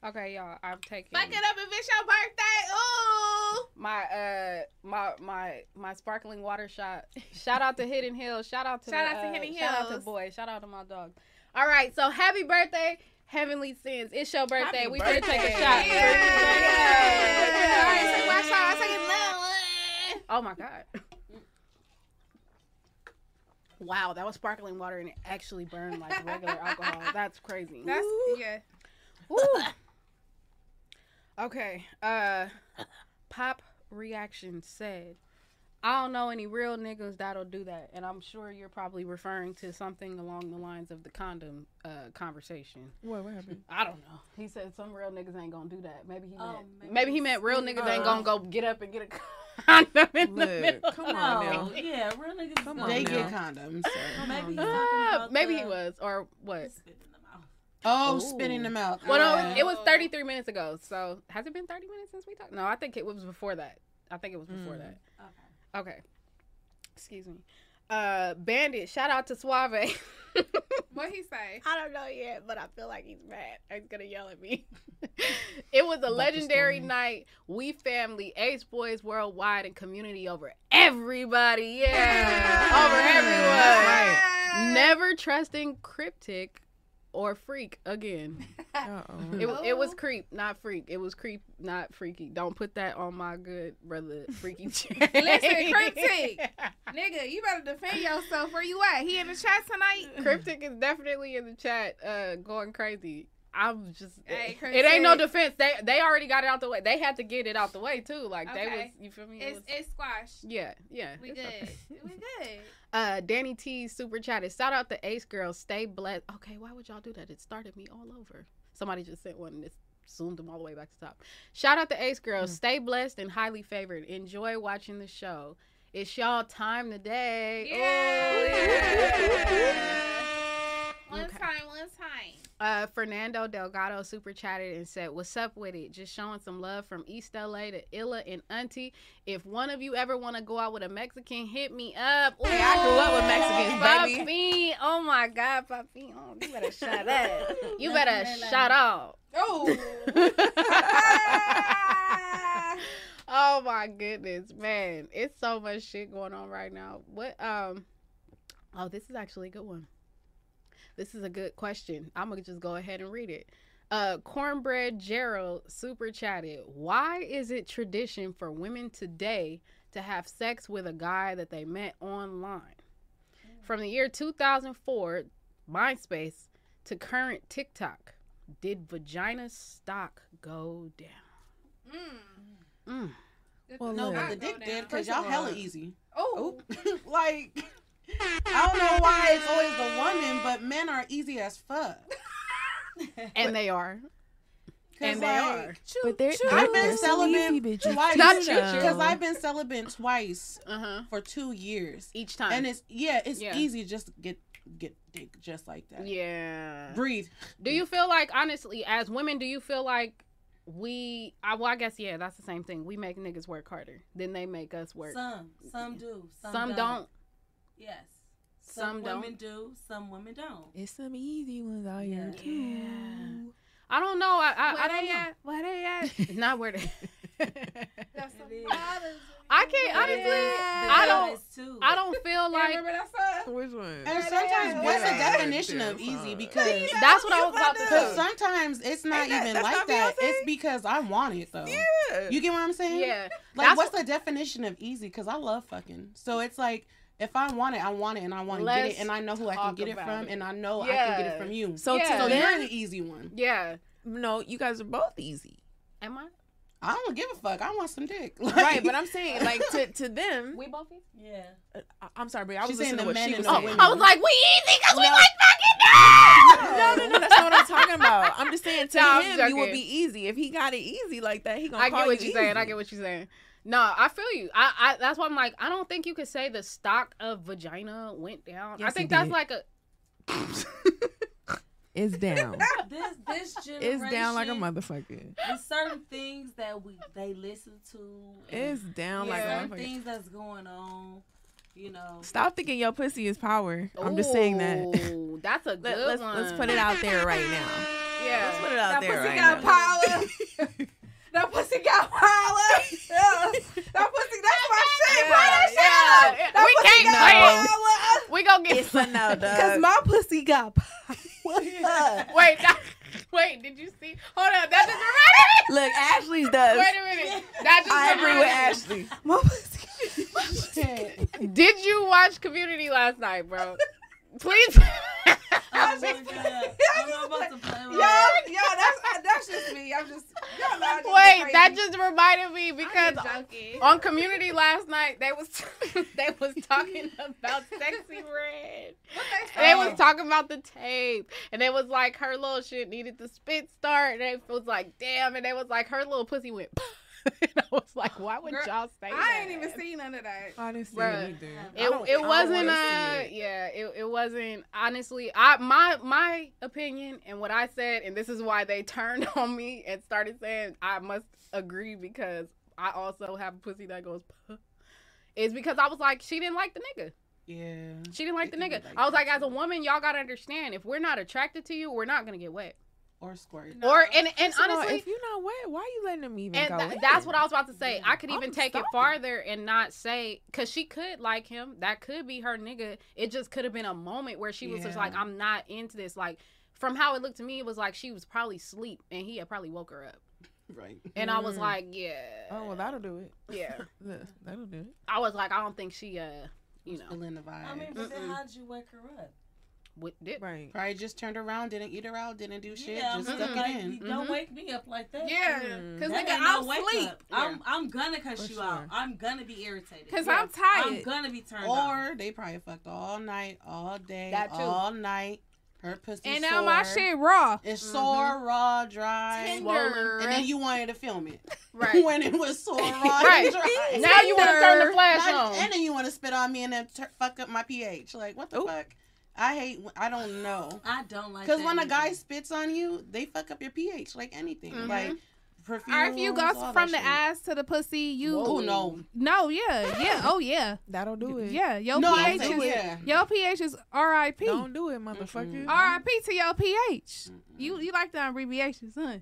Okay, y'all. I'm taking Fuck it up if it's your birthday. Ooh. my uh my my my sparkling water shot. Shout out to Hidden Hills. Shout out to Shout the, out to uh, Hidden Hills. Shout out to boy. Shout out to my dog. All right, so happy birthday, Heavenly Sins. It's your birthday. Happy we gonna take a shot. Yeah. Yeah. take my shot. I take another one. Oh my god. Wow, that was sparkling water and it actually burned like regular alcohol. That's crazy. That's yeah. Woo. Okay. Uh Pop Reaction said, I don't know any real niggas that'll do that. And I'm sure you're probably referring to something along the lines of the condom uh conversation. What, what happened? I don't know. He said some real niggas ain't gonna do that. Maybe he Oh, meant maybe maybe he he's meant real speaking niggas ain't gonna go get up and get a condom in the middle. come on No, now. yeah, real niggas. Come on They now. get condoms. So. Maybe he's about maybe the- he was or what? Spit in the mouth. Oh, Ooh. spitting them out. Well, no, Yeah. it was 33 minutes ago. So has it been 30 minutes since we talked? No, I think it was before that. I think it was before Mm. that. Okay. Okay. Excuse me. Uh, Bandit, shout out to Suave. What he say? I don't know yet, but I feel like he's mad. He's gonna yell at me. it was a the legendary night. We family, Ace Boys worldwide, and community over everybody. Yeah, over everyone. Yeah. Never trusting cryptic or freak again. It, it was creep, not freak. It was creep, not freaky. Don't put that on my good brother, freaky chain. Listen, Cryptic. Nigga, you better defend yourself. Where you at? He in the chat tonight? Cryptic is definitely in the chat, uh, going crazy. I'm just. Hey, it ain't no defense. They they already got it out the way. They had to get it out the way too. Like they was. You feel me? It It's was- it's squash. yeah, yeah. We it's good. okay. We good. Uh, Danny T super chatted. Shout out to Ace Girls. Stay blessed. Okay, why would y'all do that? It started me all over. Somebody just sent one and it zoomed them all the way back to the top. Shout out to Ace Girls. Stay blessed and highly favored. Enjoy watching the show. It's y'all time today. One Okay. time, one time. Uh, Fernando Delgado super chatted and said, "What's up with it? Just showing some love from East LA to Illa and Auntie. If one of you ever want to go out with a Mexican, hit me up. Hey, I grew up with Mexicans, baby. Papi. Oh my God, Papi. Oh, you better shut up. You better shut up. Oh. oh my goodness, man. It's so much shit going on right now. What um Oh, this is actually a good one. This is a good question. I'm gonna just go ahead and read it. Uh Cornbread Gerald super chatted. Why is it tradition for women today to have sex with a guy that they met online? From the year 2004, MySpace, to current TikTok, did vagina stock go down? Mm. Mm. Well, No, but the dick did because y'all hella easy. Oh. Like, I don't know why it's always the woman, but men are easy as fuck. And they are. And they like, are. But they're, I've they're been so easy, celibate bitches. twice. Not you, Because I've been celibate twice Uh huh. for two years. Each time. And it's, yeah, it's Yeah. easy just to get, get dick just like that. yeah. Breathe. Do you feel like, honestly, as women, do you feel like we, I, well, I guess, yeah, that's the same thing. We make niggas work harder than they make us work. Some, some do, some, Some don't. don't. Yes. Some Some, don't. women do, some women don't. It's some easy ones out here Yeah. too. Yeah. I don't know. I, I, Where I don't they know. at? Where they at? Not where they. That's some It is. bothers. I can't, honestly, The I don't, is too. I don't feel Yeah, like, remember that song? Which one? And sometimes, what's the Yeah. definition of Damn, easy? son. Because that's what I was about to Because say. sometimes it's not that- even like not that. Beyonce? It's because I want it though. Yeah. You get what I'm saying? Yeah. Like, That's what's the definition of easy? Because I love fucking. So it's like, if I want it, I want it, and I want to get it, and I know who I can get it from, it. and I know I can get it from you. So Yeah. So to you're them, the easy one. Yeah. no, you guys are both easy. Am I? I don't give a fuck. I want some dick. Right, but I'm saying like to to them. We both easy? Yeah. uh, I- I'm sorry, but I was saying listening to what men she and was saying. women. I was like, we easy because we like fucking No, no, no, that's not what I'm talking about. I'm just saying to No, him, you would be easy. If he got it easy like that, he gonna I get what you you're saying. I get what you're saying. No, I feel you. I, I that's why I'm like, I don't think you could say the stock of vagina went down. I think it that's did. like a It's down. This this generation it's down like a motherfucker. There's certain things that we they listen to. It's down like a motherfucker. things that's going on. You know. Stop thinking your pussy is power. I'm just saying that. Ooh, that's a good Let, let's one. let's put it out there right now. Yeah. Let's put it out That there pussy right got now. power. that pussy got power. Yeah. That pussy, that's my shit. Yeah, Why that shit yeah, yeah. That We pussy can't got say it. We gonna get It's a no, Cause my pussy got power. Wait, that, wait, did you see? Hold up, that just reminded me. Look, Ashley's does. Wait a minute. That just I agree with. Ashley. My pussy. My pussy. Did you watch Community last night, bro? Please. My God. I'm not about to play with Yo, that. yo, that's uh, that's just me. I'm just y'all know just Wait, that just reminded me because on Community last night they was they was talking about Sexyy Red. What they They was talking about the tape, and it was like her little shit needed the spit start, and it was like, damn, and it was like her little pussy went. and I was like, why would Girl, y'all say that? I ain't even seen none of that. I didn't see Bruh. it either. It, it wasn't wanna uh it. yeah it, it wasn't honestly I my my opinion and what I said and this is why they turned on me and started saying I must agree because I also have a pussy that goes puh, is because I was like she didn't like the nigga Yeah. she didn't like the It can nigga like I was that like as a woman y'all gotta understand if we're not attracted to you we're not gonna get wet Or squirt. No. or and and First of all, honestly if you're not wet, why you letting him even and go? tha- in? that's what I was about to say. I could even I'm take it farther and not say because she could like him. That could be her nigga. It just could have been a moment where she was just like, "I'm not into this." Like from how it looked to me, it was like she was probably asleep and he had probably woke her up. Right. And I was Mm. like, yeah, Oh well, that'll do it. yeah. Yeah, That'll do it. I was like, I don't think she, uh, you know, Feeling the vibe. I mean, but then how'd you wake her up? With it. Right. Probably just turned around, didn't eat her out, didn't do shit, yeah, I'm just just stuck like, it in. don't Mhm. wake me up like that. Yeah, Mm. cause That nigga, I'll wake asleep. up. I'm I'm gonna cuss For you sure. out. I'm gonna be irritated. Cause Yeah. I'm tired. I'm gonna be turned off. Or they probably fucked all night, all day, That too. all night. Her pussy and sore. now my shit raw. It's sore, raw, dry. Tender. And then you wanted to film it. Right. when it was sore, raw, Right. and dry. Now you want to turn the flash Not- on. and then you want to spit on me and then tur fuck up my pH. Like, what the Oop. fuck? I hate, I don't know. I don't like Because that when a either. guy spits on you, they fuck up your pH like anything. Mhm. Like, perfume. Or if you go from the ass to the pussy, you Oh, no. no, yeah, yeah, oh yeah, That'll do it. yeah. Your No, pH is yeah. your pH is R.I.P. Don't do it, motherfucker. R.I.P. to your pH. You you like the abbreviations, huh?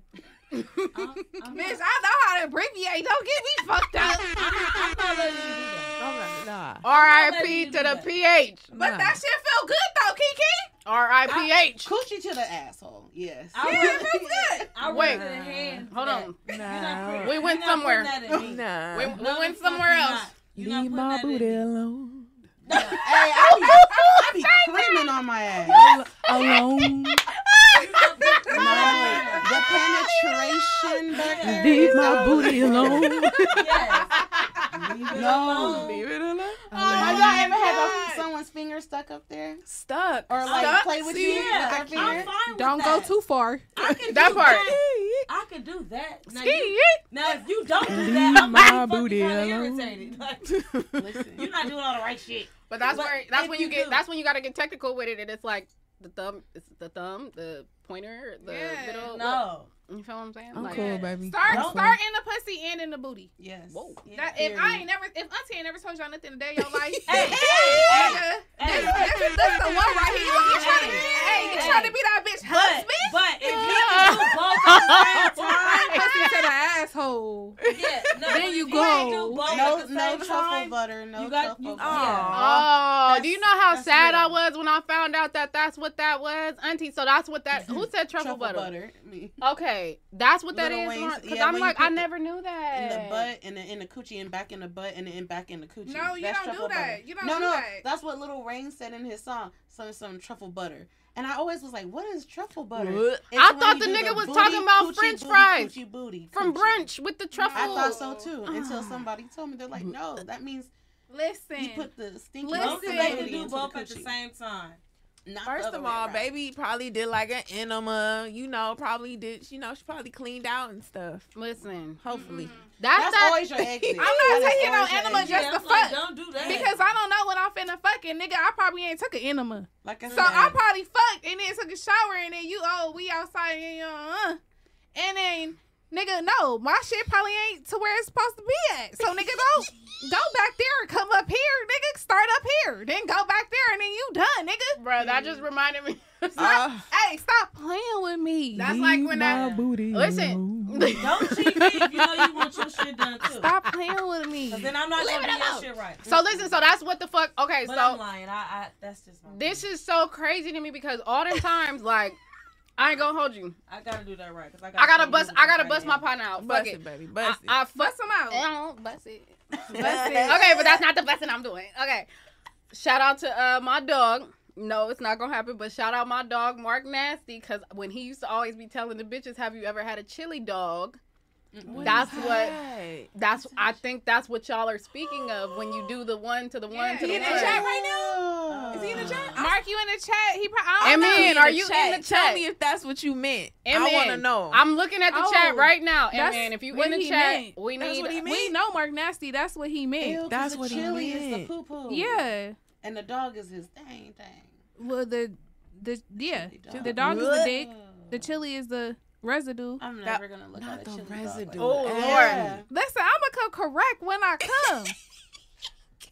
I'm, I'm Bitch, not, I know how to abbreviate. Don't get me fucked up. I'm not letting you do that. I'm nah. R.I.P. to the that. pH. But Nah. that shit feel good though, Kiki. R.I.P.H. Coochie to the asshole. Yes. I Yeah, rather, it. I Wait. rather hand. Hold on. You're Nah. We went somewhere. putting that in me. Nah. We, we went somewhere else. You're Leave my booty me. alone. hey, I be, I be creaming on my ass. Alone. No, the penetration back there. Leave my booty alone. Yes. Leave No. Leave it alone. Oh, have y'all ever had those- someone's finger stuck up there? Stuck. Or like Stuck? play with See, you yeah, with their I'm fine with Don't go too far. I can That do part. That. I can do that. Now, Ski you, now if you don't do that, I'm my my booty booty kind of alone. irritated. Like, Listen. you're not doing all the right shit. But that's But where that's when you you get do- that's when you gotta get technical with it and it's like the thumb it's the thumb, the pointer, the Yeah. middle. No. You feel what I'm saying? I'm like, cool, baby. Start I'm start in the pussy and in the booty. Yes. Whoa. Yeah, That, if I ain't never, if Auntie ain't never told y'all nothing today, your life. Hey, hey, hey, nigga, hey. this, this, is- this the one right here. You trying to, hey, you Hey. trying to be that bitch But, husband? but if you can do both at the same time, Pussy to the asshole. yeah, no, Then but you if can't go. do both No, at no truffle time, butter. No you got- truffle you- butter. Oh, do you know how that's sad I was when I found out that that's what that was, Auntie? So that's what that. Who said truffle, butter? Me. Okay, that's what that Little is. wings, Because yeah, I'm like, I the- never knew that. In the butt, and in the coochie, and back in the butt, and then back in the coochie. No, you That's don't do truffle that. butter. You don't no, do no, that. That's what Lil Wayne said in his song. Some some truffle butter. And I always was like, "What is truffle butter?" I thought the do nigga was booty, talking about coochie, French booty, fries coochie, booty, From brunch with the truffle. I thought so too. Until ah. somebody told me, they're like, mm-hmm. "No, that means Listen. you put the stinky Listen. both of booty can do the both at the same time. Not First other of all, around. baby probably did like an enema. You know, probably did. You know, she probably cleaned out and stuff. Listen, Hopefully. that's, That's that. always your exit. I'm not That is taking no enema exit. just Yeah, to like, fuck. don't do that. Because I don't know when I'm finna fucking, nigga. I probably ain't took an enema. Like I So I probably fucked and then took a shower and then you, oh, we outside and you, uh, and then, nigga, no, my shit probably ain't to where it's supposed to be at. So, nigga, go, go back there and come up here, nigga. Start up here, then go back there and then you done, nigga. Bro, that just reminded me. Uh, Hey, stop playing with me. That's like when my that. booty Listen. Don't cheat me if you know you want your shit done too. Stop playing with me. Then I'm not Leave gonna do your shit right. So listen, so that's what the fuck. Okay, But so I'm lying. I, I that's just my this is so crazy to me because all the times, like, I ain't gonna hold you. I gotta do that right. Cause I, I gotta bust. I gotta bust my partner out. Bust it. it, baby. I, Bust it. I fuck. Bust them out. I don't bust it. Bust it. Okay, but that's not the busting I'm doing. Okay. Shout out to uh my dog. No, it's not gonna happen. But shout out my dog Mark Nasty, cause when he used to always be telling the bitches, "Have you ever had a chili dog?" That's what. That's I think that's what y'all are speaking of when you do the one to the one Yeah, to the he in the chat right now. Is he in the oh. chat? Mark, you in the chat? He probably. I And don't know. are you in the Tell chat? me if that's what you meant. And I want to know. I'm looking at the Oh, chat right now. And man, if you in the chat, meant. we That's what he meant. We know Mark Nasty. That's what he meant. Ew, 'cause That's the what he chili is the poo poo. Yeah. And the dog is his dang dang. Well, the the yeah, the dog. dog is the dick. The chili is the residue. I'm That- never gonna look not at a the chili dog like residue. that. Oh, Lord. Yeah. Listen, I'm gonna come correct when I come.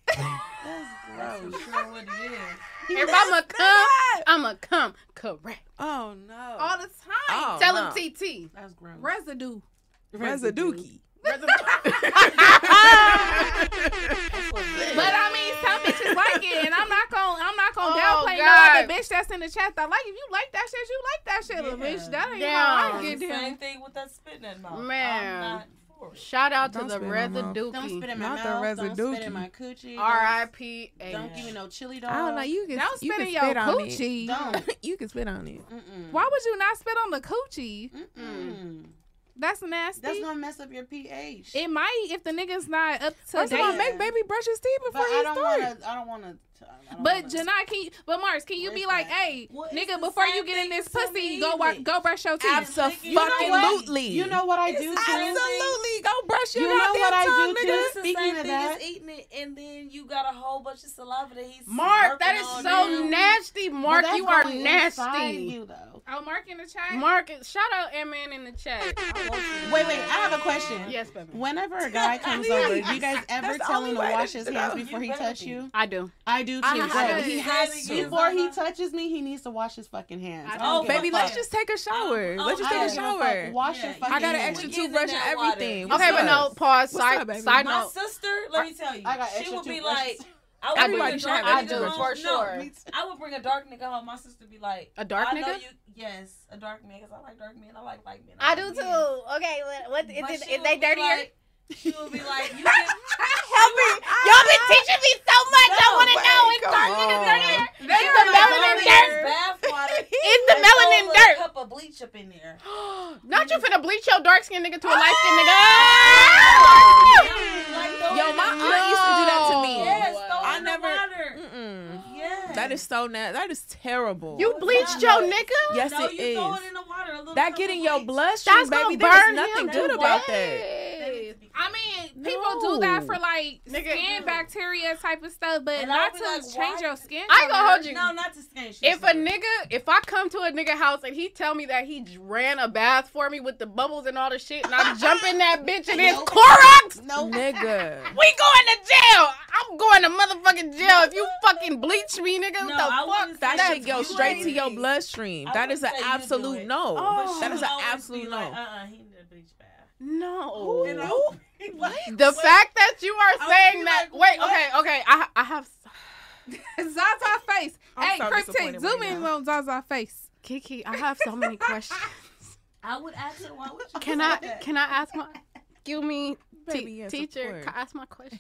That's That's gross. for sure what it is. If I'ma come, I'ma come correct. oh no. all the time. Oh, Tell no. him TT. That's gross. Residue. Residue. But I mean, some bitches like it, and I'm not gonna, I'm not gonna Oh, downplay God. no other the bitch that's in the chat that like if you like that shit, you like that shit, little Yeah. bitch. That ain't Damn. how I get the down. same thing with that spitting in mouth. Man. I'm not. Shout out to Don't the spit in. Don't spit in my Not the mouth. Don't spit in my coochie. R.I.P. Don't, don't give me no chili dog. I don't know. You can Don't you spit can in your spit on it. coochie. Don't. you can spit on it. Mm-mm. Why would you not spit on the coochie? Mm-mm. That's nasty. That's gonna mess up your pH. it might if the nigga's not up to First of all, date. make baby brush his teeth but before I he don't start. want to. I don't want to. But Janai, can you, but Mars, can you be like, hey, Well, it's nigga, before you get in this pussy, go wa- go brush your teeth. Absolutely. You know what? You know what I do too. Absolutely. Go brush your You know what I goddamn do tongue, too? nigga. The Speaking same of thing that- as eating it, and then you got a whole bunch of saliva that he's Mark, that working is on so now. nasty. Mark, you are nasty. You though. Oh, Mark in the chat. Mark, shout out M-Man in the chat. Wait, wait. I have a question. Yes, baby. Whenever a guy comes over, do you guys ever tell him to wash his hands before he better touch you? I do. I do too. I but have he has to. Before he touches me, he needs to wash his fucking hands. I I do. don't Oh, Baby, let's just take a shower. Oh, Let's just take a don't a shower. Wash Yeah, your fucking I got an extra We get in toothbrush and that water. everything. What's Okay, but up? no, pause. What's Side, up, baby? side My sister, let me tell you, I got she would be like, I would Everybody bring a should dark have nigga extra home. for No. I would bring a dark nigga home. My sister be like, A dark I know nigga? you, yes, a dark man, because I like dark men. I like light men. I like do men. too. Okay, what, what is, But is they be dirtier? Like, she would be like, you can, Help me. Y'all been teaching me so much. I No, want to babe, know. Is come dark on. niggas dirtier? They the melanin dirt? bath water. Is the melanin a dirt? cup of bleach up in there. Not you finna bleach your dark skinned nigga to a light skinned nigga. Yo, my the- aunt used to do that to me. Yes, throw I never-. Yes. That is so nasty. That is terrible. You bleached your nigga? Yes, no, it you throw it in the water. A little That cup get in your bleach. bloodstream, That's baby. gonna There's burn nothing good about that. Death. I mean, people do that for like Nigga. skin bacteria type of stuff, but And not I'll be to like, change why- your skin. I ain't gonna hold you. No, not to skin. If a nigga, if I come to a nigga house and he tell me that he ran a bath for me with the bubbles and all the shit, and I jump in that bitch and it's Nope. Clorox, No. Nigga. we going to jail. I'm going to motherfucking jail if you fucking bleach me, nigga. No, what the I fuck? That say shit go straight would. to your bloodstream. I That is an wouldn't say you do absolute no. Oh. that is an absolute no. Like, uh-uh, he need a bleach bath. No. You know? The fact that you are saying that. like, wait, what? okay, okay. I I have Zaza face. I'm hey, so Cryptic, disappointed zoom right in now. on Zaza face. Kiki. I have so many questions. I would ask her, why would you Can I that? can I ask my? Excuse me, Baby, te- yes, teacher. Can I ask my question?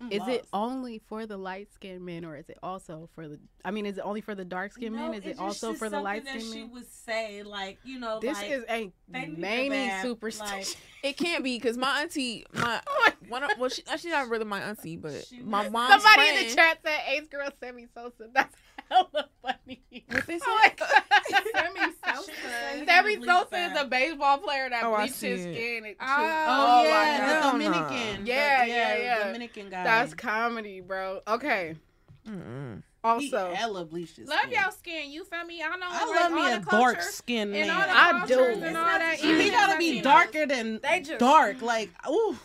I'm Is it only for the light skinned men, or is it also for the? I mean, is it only for the dark skinned No, men? Is it also shit for the light that skinned she men? would say, like, you know, This like, is a they many superstition. like- It can't be because my auntie, my Oh one, of, well, she, she's not really my auntie, but She my mom. Somebody friend, in the chat said Ace Girl Sammy Sosa. That's hella funny. What they Oh. Sammy Sosa. Sammy Sosa is a baseball player that Oh, I bleached see his skin. And Oh, Oh, my yeah, the Dominican. nah. The- Yeah, yeah, yeah. Dominican guy. That's comedy, bro. Okay. Mm-mm. he Also, hella bleached his Love skin. your skin. You feel me? I know. I like, love me a dark culture skin and man. all the I cultures do. and all that. he gotta be Latinos. darker than They just- dark. Like, ooh,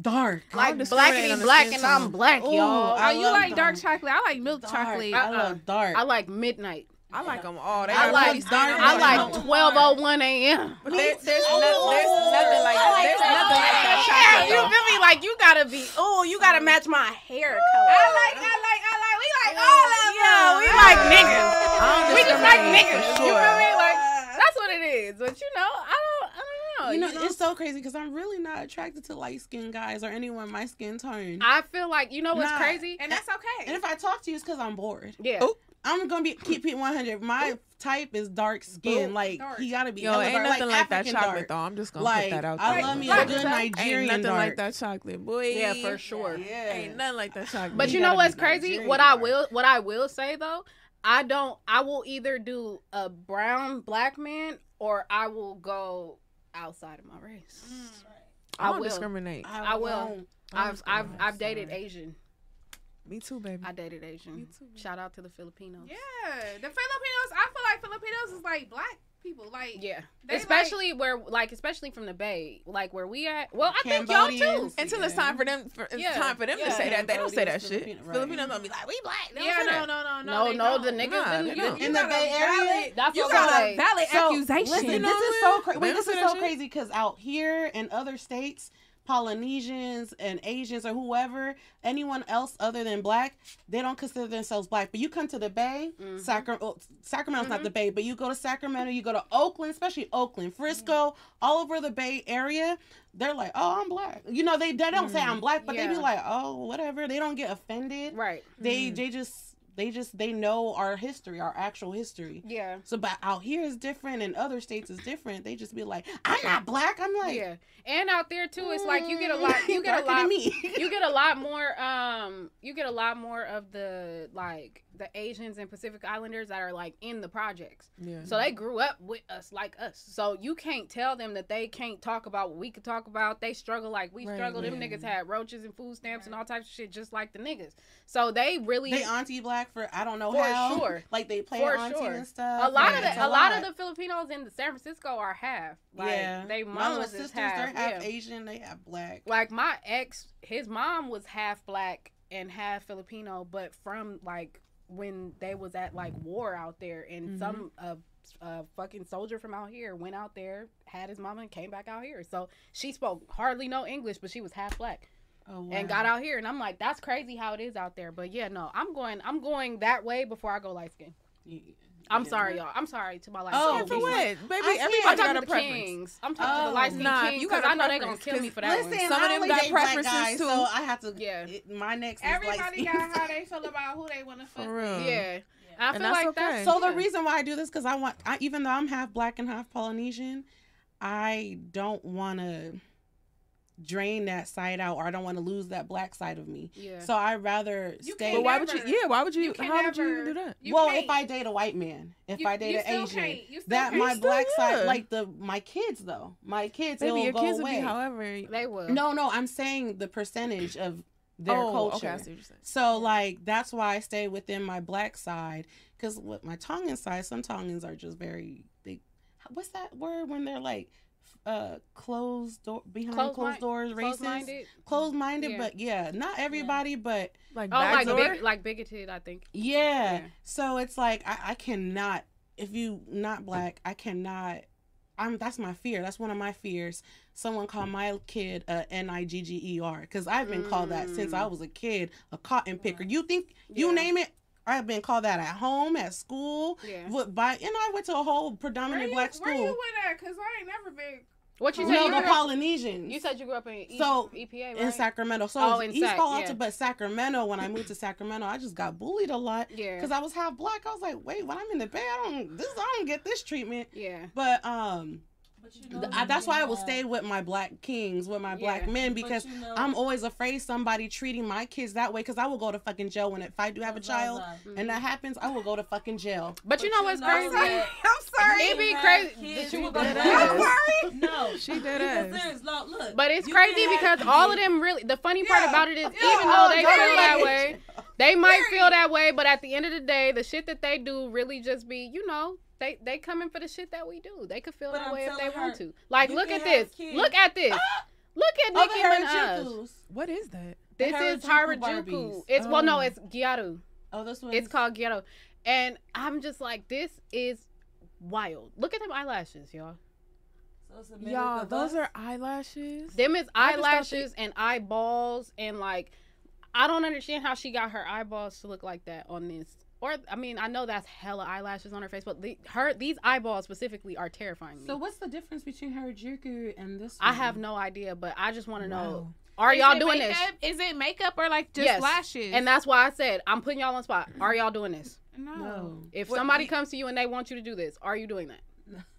dark. like discriminate black on the black and I'm black, Ooh, y'all. I Oh, you like dark dark. chocolate? I like milk Dark. chocolate. I Uh-uh. love dark. I like midnight. I like them all. They I got like really dark. I like 1201 a.m. There, there's, no, there's nothing like I like there's that. nothing like that Yeah, you though. feel me? Like you gotta be. Oh, you gotta match my hair color. I like, I like, I like. We like all of them. Yeah, we like niggas. We just like discriminate, niggas. for You feel me? Like that's what it is. But you know, I don't. I don't know. you know, it's so crazy because I'm really not attracted to light skinned guys or anyone my skin tone. I feel like you know what's Nah. crazy. And that's okay. and if I talk to you, it's because I'm bored. Yeah. Oh. I'm gonna be keep it 100. My type is dark skin. Ooh. Like Dark. he gotta be. Yo, hella ain't dark, nothing like, that chocolate dark. though. I'm just gonna Like put that out I love me Like a good that? Nigerian Ain't nothing dark. like that chocolate, boy. Yeah, for sure. Yeah. Ain't nothing like that chocolate. But You you know what's crazy? Nigerian What I will what I will say though, I don't I will either do a brown black man or I will go outside of my race. Mm. I I don't will. discriminate. I will. won't. I've I've. I've dated Asian. Me too, baby. I dated Asian. Me too. Shout out to the Filipinos. yeah, the Filipinos. I feel like Filipinos is like black people. Like Yeah. They especially where like especially from the Bay, like where we at. Well, I think y'all too. Cambodians. Until it's time for them, for, it's Yeah, time for them to yeah. say that. They don't say that Cambodians, shit. Right. Filipinos don't be like, we black. They yeah, no, no, no, no, No, no, don't. the niggas Nah, in, you, you In the got a Bay valid- Area, That's You got I'm a valid So, accusation. Listen, this is so crazy. Wait, this is so crazy because out here in other states, Polynesians and Asians or whoever, anyone else other than black, they don't consider themselves black. But you come to the Bay, Mhm. Sacramento, Sacramento's not Mhm. the Bay, but you go to Sacramento, you go to Oakland, especially Oakland, Frisco, all over the Bay area. They're like, oh, I'm black. You know, they, they don't say I'm black, but they be like, oh, whatever. They don't get offended. Right. They they just they just they know our history, our actual history. Yeah. So, but out here is different, and other states is different. They just be like, "I'm not black." I'm like, Yeah. And out there too, it's like you get a lot. You get a lot. me. you get a lot more. Um, you get a lot more of the like the Asians and Pacific Islanders that are like in the projects. Yeah. So they grew up with us like us. So you can't tell them that they can't talk about what we could talk about. They struggle like we Right, struggle. Them right. niggas had roaches and food stamps and all types of shit just like the niggas. So they really they auntie black for I don't know For how. sure. Like they play For auntie sure. and stuff. a lot Like, of the a lot of the Filipinos in San Francisco are half. Like, yeah. they is sisters, half. they're half yeah. Asian. They have black. like my ex his mom was half black and half filipino but from like when they was at like war out there and Mhm. some uh, uh fucking soldier from out here went out there had his mama and came back out here so she spoke hardly no english but she was half black Oh, and got out here and i'm like that's crazy how it is out there but yeah no i'm going i'm going that way before i go light skin i'm sorry y'all i'm sorry to my light Oh, skin for what? Baby, everybody I'm got talking a to the preference. kings. I'm talking to Oh. the light oh, skin Nah, kings you because I know they're gonna kill me for that Listen, one. Some of them got preferences, guys, too. So I have to. Yeah. it- my next Everybody got how they feel about who they want to fuck. For real. Yeah. I And feel that's like okay. that's So the reason why I do this because I want, I, even though I'm half black and half Polynesian, I don't want to drain that side out, or I don't want to lose that black side of me. Yeah. So I rather You stay. But can't why would you? Yeah, why would you? you can how would you do that? You well, can't- if I date a white man, if You- I date an Asian, can't- you still that can't. my You still black side, would. like the my kids though, my kids, Baby, it'll your go kids away. would be however. They will. no, no, I'm saying the percentage of their oh, culture. Okay, I see what you're. So like that's why I stay within my black side because with my Tongan side, some Tongans are just very they. What's that word when they're like uh closed door behind Closed closed, mind- doors, racist, closed minded, Yeah. but yeah, not everybody, but Like Oh, like big, like bigoted. I think. yeah. Yeah. So it's like I, I cannot if you not black, I cannot. I'm that's my fear. That's one of my fears. Someone call my kid a N I G G E R because I've been called that since I was a kid, a cotton picker. You think you name it? I've been called that at home, at school, Yeah. what by and I went to a whole Where predominantly you, black school. where you school. went at? Cause I ain't never been. What you said? No, you, the grew up, Polynesians. you said you grew up in e- So, EPA, right? in Sacramento. So Oh, in East Sac, Palo yeah. But Sacramento. When I moved to Sacramento, I just got bullied a lot Yeah. because I was half black. I was like, wait, when I'm in the Bay, I don't this I don't get this treatment. Yeah. But um, But you know, I, that's why I will stay with my black kings, with my black men, because you know- I'm always afraid somebody treating my kids that way. Because I will go to fucking jail when if I do have a child Mm-hmm. and that happens, I will go to fucking jail. But, you know what's crazy? that I'm sorry. It be crazy kids that you would go do to that. jail. No, She did because ass. there's no look. But it's crazy because all of them really. The funny part Yeah. about it is, Yeah. even though they go to feel that way, they might feel that way. But at the end of the day, the shit that they do really just be, you know, they they coming for the shit that we do. They could feel But that I'm way if they telling want to. Like, you look at this. Look at this. Ah! Look at Oh, Nicki the Minaj. What is that? This is Harajuku Harajuku. Barbies. It's well, no, Oh. it's Gyaru. Oh, this one. It's called Ghetto. And I'm just like, this is wild. Look at them eyelashes, y'all. So it's a minute Y'all, those are eyelashes. Them is I just eyelashes and eyeballs and like I don't understand how she got her eyeballs to look like that on this. Or I mean, I know that's hella eyelashes on her face, but the, her these eyeballs specifically are terrifying me. So what's the difference between her Harajuku and this? I have no idea, but I just want to know: Are Is y'all it doing this? Is it makeup or like just Yes. lashes? And that's why I said I'm putting y'all on the spot. Are y'all doing this? no. No. If What- somebody you- comes to you and they want you to do this, are you doing that?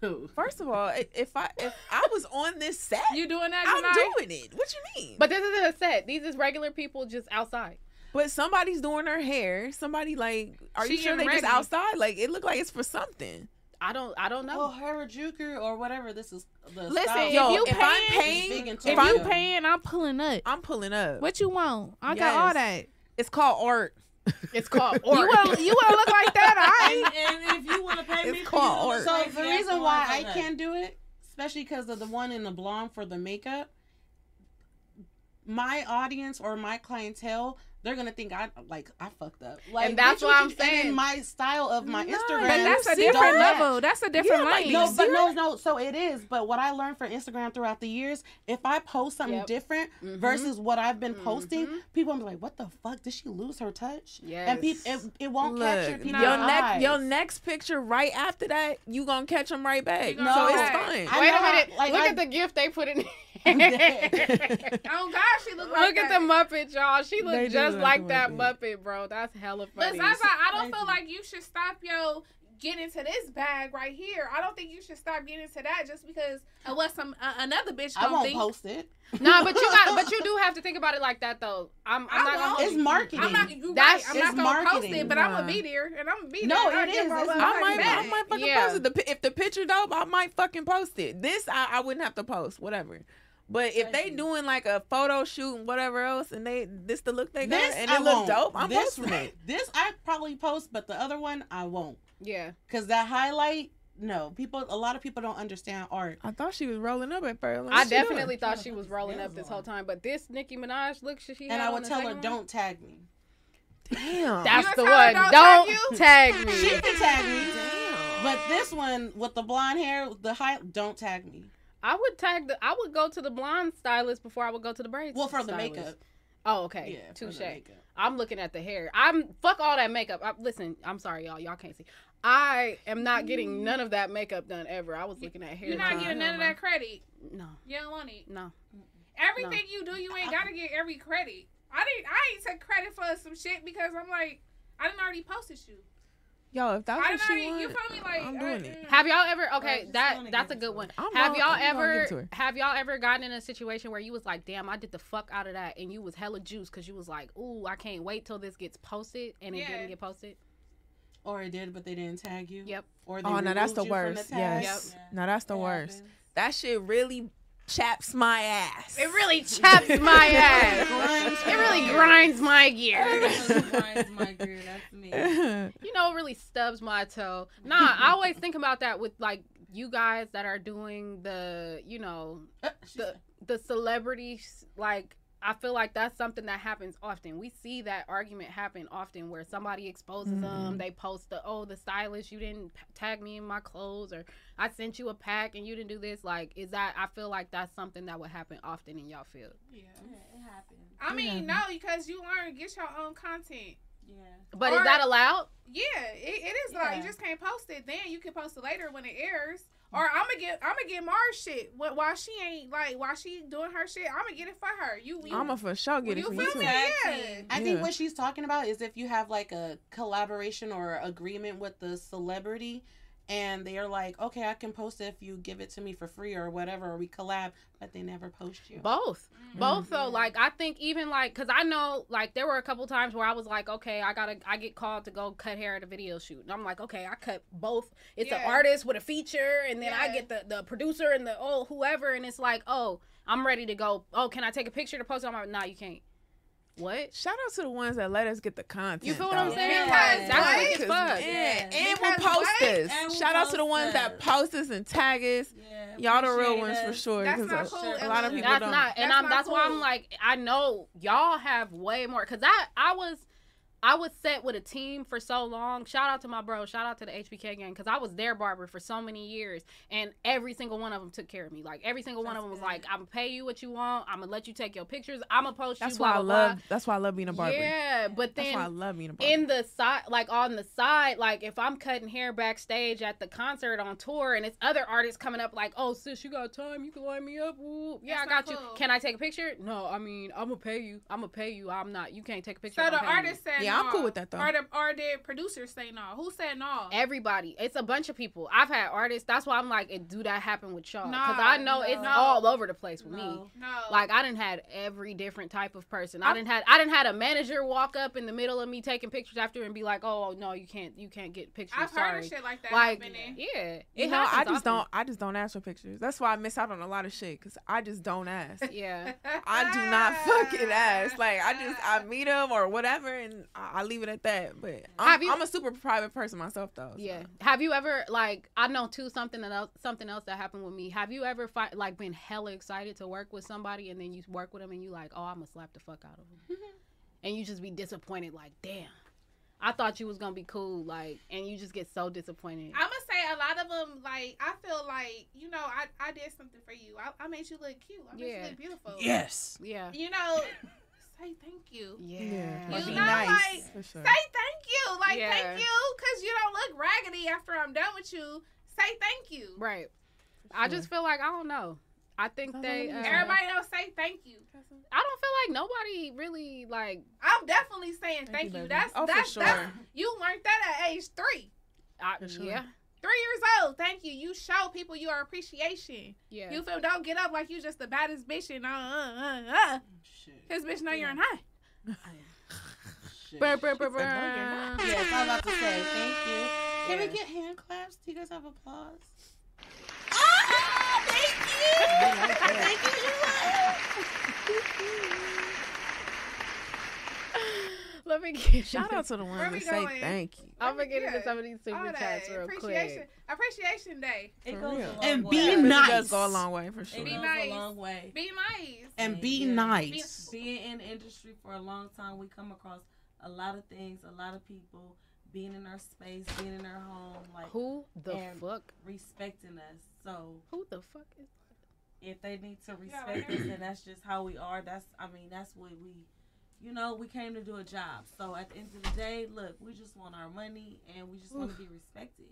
No. First of all, if I if I was on this set, You doing that? I'm tonight? doing it. What you mean? But this isn't a set. These is regular people just outside. But somebody's doing her hair. Somebody like, are you sure they getting just outside? Like it looked like it's for something. I don't. I don't know. Well, Harajuku or whatever this is. The Listen, style. if you if I'm paying- paying, Big in if If you Tokyo. paying, I'm pulling up. I'm pulling up. What you want? I got all that. It's called art. It's called You or. you want to look like that? I and, and if you want to pay It's me, for called you art. So crazy the ass reason why I can't do it, especially because of the one in the blonde for the makeup, my audience or my clientele, they're gonna think I like I fucked up. Like And that's bitch, what what I'm you- saying. my style of my No, Instagram. But that's a different that? level. That's a different Yeah, like. No, but no, no. So it is. But what I learned for Instagram throughout the years, if I post something Yep. different Mhm. versus what I've been posting, Mhm. people will be like, "What the fuck? Did she lose her touch?" Yes. And peop it, it won't capture Look, people's your next eyes. your next picture right after that, you gonna catch them right back. No, so it's fine. I Wait know a how- minute. like, Look I- at the gift they put in. I'm Look dead. oh God, she look like Look at that. the Muppet, y'all. She They just look like like that that. Muppet, bro. That's hella But funny. Zaza, I don't Thank feel you. like you should stop yo get into this bag right here. I don't think you should stop getting into that just because of what some uh, another bitch I gonna won't think. post it. Nah, but you got, but you do have to think about it like that though. I'm, I'm not gonna. won't. hold It's you. marketing. I'm not. You That's- right. I'm it's not gonna post it, but I'm Nah. gonna be there and I'm gonna be No, there. it I is. It's love I might. I might fucking Yeah. post it. The, if the picture dope, I might fucking post it. This, I, I wouldn't have to post, whatever. But if they doing like a photo shoot and whatever else, and they this the look they got, This and I it look won't. dope, I'm this, posting it. This I probably post, but the other one I won't. Yeah. Cause that highlight, no, people. A lot of people don't understand art. I thought she was rolling up at first. I what she doing? definitely thought she was rolling up this whole time, but this Nicki Minaj look, should she? And I would tell her, one? don't tag me. Damn. That's the one. Don't don't tag tag me. She can tag me. Damn. But this one with the blonde hair, the high, don't tag me. I would tag the. I would go to the blonde stylist before I would go to the braids. Well, for the makeup. Oh, okay. Yeah, for Touche. makeup. I'm looking at the hair. I'm fuck all that makeup. I, listen, I'm sorry, y'all. Y'all can't see. I am not getting none of that makeup done ever. I was looking at hair. You're not done. getting none of that credit. No, You don't want it. no. Everything you do, you ain't gotta get every credit. I didn't. I ain't take credit for some shit because I'm like, I didn't already posted you. Yo, if that's I what didn't she want, You feel me? Like I'm doing it. Have y'all ever? Okay, that that's a good one. I'm have y'all I'm ever? it to her. Have y'all ever gotten in a situation where you was like, "Damn, I did the fuck out of that," and you was hella juice because you was like, "Ooh, I can't wait till this gets posted," and it Yeah. didn't get posted. Or it did, but they didn't tag you. Yep. Or they Oh, no, that's the you from worst. the tag. Yes. Yeah. No, that's the It worst. happens. That shit really chaps my ass. It really chaps my ass. Grinds It really grinds my gear. Grinds my gear, That's me. you know, it really stubs my toe. Nah, I always think about that with like you guys that are doing the, you know, Uh, the the celebrities like I feel like that's something that happens often. We see that argument happen often where somebody exposes mm-hmm. them, they post the oh the stylist you didn't p- tag me in my clothes or I sent you a pack and you didn't do this. Like is that I feel like that's something that would happen often in y'all field. Yeah. Yeah, it happens. I mean, no, because you learn get your own content. Yeah. But Or- is that allowed? Yeah, it, it is like you just can't post it. Then you can post it later when it airs. Or I'm gonna get I'm gonna get Mars shit. Wh- While she ain't like while she doing her shit, I'm gonna get it for her. You, you I'm a for sure get it you for feel you too. me? Tag Yeah. I think Yeah. what she's talking about is if you have like a collaboration or agreement with the celebrity and they are like, okay, I can post it if you give it to me for free or whatever, or we collab, but they never post you. Both. Mm. Both though. Mm-hmm. Like I think even like cuz I know like there were a couple times where I was like, okay, I got to I get called to go cut hair at a video shoot. And I'm like, okay, I cut both. It's an artist with a feature and then I get the the producer and the oh whoever and it's like, "Oh, I'm ready to go. Oh, can I take a picture to post it?" I'm like, "Nah, you can't." What? Shout out to the ones that let us get the content. You feel what I'm saying? Yeah. Like, that's What? what it's Yeah, Yeah. and we'll post what? us. We'll Shout out to the post ones that post us and tag us. Yeah. Y'all the real appreciate ones for sure. That's 'cause not a- cool. a lot of people That's don't. not, and That's I'm not that's why I'm like, I know y'all have way more because I I was I was set with a team for so long. Shout out to my bro. Shout out to the HBK gang because I was their barber for so many years, and every single one of them took care of me. Like every single one of That's them was good. like, "I'm gonna pay you what you want. I'm gonna let you take your pictures. I'm gonna post That's you." why blah, I blah, love. blah. That's why I love being a barber. Yeah, but That's then why I love being a barber. in the side like on the side like if i'm cutting hair backstage at the concert on tour and it's other artists coming up like oh sis you got time you can line me up Ooh, yeah That's i got not you can i take a picture no i mean i'm gonna pay you i'm gonna pay you i'm not you can't take a picture So the I'm paying you. artist said Yeah, I'm no. cool with that, though. Are the or the producer say no. Who said no? everybody it's a bunch of people i've had artists that's why i'm like it, do that happen with y'all because No, i know it's no. all over the place with me No. no. Like I didn't had every different type of person. I I'm- didn't had I didn't had a manager walk up in the middle of me taking pictures after and be like, "Oh no, you can't you can't get pictures." I've sorry. heard of shit like that like happening. yeah, it you know, I just often. don't. I just don't ask for pictures. That's why I miss out on a lot of shit because I just don't ask. Yeah, I do not fucking ask. Like I just I meet them or whatever, and I I, I leave it at that. But I'm, you- I'm a super private person myself, though. so. Yeah. Have you ever like I know too something else something else that happened with me. Have you ever fi- like been hella excited to work with somebody and then you work with them and you like, oh, I'm gonna slap the fuck out of them, and you just be disappointed like, damn, I thought you was gonna be cool, like, and you just get so disappointed. I'm gonna say a lot of them like I feel like you know I, I did something for you. I, I made you look cute. I made Yeah. you look beautiful. Yes. yeah. You know, say thank you. Yeah. Yeah. You Be know, nice. like sure. say thank you, like Yeah. thank you, cause you don't look raggedy after I'm done with you. Say thank you. Right. I just feel like I don't know. I think Sounds they. Uh. Everybody don't say thank you. I don't feel like nobody really like. I'm definitely saying thank, you, you. That's Oh, for that's sure. that's you learned that at age three. I, For sure. Yeah. Three years old. Thank you. You show people your appreciation. Yeah. You feel don't get up like you just the baddest bitch and uh uh uh. uh. Shit. His bitch know you're not. Shit. "No, you're brr. not." Yes, I'm about to say thank you. Can Yeah. we get hand claps? Do you guys have applause? Let me get Shout out to the Where ones we that say going? thank you. I'm gonna get into some of these super chats real appreciation. quick. Appreciation day. It For goes real. a long And way. be It really nice. does go a long way for It sure. Be goes nice. a long way. Be nice. And be Yeah. nice. Being in the industry for a long time, we come across a lot of things, a lot of people being in our space, being in our home, like Who the And- fuck? respecting us. So Who the fuck is? if they need to respect like- us, then that's just how we are. That's I mean that's what we, you know, we came to do a job. So at the end of the day, look, we just want our money and we just want to be respected.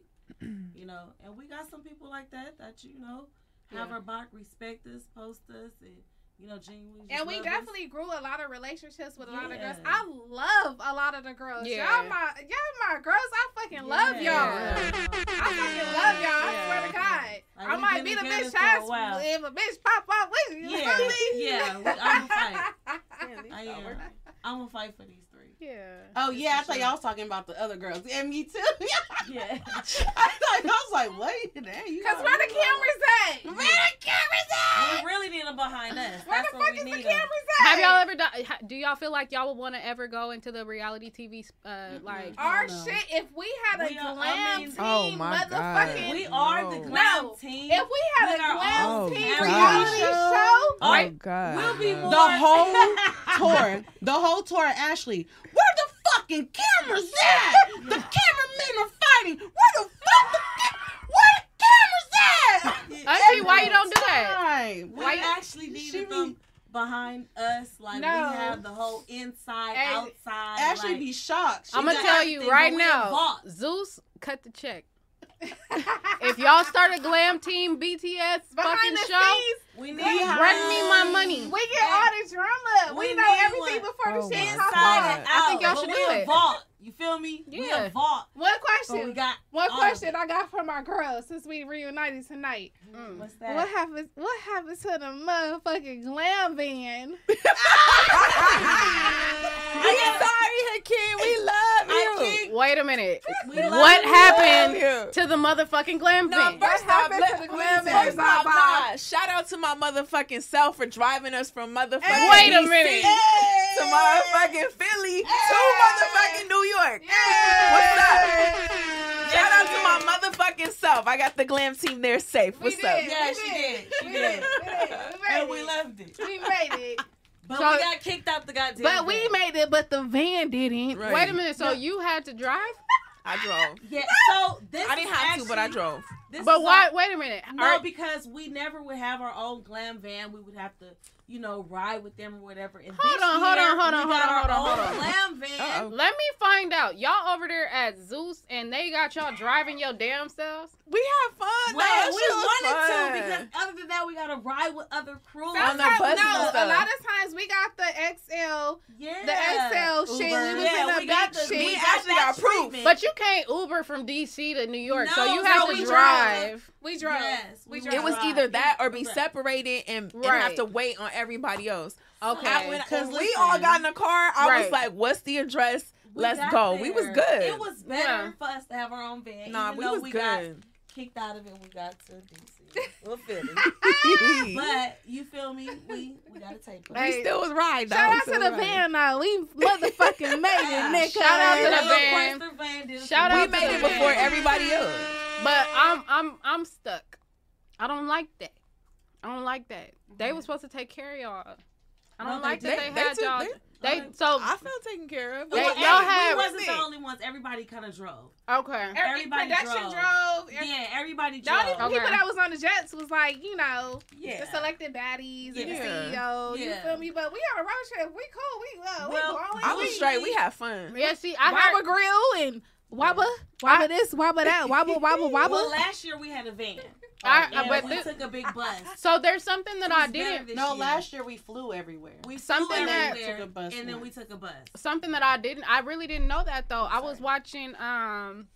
you know, and we got some people like that that you know have Yeah. our back, respect us, post us, and you know, genuinely. And we love us. definitely grew a lot of relationships with a lot of girls. I love a lot of the girls. Yeah. Y'all my y'all my girls. I fucking love y'all. Yeah. I fucking love y'all. I swear to God. Like, I might been be the bitch for a ass while. if a bitch pop up with you. You Yeah, feel me? yeah, we- I'ma fight. Damn, I these am. I'm gonna fight for these. Yeah. Oh yeah, I thought y'all was talking about the other girls. And me too. Yeah. I thought I was like, wait, there you Cause where the cameras at? Where the cameras at? we really need them behind us. Where That's the what fuck is the need cameras 'em. at? Have y'all ever done? Do y'all feel like y'all would want to ever go into the reality TV? Uh, like, Our shit. If we had a We are- I glam mean- team, Oh, my God. We are the glam No. team. If we had With a glam own team God. reality show, Oh Right. God. We'll be more- The whole tour, the whole tour, Ashley. Where the fucking cameras at? The cameramen are fighting. Where the fuck? The ca- where the cameras at? Auntie, why you don't do that? Time. we Why- actually She needed be- them behind us. Like No. we have the whole inside, Hey, outside. Ashley like, be shocked. I'm gonna tell you everything, right but we now, involved. Zeus, cut the check. If y'all start a glam team BTS fucking behind the show, scenes, we need We bring me my money. we get all the drama. We, We know everything one. before Oh the shit my pop inside off. and I think y'all but should do it. vault. You feel me? We Yeah. a vault. One question. we got One question. I got from our girls since we reunited tonight. Mm, mm. What's that? What happens? What happens to the motherfucking glam van? I'm sorry, Hakeem. We love you. I wait a minute. What happened to the motherfucking glam No, first off, happened let, to the glam first van? off, nah, shout out to my motherfucking self for driving us from motherfucking Wait a DC minute. to motherfucking Philly to motherfucking New York. What's up? Shout out to my motherfucking self. I got the glam team there safe. We What's did. up? Yeah, we she did. did. She We did. did. We did. We And made we it. loved it. We made it. But So- we got kicked out the goddamn But we van. made it, but the van didn't. Right. Wait a minute. So you had to drive? I drove. Yeah, so this I didn't is have to, but I drove. This But why? our- Wait a minute. No, Are- because we never would have our own glam van. We would have to, you know, ride with them or whatever. And Hold this on, hold on, hold on, we got hold on, hold on, own hold on. glam van. Uh-oh. Let me find out. Y'all over there at Zeus and they got y'all driving your damn selves? We had fun. Well, That we shit wanted fun. to because other than that, we gotta ride with other crews. On the Sometimes- buses no, a lot of times we got the XL, yeah, the XL shit. We was Yeah, in the we got the- shit. we we actually that got proof. But you can't Uber from DC to New York, so No, you no, have to we drive. We drove. Yes, we we drove. It was either that or be separated and, and have to wait on everybody else. Okay. I- when, 'Cause when we all got in the car, I Right. was like, "What's the address? We Let's got go." We was good. It was better Yeah. for us to have our own van. nah, even we was we got good. Kicked out of it. We got to DC. We'll feel it. But you feel me? We we gotta take it. Hey, still was riding. Shout out to the van now. We motherfucking made it, nigga. Shout out to the Lil band. Van Shout some- We out to made the it before everybody else. But I'm I'm I'm stuck. I don't like that. I don't like that. They were supposed to take care of y'all. I don't No, they like that they, didn't. They had took- y'all. they- They, they- so I felt taken care of. They- Well, y'all hey, had- we wasn't the only ones. Everybody kind of drove. okay. Everybody production drove. drove. every- Yeah, everybody The only drove. Okay. people that was on the jets was like, you know, Yeah. the selected baddies and the Yeah. CEO. You feel me? But we on a road trip. We cool. We uh, Well, we I was straight. We had fun. Yeah, see, I Wobble heard, grill and wobble, wobble this, wobble that, wobble, wobble, wobble. Well, last year we had a van. I, I and but we thi- took a big bus. so there's something that I didn't this No, year. last year we flew everywhere. we something flew that- everywhere, Took a bus and then we took a bus. something that I didn't I really didn't know that though. I was watching um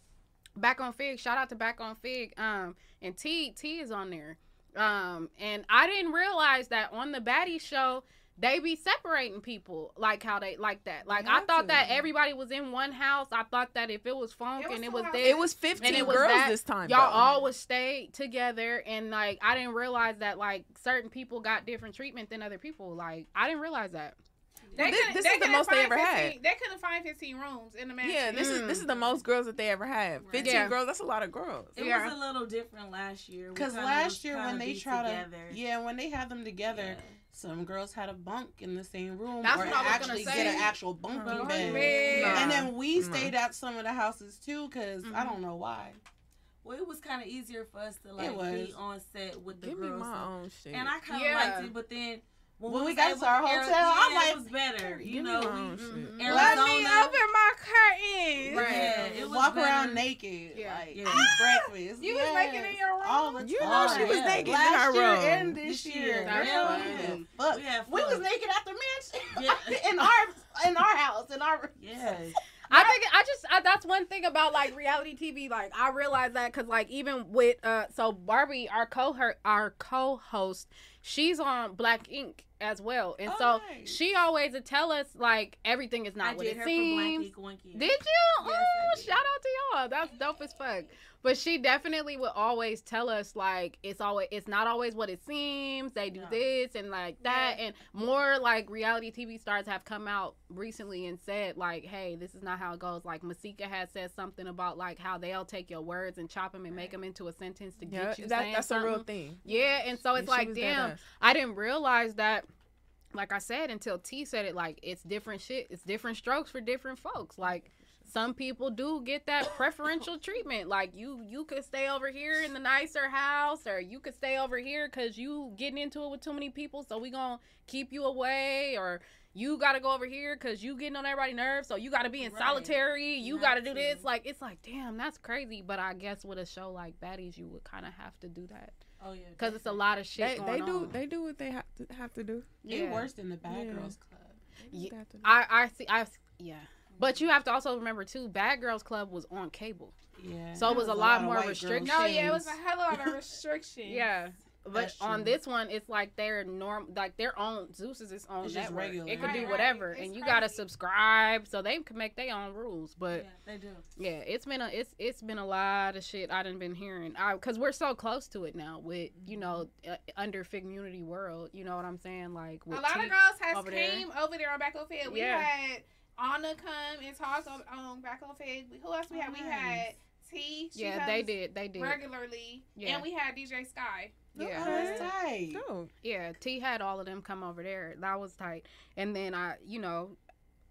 Back on Fig. Shout out to Back on Fig. Um and T T is on there. Um and I didn't realize that on the Baddie show they be separating people like how they like that. Like I thought to. that everybody was in one house. I thought that if it was funk It was and it was houses. there, It was 15 and it was girls that, this time. y'all though. all would stay together and like I didn't realize that like certain people got different treatment than other people. Like I didn't realize that. They This- this they is the most they ever 15 had. They couldn't find 15 rooms in the mansion. Yeah, this is this is the most girls that they ever had. Right. 15 Yeah. girls. That's a lot of girls. It Yeah. was a little different last year. Because last year when they be try together. to, yeah, when they had them together, Yeah. Some girls had a bunk in the same room, That's or what I was gonna actually say. get an actual bunking Bunking bed. bed. Nah. And then we Nah. stayed at some of the houses too, because I Mhm. don't know why. Well, it was kind of easier for us to like be on set with the Give me girls. my own shit. And I kind of Yeah. liked it, but then when, When we was got to our Ari- hotel, I'm yeah, like, it was better. You know, my we- own. Arizona. Let me open my curtains. Right. Yeah, it was Walk better. around naked, Yeah. like Yeah. eat breakfast. You was naked in your room? all the time. You know she was Yeah. naked in Last her year and this, This year. year. Girl, Yeah. we fuck. We had We was naked at the mansion Yeah. in our in our house in our Yes. I think I just I, that's one thing about like reality TV. Like I realize that because like even with uh so Barbie, our co our co-host, she's on Black Ink as well, and Oh, so nice. she always would tell us like everything is not I what it seems. for Blanky Winky. Did you? Yes, oh, did. shout out to y'all. That's dope as fuck. But she definitely would always tell us like it's always it's not always what it seems. They do No. this and like that, and more like reality TV stars have come out recently and said like, hey, this is not how it goes. Like Masika has said something about like how they'll take your words and chop them and make them into a sentence to Yeah, get you that, saying that's a real thing. Yeah, and so it's And like, damn. I didn't realize that. Like I said, until T said it, like it's different shit. It's different strokes for different folks. Like some people do get that preferential treatment. Like you, you could stay over here in the nicer house, or you could stay over here because you getting into it with too many people. So we gonna keep you away, or you gotta go over here because you getting on everybody's nerves. So you gotta be in Right. solitary. You You gotta do to. this. Like it's like, damn, that's crazy. But I guess with a show like Baddies, you would kind of have to do that Oh yeah. because it's a lot of shit They, going they do on. they do what they have to have to do. They worse than the Bad Yeah. Girls Club. They Ye- have to do. I I see I yeah, but you have to also remember too. Bad Girls Club was on cable, Yeah. So it There was a lot of more white restrictions. No, yeah, it was a hell of a lot of restrictions. yeah. But on this one, it's like their norm, like their own Zeus is its own It's just network. regular. It could Right, do whatever, It's and you gotta subscribe, so they can make their own rules. But yeah, they do. yeah, it's been a it's it's been a lot of shit I done been hearing. I because we're so close to it now with you know uh, under community world. You know what I'm saying? Like A lot T- of girls has over there. came over there on Back on Fed. We Yeah. had Anna come and talk on, on Back on Fed. Who else we had? We had T. She yeah, they did, they did. regularly, Yeah. and we had DJ Sky. Yeah. Oh, that's tight. Dope. Yeah, T had all of them come over there. That was tight. And then I, you know,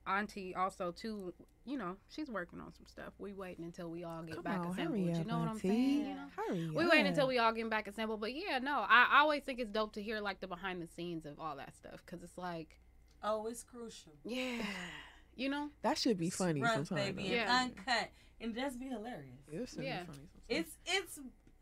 Auntie also too. You know, she's working on some stuff. We waiting until we all get Come back on, assembled. hurry You up, know what I'm Auntie. saying? You know? Hurry We up. waiting until we all get back assembled. But yeah, no, I, I always think it's dope to hear like the behind the scenes of all that stuff because it's like, Oh, it's crucial. yeah, you know, That should be funny Rough, sometimes. baby, and Yeah. uncut, and just be hilarious. It Yeah. be funny sometimes. It's it's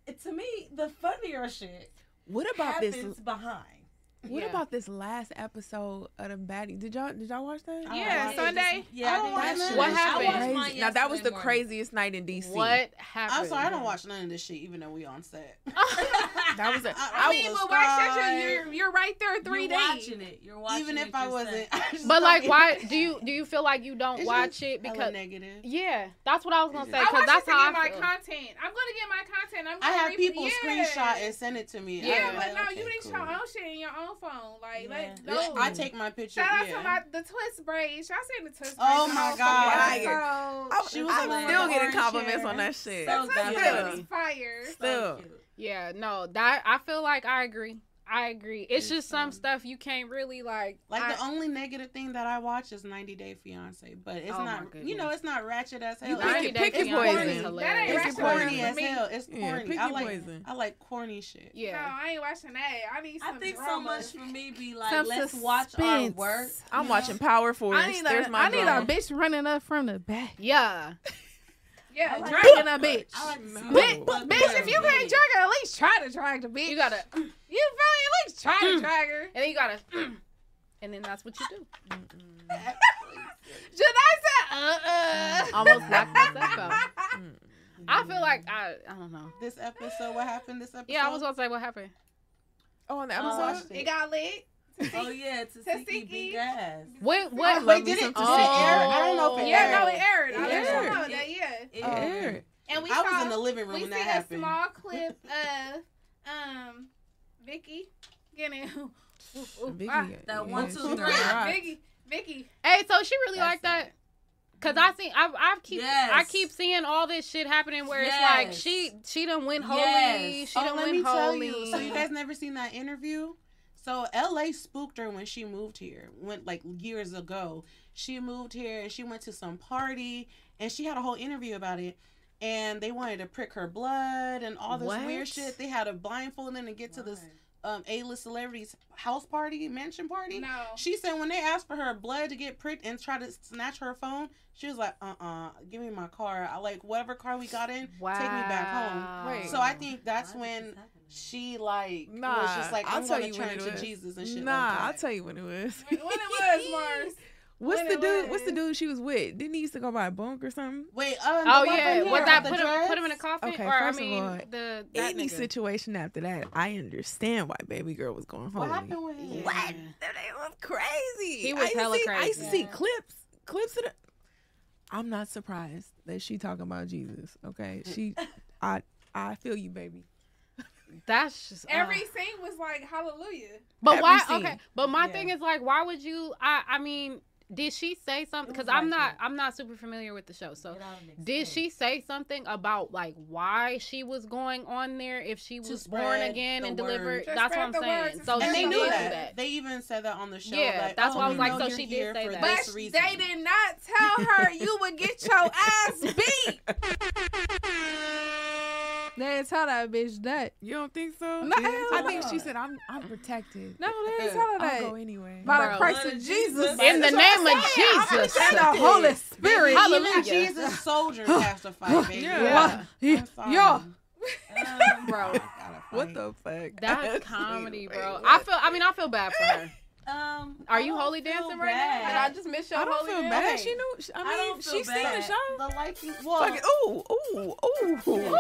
it, to me the funnier shit what about this? happens behind. What Yeah. about this last episode of the baddie? Did y'all did y'all watch that? Yeah, I Sunday. Yeah, I did. that shit. What I happened? watched mine Now that was the yesterday morning. craziest night in DC. what happened? I'm sorry, I don't watch none of this shit, even though we on set. That was a, I- I, I mean, was but why should you? You're, you're right there You're 3D. watching it. You're watching even it if I wasn't. I But like, why do you do you feel like you don't It's watch just it hella because? negative. Yeah, that's what I was gonna say I because want that's you to how get I my content. I'm gonna get my content. I'm I have people screenshot and send it to me. Yeah, but no, you need cool. your own shit in your own phone. Like, Yeah. let no. I take my picture. Shout out yeah. to my the twist braids. Y'all seen the twist oh braids? Oh on my my god! fire. So, I'm, She was I'm still getting compliments hair. on that shit. So that good. fire. Still. So. Yeah, no, that I feel like I agree. I agree. It's just some stuff you can't really like. Like I- the only negative thing that I watch is 90 Day Fiance, but it's Oh not. You know, it's not ratchet as hell. You It's- pick 90 it- Day pick your Fiancé poison. is hilarious. That It's ain't corny ratchet as me. hell. It's Yeah, corny. pick I like poison. I like corny shit. Yeah. No, I ain't watching that. I need I some think so much for me be like, Some let's watch our suspense. work. I'm you watching? Power Force. I need, There's a, my I need a bitch running up from the back. Yeah. Yeah, I like dragging a bitch. Like to No. Bitch, what but bitch, if you can't big. drag her, at least try to drag the bitch. You gotta, You feel me? At least try to drag her. and then you gotta, and then that's what you do. Should I say, uh, uh. Almost knocked myself out. I feel like I, I don't know. This episode, what happened? This episode. Yeah, I was gonna say what happened. Oh, on the I watched episode? it. It got lit. Oh yeah, Tasiki Tzatziki. big ass. What? Oh, What? wait, did it, did it air? I don't know if it Yeah, aired. no, it aired. I It was aired. talking about that, yeah. It Oh, aired. And we I saw, was in the living room we when see that a happened. small clip of um Vicky getting ooh, ooh, Vicky, ah, That yeah, one, she two, done three. Vicky, Vicky. Hey, so she really That's like that? it. Cause I see, I I keep, Yes. I keep seeing all this shit happening where it's like Yes. she, she done went holy, Yes. she oh, done let went me tell holy. you. So you guys never seen that interview? So LA spooked her when she moved here. Went like years ago. She moved here and she went to some party and she had a whole interview about it. And they wanted to prick her blood and all this What? weird shit. They had a blindfold in and get to this um A-list celebrities house party, mansion party. No. She said when they asked for her blood to get pricked and try to snatch her phone, she was like, "Uh, uh give me my car. I like whatever car we got in, wow. take me back home." So I think that's Why when happening? She like Nah, was just like, I'll "I'm tell gonna you turn to was. Jesus and shit." Nah, like that. I'll tell you when it was. When it was Mars. What's When the it dude? What's the dude she was with? Didn't he used to go by a bunk or something? Wait, um, Oh yeah, from was here, that the put him put him in a coffin? Okay, or I first of all, the that Any nigga. situation after that, I understand why baby girl was going What home. happened with him? What? That ain't was crazy. He was I used to hella see, I used to see clips, clips of it. I'm not surprised that she talking about Jesus. Okay, she, I, I feel you, baby. That's just uh, Every scene was like hallelujah. But every why? scene. Okay, but my Yeah. thing is like, why would you? I I mean, did she say something? Because I'm not. I'm not super familiar with the show. So Get out and did she say something about like why she was going on there if she was born again and word. delivered? To That's what I'm saying. words So and they knew did word. do that. that. They even said that on the show. Yeah, like, that's oh, why I was like, so she did say that. But reason. they did not tell her you would get your ass beat. they didn't tell that bitch that. You don't think so? No, I think no. she said I'm, I'm protected. No, they didn't tell her I'll go anyway. By the Bro. Christ of of Jesus. Jesus. In the name of Jesus. And the Holy Spirit. Even Hallelujah. Jesus soldiers have to fight, baby. Yeah. I'm. Yo. Um, Bro, What the fuck? that's comedy, Wait, bro. what? I feel. I mean, I feel bad for her. um, Are you holy feel dancing right bad. now? Did I just miss your I don't holy feel dance? bad. Okay. She knew. I I mean, don't she's seen the show. The liking. Well, Fuck it. Ooh, ooh, ooh. Ooh,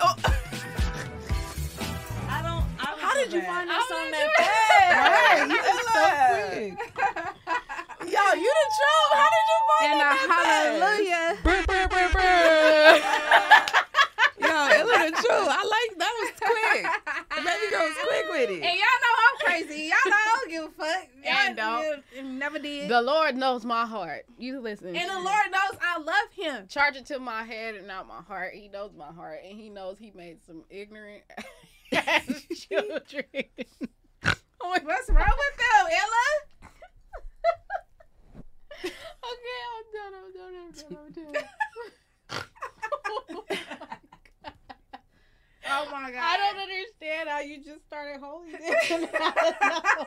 Oh, don't. I don't how did you find I on song wanna that do fast? Right, you was so quick. Yo, you the truth. How did you find And a that that hallelujah. the truth. I like that was quick. The baby girl was quick with it. And y'all know I'm crazy. Y'all know I don't give a fuck. Y'all And don't. never did. The Lord knows my heart. You listen. and the Lord knows I love him. charge it to my head and not my heart. He knows my heart, and he knows he made some ignorant children. What's wrong with them, Ella? Okay, I'm done. I'm done. I'm done. I'm done. Oh my god. I don't understand how you just started holy dancing out of.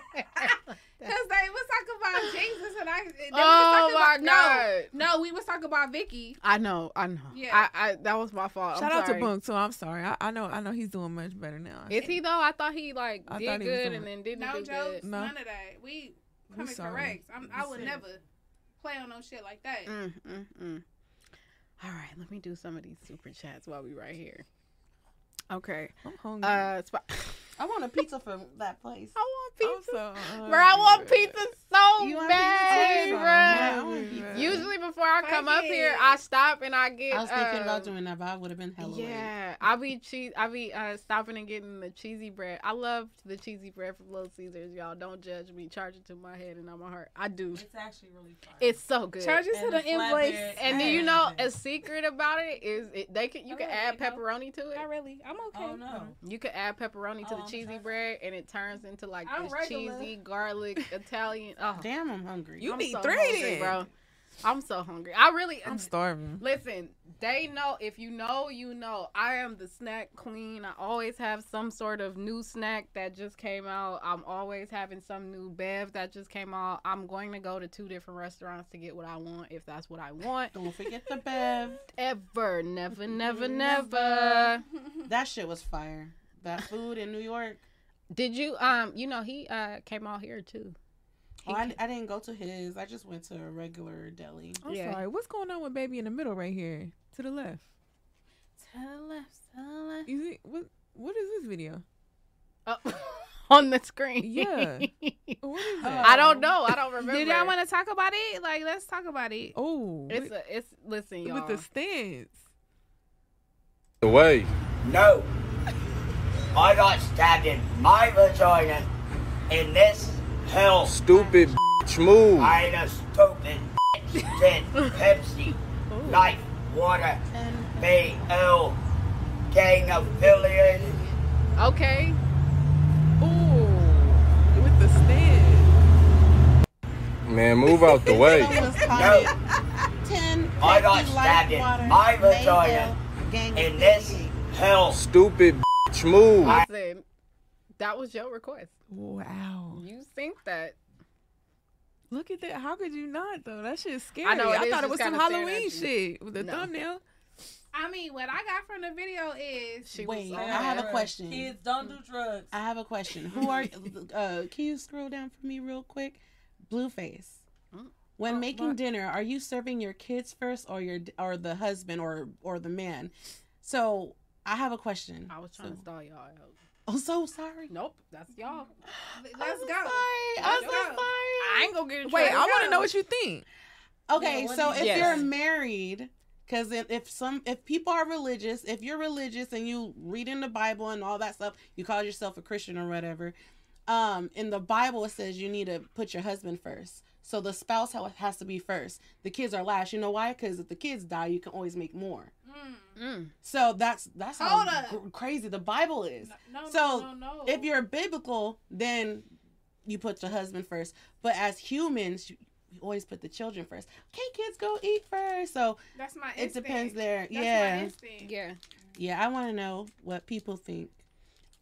Because they was talking about Jesus and I. They Oh was my about, god! No, no, we was talking about Vicky. I know. I know. Yeah. I, I that was my fault. Shout I'm out sorry. to Bunk too. I'm sorry. I, I know. I know he's doing much better now. Is he though? I thought he like I did he good doing- and then didn't No do jokes, good. No. none of that. We We coming correct. I'm, I would said- never play on no shit like that. Mm, mm, mm. All right, let me do some of these super chats while we right here. Okay. I'm hungry. Uh, I want a pizza from that place. I want I'm pizza. so Bro, I want pizza so You bad, bro. Yeah, I want. Usually before I come like up here. I stop and I get. I was thinking about um, doing that, but I would have been hella late. Yeah, I be cheese. I be uh, stopping and getting the cheesy bread. I love the cheesy bread from Little Caesars. Y'all don't judge me. Charge it to my head and on my heart. I do. It's actually really fun. It's so good. Charge it to the the invoice. and do you know a secret about it is it, they can you Oh, can there add you go. pepperoni to it. Not really. I'm okay. Oh no. You could add pepperoni to Oh, the I'm cheesy bread, and it turns into like I'm this regular. cheesy garlic Italian. Oh, Damn, I'm hungry. You I'm need so three hungry, bro. I'm so hungry. I really. I'm starving. Listen, they know if you know, you know. I am the snack queen. I always have some sort of new snack that just came out. I'm always having some new bev that just came out. I'm going to go to two different restaurants to get what I want if that's what I want. Don't forget the Bev. Ever, never, never, never. That shit was fire. That food in New York. Did you um you know he uh came out here too. Oh, I, I didn't go to his. I just went to a regular deli. I'm Yeah. sorry. What's going on with baby in the middle right here to the left? To the left, to the left. You see what? What is this video? Oh, on the screen. Yeah. What is that? I don't know. I don't remember. Did y'all want to talk about it? Like, let's talk about it. Oh, It's with, a, it's listen, y'all. with the stance. The way. No. I got stabbed in my vagina in this hell. Stupid bitch move. I ain't a stupid bitch. Then Pepsi, Life, Water, BL, gang affiliated. okay. Ooh, with the stance. Man, move out the way. No. 10 I got stabbed in my vagina in this hell. Stupid bitch move. Listen, that was your request. Wow. You think that? Look at that. How could you not though? That shit's scary. I know, it I thought it was some kinda staring at Halloween shit with the No. thumbnail. I mean, what I got from the video is She Wait, was. I have a question. Kids don't do drugs. I have a question. Who are uh can you scroll down for me real quick? Blueface. Mm. When Oh, making what? dinner, are you serving your kids first or your or the husband or or the man? So, I have a question. I was trying to So- stall y'all out. Oh, so sorry. Nope, that's y'all. let's I'm so go. Sorry. I'm Let's so go. sorry. I ain't gonna get in Wait. I want to know what you think. Okay, Yeah, so do if you- Yes. you're married, because if, if some if people are religious, if you're religious and you read in the Bible and all that stuff, you call yourself a Christian or whatever. Um, in the Bible it says you need to put your husband first. So the spouse has to be first. The kids are last. You know why? Because if the kids die, you can always make more. Mm. So that's that's how Hold up. gr- crazy the Bible is. No, So, no, no, no. If you're biblical, then you put the husband first. But as humans, you, you always put the children first. Okay, kids, go eat first. So that's my it depends there. That's my yeah, instinct. Yeah. yeah. I want to know what people think.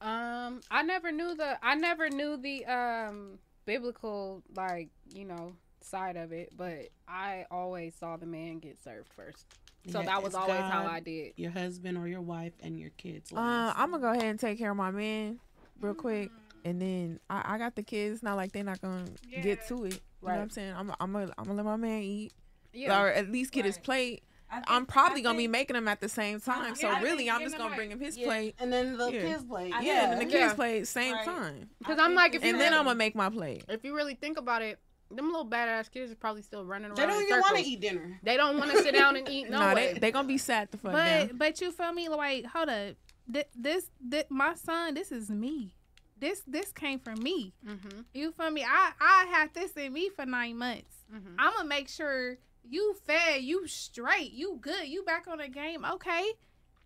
Um, I never knew the. I never knew the um biblical like you know side of it, but I always saw the man get served first. So Yeah, that was it's always how I did. Your husband or your wife and your kids. Uh. I'm gonna go ahead and take care of my man real quick, and then I, I got the kids. Not like they're not gonna get to it. You know what I'm saying? I'm I'm gonna I'm gonna let my man eat, Yeah. or at least get his plate. I think- I'm probably I gonna be making them at the same time. So Yeah, I really, I'm just gonna like- bring him his Yeah, plate. and then the Yeah. kids play. I Yeah, and then the Yeah. kids play same Right. time, Because I I'm like, if it's you and then really- I'm gonna make my plate. If you really think about it, them little badass kids are probably still running around. They don't even want to eat dinner. They don't want to sit down and eat. No, nah, way. they they gonna be sad the fuck But but you feel me? Like, hold up. Th- This, this my son. This is me. This this came from me. mm-hmm. You feel me? I I had this in me for nine months. Mm-hmm. I'm gonna make sure you fed, you straight, you good, you back on the game. Okay,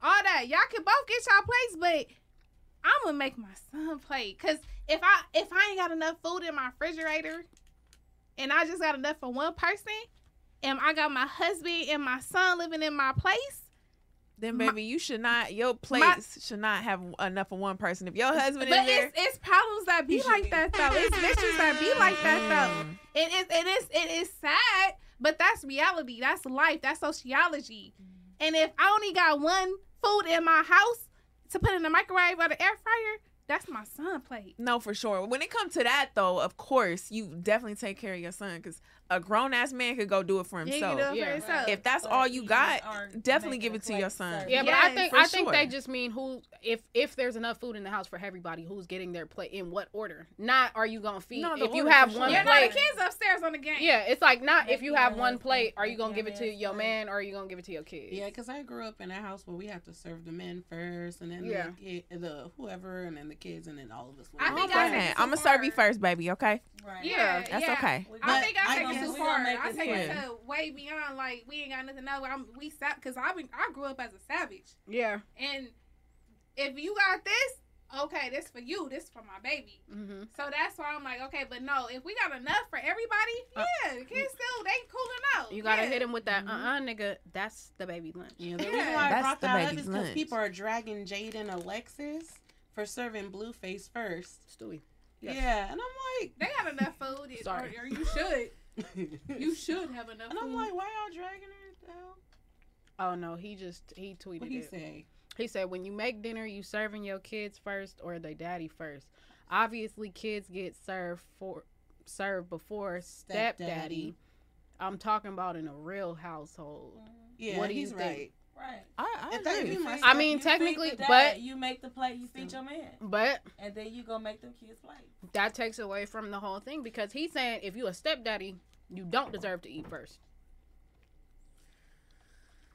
all that y'all can both get y'all plates, but I'm gonna make my son play. Cause if I if I ain't got enough food in my refrigerator, and I just got enough for one person, and I got my husband and my son living in my place. Then my- you should not your plates should not have enough for one person. If your husband But is there, it's it's problems that be like that though. Mm. It's bitches that be like that though. It is it is it is sad, but that's reality. That's life. That's sociology. And if I only got one food in my house to put in the microwave or the air fryer, That's my son plate. No, for sure. When it comes to that, though, of course, you definitely take care of your son because a grown ass man could go do it for himself. can do it Yeah. for himself. If that's But all you got, definitely give it to your son. service. Yeah, but I think for I think they just mean who if if there's enough food in the house for everybody, who's getting their plate in what order. Not are you gonna feed? No, the if you have for one sure. yeah, no, the plate. kids upstairs on the game. Yeah, it's like not if you have one plate, are you gonna give it to your man or are you gonna give it to your kids? Yeah, because I grew up in a house where we have to serve the men first, and then Yeah. the, kid, the whoever, and then the kids, and then all of us. I think I'm I take it too I'm gonna serve you first, baby. Okay, Right. Yeah, that's yeah. okay. We I think I I take it too far. gonna make I it take it to way beyond. Like we ain't got nothing. No, I'm we because I been I grew up as a savage, Yeah. and if you got this, okay, this for you. This for my baby. Mm-hmm. So that's why I'm like, okay, but no, if we got enough for everybody, Uh, yeah, the kids still they cooling out. You gotta yeah. hit him with that. Uh uh nigga. That's the baby lunch. Yeah, the Yeah. reason why I brought that up is because people are dragging Jaidyn Alexis for serving Blueface first. Stewie. Yes. Yeah, and I'm like, They got enough food, or, Sorry. or you should. You should have enough and I'm food. like, why y'all dragging her? the hell? Oh no, he just he tweeted What he it. say? He said, when you make dinner, you serving your kids first or they daddy first. Obviously, kids get served for served before stepdaddy. Stepdaddy. I'm talking about in a real household. Yeah, What do you he's think? right. Right. I, I agree. I mean, You technically, the dad, but you make the plate, you feed your man, but and then you go make them kids play. that takes away from the whole thing because he's saying if you a stepdaddy, you don't deserve to eat first.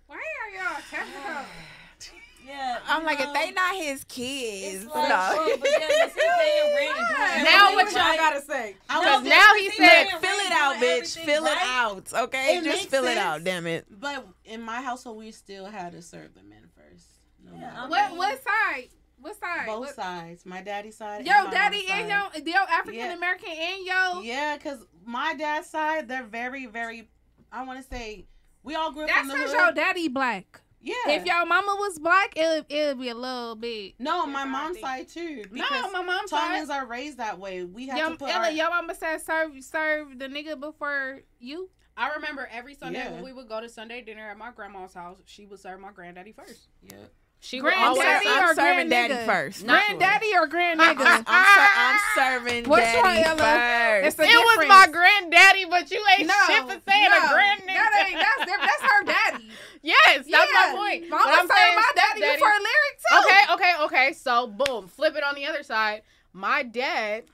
Why are y'all technical? Yeah. I'm like, if they not his kids, it's like, no. well, but then is he paying rent and doing Now what y'all right? gotta say? I Because was- now he said, fill it out, bitch. Fill it out, okay? It Just fill it out, damn it. But in my household, we still had to serve the men first. No Yeah, What what side? What side? Both What- sides. My daddy's side. Yo, and daddy and side. yo, yo African American and yo. Yeah, because my dad's side, they're very, very. I want to say, we all grew up That's in the because your daddy black. Yeah. If your mama was black, it it would be a little bit. no, my mom's side too. No, my mom's side. Tongans are raised that way. We have Your, to put Ella, our, your mama said serve serve the nigga before you. I remember every Sunday Yeah. when we would go to Sunday dinner at my grandma's house, she would serve my granddaddy first. Yeah. She Granddaddy always I'm or serving grand daddy nigga? first. Granddaddy or grand I'm, nigga? Uh-uh, I'm, ser- I'm ah! serving Which daddy one, Ella? first. It's a It was my granddaddy, but you ain't no, shit for saying no, a grand nigga. That ain't, that's different. That's her daddy. Yes, that's yeah. my point. Mama But I'm saying my daddy lyric too. Okay, okay, okay. So boom, flip it on the other side. My dad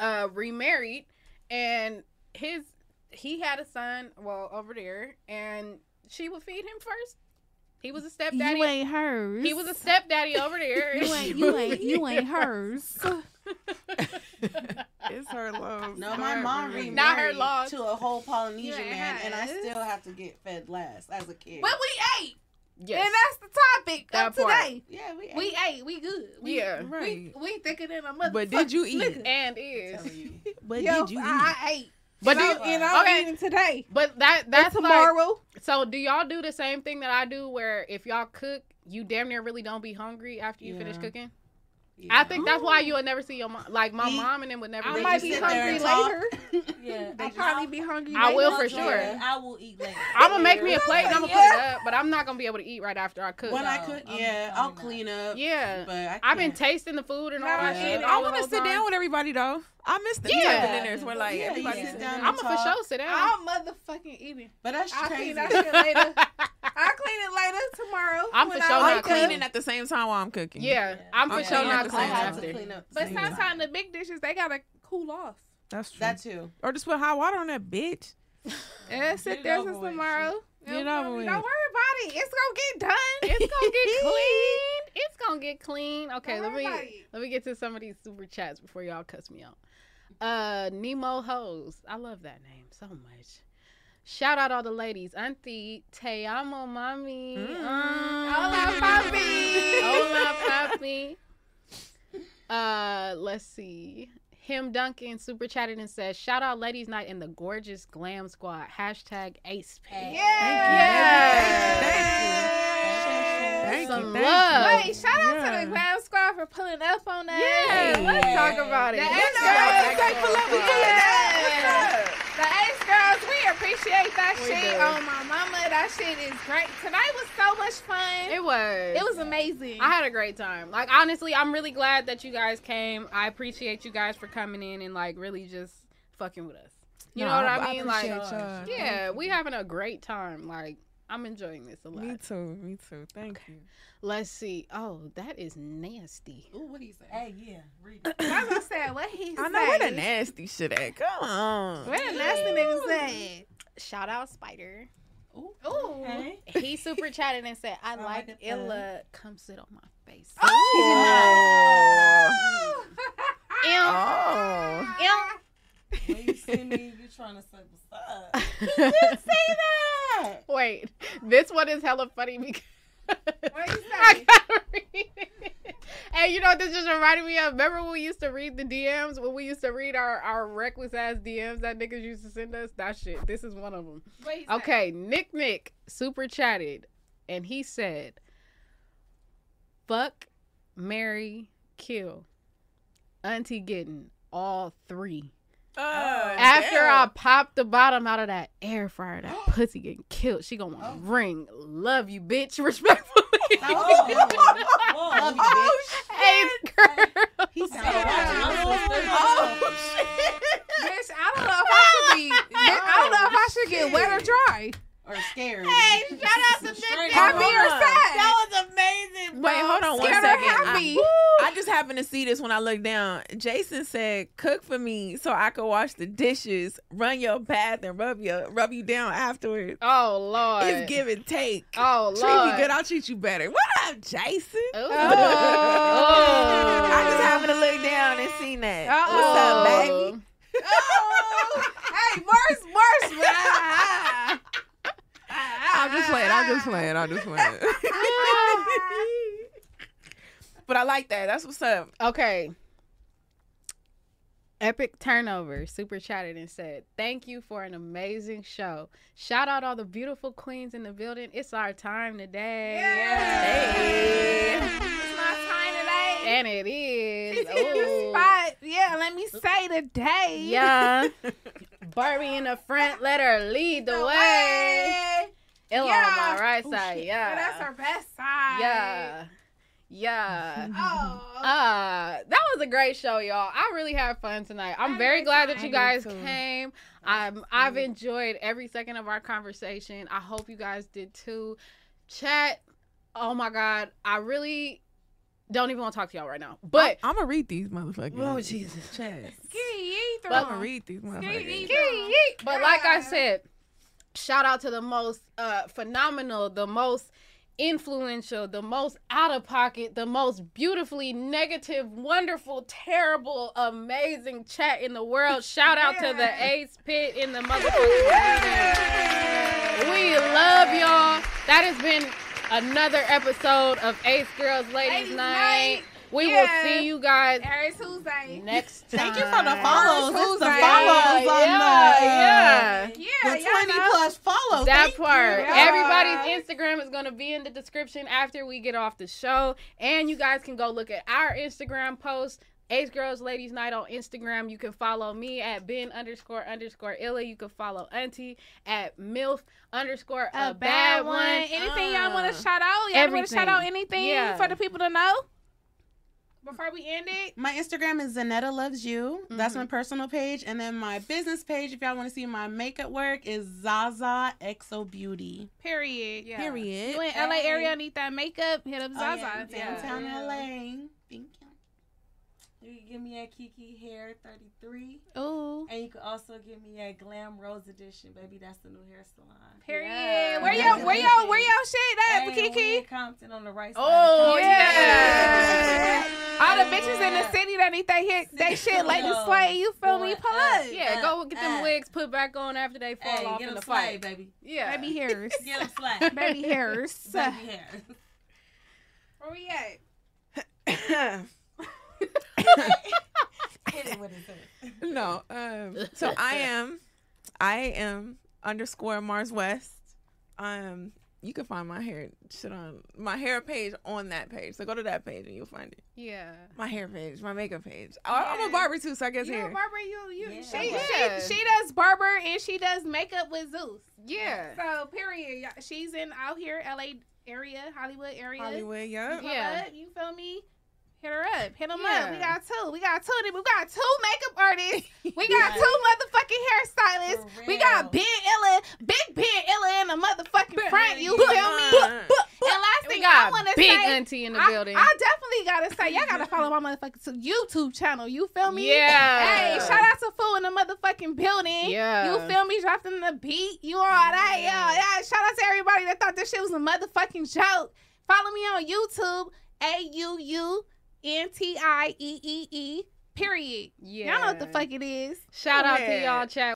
uh remarried and his he had a son, well, over there, and she would feed him first. He was a stepdaddy. You ain't hers. he was a stepdaddy over there. You ain't. You ain't. You ain't hers. It's her love. No, my mom remarried Not her laws. to a whole Polynesian Yeah, man, and I still have to get fed last as a kid. But we ate, yes. and that's the topic That of part. today. yeah, we. We ate. ate. We good. We, Yeah. Right. We, we thicker than a mother. But did you eat? and is. But Yo, did you eat? I, I ate. But and, do I'm, you, and I'm okay. eating today. but that that's and like tomorrow. so do y'all do the same thing that I do where if y'all cook, you damn near really don't be hungry after you finish cooking? Yeah. I think that's why you'll never see your mom like my Eat. mom and them would never I might be hungry later. Yeah. I'll probably be hungry. I will for sure. Yeah. I will eat later. I'm gonna make me a plate and I'm gonna put it up, but I'm not gonna be able to eat right after I cook. When I No, cook, I'm yeah, probably I'll clean up. Yeah. but I I've been tasting the food and all that yeah. shit. I want to sit down with everybody though. I miss the Yeah. type of dinners where like Yeah, you everybody sit sit down down. I'm and gonna for sure sit down. I'll motherfucking eat it. But that's I'll crazy. clean that shit later. I'll clean it later tomorrow. I'm for sure wake not I'm cleaning at the same time while I'm cooking. Yeah, I'm for I'm sure cleaning not at the cleaning same time. after. clean. But sometimes the big dishes they gotta cool off. that's true. that too. or just put hot water on that bitch. And sit there over till with, tomorrow. Get Don't over with. Don't worry about it. It's gonna get done. It's gonna get clean. It's gonna get clean. Okay, Don't let me let me get to some of these super chats before y'all cuss me out. Uh, Nemo Hose. I love that name so much. Shout out all the ladies. Auntie Te amo, mommy. Mm. Mm. Hola, papi. Hola, papi. Uh, let's see. Him Duncan super chatted and says, "Shout out ladies' night in the gorgeous glam squad." Hashtag Ace Pay. Thank you. Some thank love. Wait, shout out to the Glam Squad for pulling up on that. Yeah, let's talk about it. The Let's Ace go. Girls, Let's go. Yeah. The Ace Girls, we appreciate that We shit do. on my mama. that shit is great. Tonight was so much fun. It was. It was amazing. I had a great time. Like honestly, I'm really glad that you guys came. I appreciate you guys for coming in and like really just fucking with us. You know what I I mean? Like, y'all. yeah, we having a great time. Like, I'm enjoying this a lot. Me too. Me too. Thank you. Let's see. Oh, that is nasty. Ooh, what do you say? Hey, yeah, read it. I was gonna what he said. I know where the say. nasty shit at. Come on. Where the nasty nigga say? Shout out Spider. Ooh. Okay. He super chatted and said, "I Sound like like a Illa. Come sit on my face." Oh. Ew. Oh. Ew. When you see me, you trying to say what's up. say that. Wait, this one is hella funny because What you I say? gotta read it. Hey, you know what this just reminded me of? Remember when we used to read the DMs? When we used to read our, our reckless ass DMs that niggas used to send us? That shit. This is one of them. Okay, Nick Nick super chatted and he said, fuck, Mary, kill. Auntie getting all three. Oh, After damn. I pop the bottom out of that air fryer, that pussy getting killed. She gonna want a ring. Love you, bitch. Respectfully. Whoa. Oh, love you, bitch. hey, girl. He Oh, said Oh, shit. Bitch, I don't know if I should be. I don't know if I should get wet or dry. Or scared. Hey, shout out to Straight Nick. Happy or sad? That was amazing. Wait, hold on one Scared or happy? I, I just happened to see this when I looked down. Jason said, "Cook for me so I could wash the dishes, run your bath, and rub your rub you down afterwards." Oh Lord. It's give and take. Oh lord, Treat Lord. me good, I'll treat you better. What up, Jason? Ooh. I just happened to look down and see that. What's up, baby? Oh, hey, worse, worse. I'm just playing. I'm just playing. I'm just playing. but I like that. That's what's up. Okay. Epic Turnover super chatted and said, Thank you for an amazing show. Shout out all the beautiful queens in the building. It's our time today. Hey. It's my time today. And it is. It's in the Ooh. spot. Yeah, let me say today. Yeah. Barbie in the front, let her lead the way. Ella on Yeah. my right Oh, side. shit. Yeah. that's her best side. Yeah. Yeah. Oh. Uh, that was a great show, y'all. I really had fun tonight. I'm had a very great glad that you guys came. I'm I've enjoyed every second of our conversation. I hope you guys did too. Chat. Oh my god, I really don't even want to talk to y'all right now. But I'm gonna read these motherfuckers. Oh, Jesus. Chaz. Ski But- I'm gonna read these motherfuckers. Ski. Yeet, yeet. But like I said, shout out to the most uh, phenomenal, the most influential, the most out of pocket, the most beautifully negative, wonderful, terrible, amazing chat in the world. Shout out to the Ace Pit in the motherfucking building. We love y'all. That has been another episode of Ace Girls Ladies, Ladies' Night. Night. We Yeah. will see you guys Every Tuesday. next time. Thank you for the follows. It's the Tuesday. follows yeah, on yeah. Uh, the, Yeah, the 20 know. plus follows. That Thank part. You. Everybody's Instagram is going to be in the description after we get off the show. And you guys can go look at our Instagram post. Ace Girls Ladies Night on Instagram. You can follow me at Ben underscore underscore Illa. You can follow Auntie at MILF underscore a bad one. Anything y'all want to uh. shout out? Y'all want to shout out anything Yeah. for the people to know before we end it? My Instagram is Zaneta Loves You. That's Mm-hmm. my personal page. And then my business page, if y'all want to see my makeup work, is Zaza Exo Beauty. Period. Yeah. Period. You in LA area need that makeup? Hit up Oh, Zaza. yeah, downtown Yeah. LA. Thank you. You can give me at Kiki Hair 33. Ooh. And you can also give me at Glam Rose Edition, baby. That's the new hair salon. Period. Yeah. Where y'all where y'all where y'all shit at, Hey, Kiki? Compton on the right side. Oh, of yeah. All the bitches in the city that need that hit they shit like the slay. You feel me? Pull up. Yeah, go get them Uh, wigs put back on after they fall Hey, off get in them the slay, fight. baby. Yeah. Baby hairs. Get them slay. Baby hairs. baby hair. Where we at? Hit it with it. no. Um, so I am, I am underscore Mars West. Um, you can find my hair shit on my hair page on that page. So go to that page and you'll find it. Yeah. My hair page, my makeup page. I- I'm a barber too, so I guess You hair. a barber, you you Yeah. she, Yeah. she she does barber and she does makeup with Zeus. Yeah. So period. She's in out here, LA area, Hollywood area. Hollywood, yeah. Yeah. you feel me? Hit her up. Hit them Yeah. up. We got two. We got two. We got two makeup artists. We got two motherfucking hairstylists. We got. Ben Illa, Big Ben Illa in the motherfucking front. You feel me? Uh, And last thing I want to say, big auntie in the I, building. I definitely gotta say, y'all gotta follow my motherfucking YouTube channel. You feel me? Yeah. Hey, shout out to Fool in the motherfucking building. Yeah. You feel me? Dropping the beat. You all that? Yeah. Yeah. Shout out to everybody that thought this shit was a motherfucking joke. Follow me on YouTube. A U U N T I E E E. Period. yeah. Y'all know what the fuck it is. Shout out to y'all chat